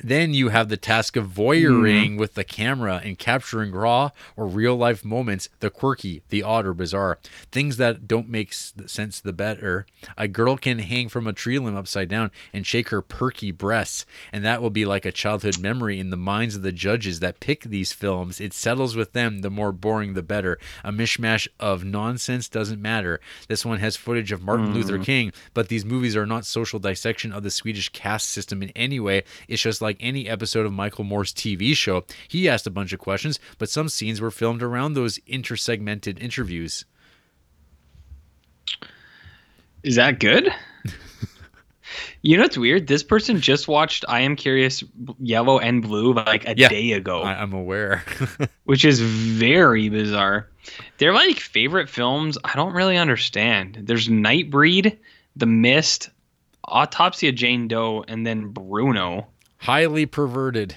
Then you have the task of voyeuring mm-hmm. with the camera and capturing raw or real life moments, the quirky, the odd, or bizarre. Things that don't make sense the better. A girl can hang from a tree limb upside down and shake her perky breasts, and that will be like a childhood memory in the minds of the judges that pick these films. It settles with them, the more boring the better. A mishmash of nonsense doesn't matter. This one has footage of Martin Luther mm. King, but these movies are not social dissection of the Swedish caste system in any way. It's just like any episode of Michael Moore's TV show. He asked a bunch of questions, but some scenes were filmed around those intersegmented interviews. Is that good? you know what's weird? This person just watched I Am Curious Yellow and Blue like a Yeah. day ago. I, I'm aware. which is very bizarre. They're like favorite films. I don't really understand. There's Nightbreed, The Mist, Autopsy of Jane Doe, and then Bruno, Highly perverted.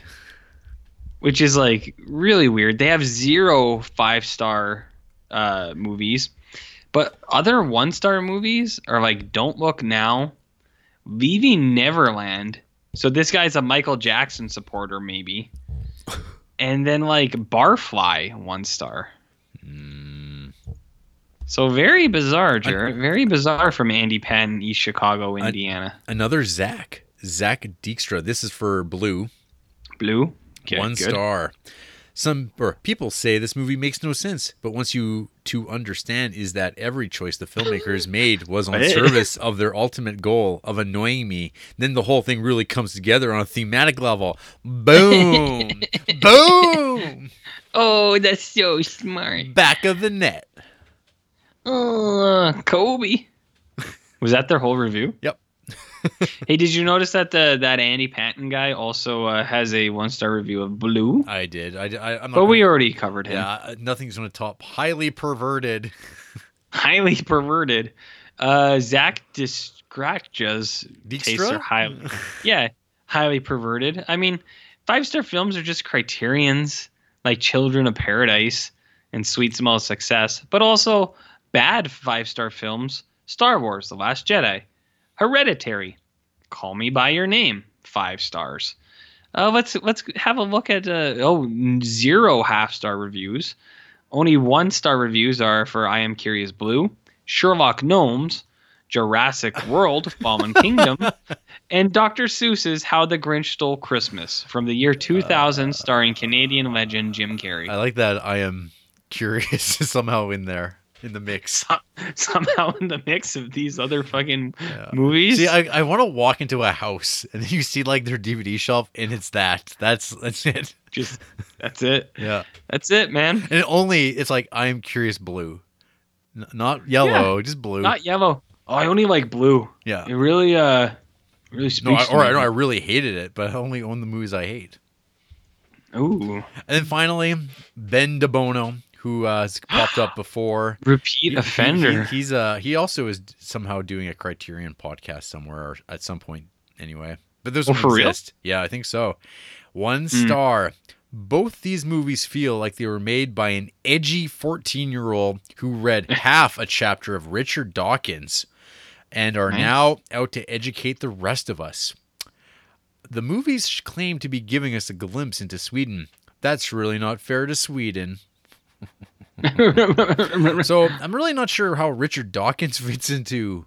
which is like really weird. They have zero five star uh, movies, but other one star movies are like Don't Look Now, Leaving Neverland. So this guy's a Michael Jackson supporter, maybe. And then like Barfly, one star. So very bizarre, Jared. Very bizarre from Andy Penn, East Chicago, Indiana. Another Zach. Zach Dijkstra. This is for Blue. Blue. Okay, one good. star. Some or people say this movie makes no sense, but once you to understand is that every choice the filmmakers made was on service of their ultimate goal of annoying me, then the whole thing really comes together on a thematic level. Boom, boom, Oh, that's so smart. back of the net. Uh, Kobe. Was that their whole review? Yep. Hey, did you notice that the that Andy Patton guy also uh, has a one star review of Blue? I did. I, I I'm not. But we gonna- already covered him. yeah, nothing's gonna top highly perverted. Highly perverted. Uh, Zach Discrackja's tastes are highly, yeah, highly perverted. I mean, five star films are just criterions like Children of Paradise and Sweet Smell of Success, but also bad five star films: Star Wars: The Last Jedi, Hereditary, Call Me by Your Name, five stars. Uh, let's let's have a look at uh, oh zero half star reviews. Only one star reviews are for I Am Curious Blue, Sherlock Gnomes, Jurassic World Fallen Kingdom, and Dr. Seuss's How the Grinch Stole Christmas from the year 2000, starring Canadian legend Jim Carrey. I like that. I am curious somehow in there in the mix. Somehow in the mix of these other fucking Yeah. movies. See, I, I want to walk into a house and you see like their DVD shelf and it's that. That's that's it. just that's it. Yeah. That's it, man. And it only it's like I am curious blue, N- not yellow, just blue. Not yellow. Oh, I only like blue. yeah. It really uh really speaks No, I, or. I know I really hated it, but I only own the movies I hate. Ooh. And then finally, Ben DeBono, who uh, has popped up before. Repeat He- offender. he- he's uh he also is somehow doing a Criterion podcast somewhere or at some point anyway. But those Oh, for real? Yeah, I think so. One Hmm. star. Both these movies feel like they were made by an edgy 14 year old who read half a chapter of Richard Dawkins and are Nice. now out to educate the rest of us. The movies claim to be giving us a glimpse into Sweden. That's really not fair to Sweden. So I'm really not sure how Richard Dawkins fits into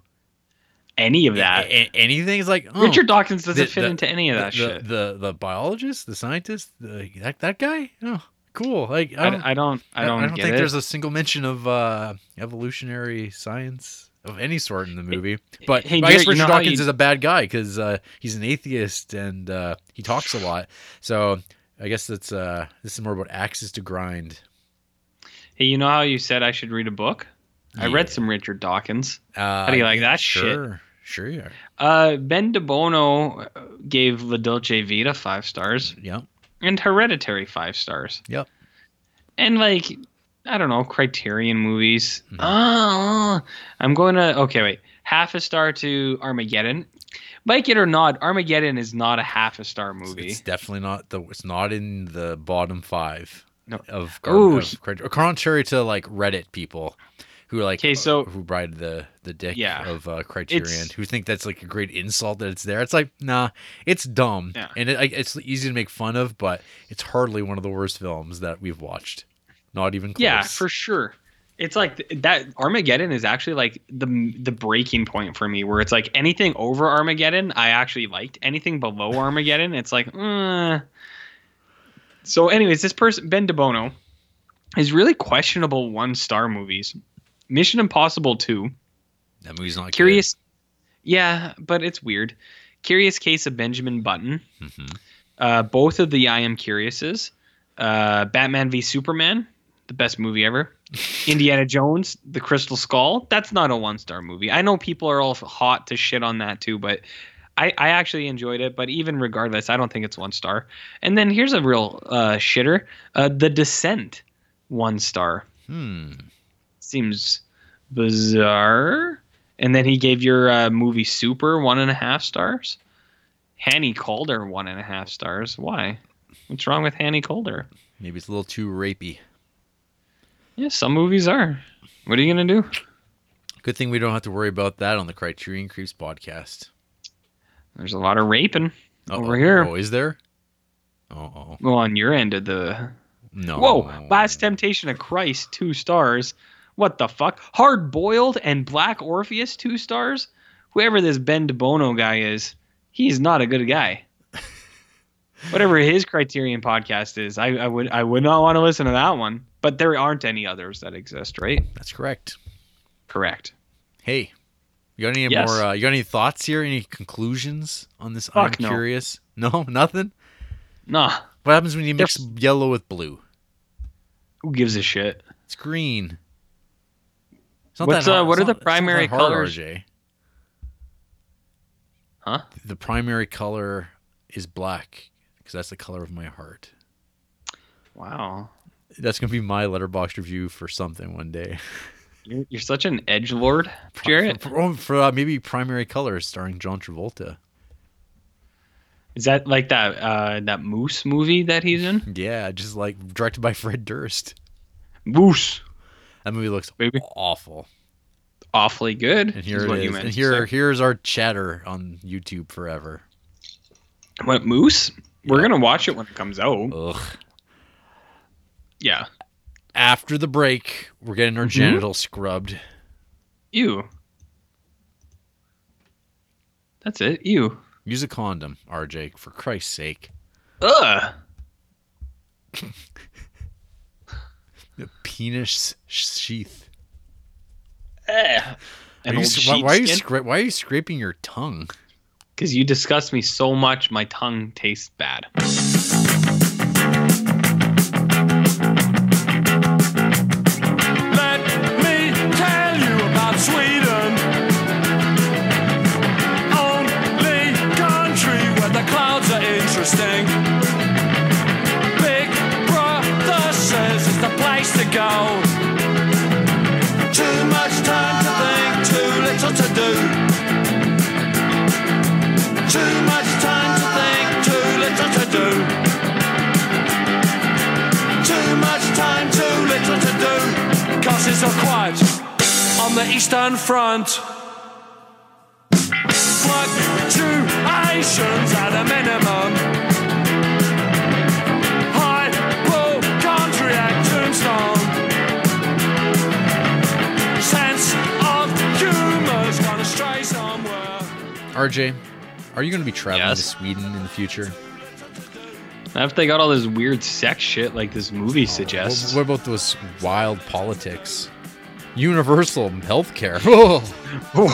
any of that. a- anything. is like oh, Richard Dawkins doesn't the- fit the- into any of that the, shit. The, the biologist, the scientist, the, that that guy. Oh, cool. Like I, I don't, I don't. I don't, I don't get think it. there's a single mention of uh, evolutionary science of any sort in the movie. But hey, I guess Garrett, you Richard know Dawkins you- is a bad guy because uh, he's an atheist and uh, he talks a lot. So I guess that's uh, this is more about axes to grind. Hey, you know how you said I should read a book? I read some Richard Dawkins. Uh, How do you like that shit? Sure, sure, yeah, Uh, ben DeBono uh, gave La Dolce Vita five stars yeah. and Hereditary five stars. Yep. And like, I don't know, Criterion movies. Mhm. Oh, I'm going to. Okay, wait. Half a star to Armageddon. Like it or not, Armageddon is not a half a star movie. It's definitely not the. It's not in the bottom five No. of, Ooh. gar- of contrary to like Reddit people who are like 'Kay, so- who ride the the dick Yeah. of uh, Criterion who think that's like a great insult that it's there. It's like nah, it's dumb Yeah. and it, it's easy to make fun of, but it's hardly one of the worst films that we've watched. Not even close. Yeah, for sure. It's like that Armageddon is actually like the the breaking point for me, where it's like anything over Armageddon, I actually liked. Anything below Armageddon, it's like, uh. So. Anyways, this person Ben DeBono is really questionable one star movies. Mission Impossible Two, that movie's not Curious, yeah, but it's weird. Curious Case of Benjamin Button, Good. Mhm. uh, both of the I Am Curiouses, uh, Batman v Superman, the best movie ever. Indiana Jones, The Crystal Skull. That's not a one star movie. I know people are all hot to shit on that too, but I, I actually enjoyed it. But even regardless, I don't think it's one star. And then here's a real uh, shitter uh, The Descent, one star. Hmm. Seems bizarre. And then he gave your uh, movie Super one and a half stars. Hannie Caulder, one and a half stars. Why? What's wrong with Hannie Caulder? Maybe it's a little too rapey. Yeah, some movies are. What are you gonna do? Good thing we don't have to worry about that on the Criterion Creeps podcast. There's a lot of raping Uh-oh. over here. Oh, is there? Oh, Well, on your end of the. no. Whoa! Last Temptation of Christ, two stars. What the fuck? Hard Boiled and Black Orpheus, two stars. Whoever this Ben DeBono guy is, he's not a good guy. Whatever his Criterion podcast is, I, I would I would not want to listen to that one. But there aren't any others that exist, right? That's correct. Correct. Hey, you got any Yes. more? Uh, you got any thoughts here? Any conclusions on this? Fuck I'm no. curious. No, nothing. Nah. What happens when you mix There's- yellow with blue? Who gives a shit? It's green. It's not What's, that uh, hard- what it's are the not- it's not that primary hard, colors? RJ. Huh? The primary color is black because that's the color of my heart. Wow. That's gonna be my Letterboxd review for something one day. You're, you're such an edge lord, Jarrett. For, for- for, uh, maybe primary colors starring John Travolta. Is that like that uh, that Moose movie that he's in? Yeah, just like directed by Fred Durst. Moose. That movie looks awful. Awfully good. And here is it what is. And here, here's our chatter on YouTube forever. What Moose? We're Yeah. gonna watch it when it comes out. Ugh. Yeah. After the break, we're getting our Mhm. genitals scrubbed. You. That's it. You. Use a condom, RJ, for Christ's sake. Ugh. The penis sheath. Eh. Are you why, why are you scra- why are you scraping your tongue? Because you disgust me so much, my tongue tastes bad. Do. Cause all quiet on the Eastern Front. Fluctuations at a minimum. Hypochondriac tombstone. Sense of humor's gonna stray somewhere. RJ, are you going to be traveling Yes. to Sweden in the future? Now, if they got all this weird sex shit like this movie oh, suggests, What, what about those wild politics? Universal healthcare. Oh,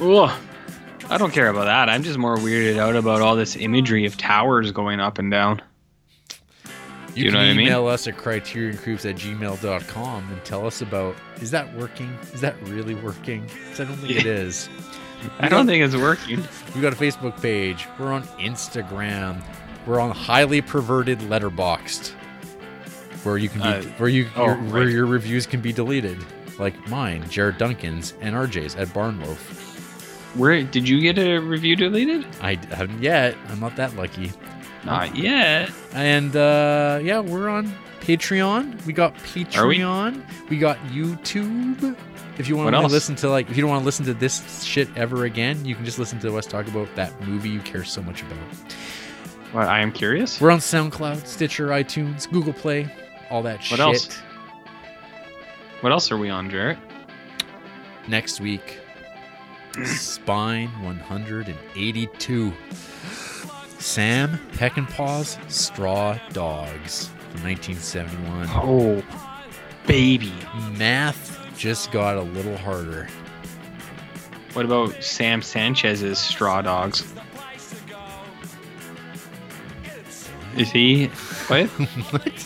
Ugh. I don't care about that. I'm just more weirded out about all this imagery of towers going up and down. you you can know what I mean? email us at criterioncreeps at gmail.com and tell us about is that working? Is that really working? I don't think it is. I don't think it's working. We got a Facebook page. We're on Instagram. We're on highly perverted Letterboxd, where you can be, Uh, where you oh, your, where your reviews can be deleted, like mine, Jared Duncan's, and RJ's at Barnloaf. Where did you get a review deleted? I haven't yet. I'm not that lucky. Not yet. And uh, yeah, we're on Patreon. We got Are we? Patreon. We? got YouTube. If you want to listen to like, if you don't want to listen to this shit ever again, you can just listen to us talk about that movie you care so much about. What? I am curious. We're on SoundCloud, Stitcher, iTunes, Google Play, all that shit. What else? What else are we on, Jarrett? Next week, Spine 182. Sam Peckinpah's Straw Dogs from 1971. Oh, baby. Math just got a little harder. What about Sam Sanchez's Straw Dogs? Is he? What? what?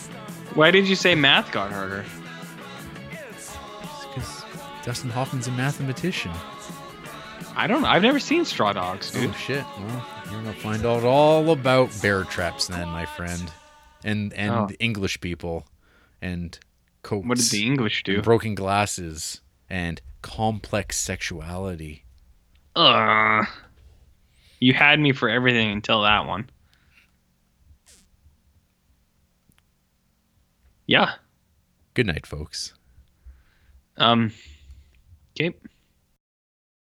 Why did you say math got harder? Because Dustin Hoffman's a mathematician. I don't. Know. I've never seen Straw Dogs, dude. Oh shit! Well, you're gonna find out all about bear traps then, my friend, and and Oh. English people, and coats. What did the English do? broken glasses and complex sexuality. Ugh. You had me for everything until that one. Yeah. Good night, folks. Um. Okay.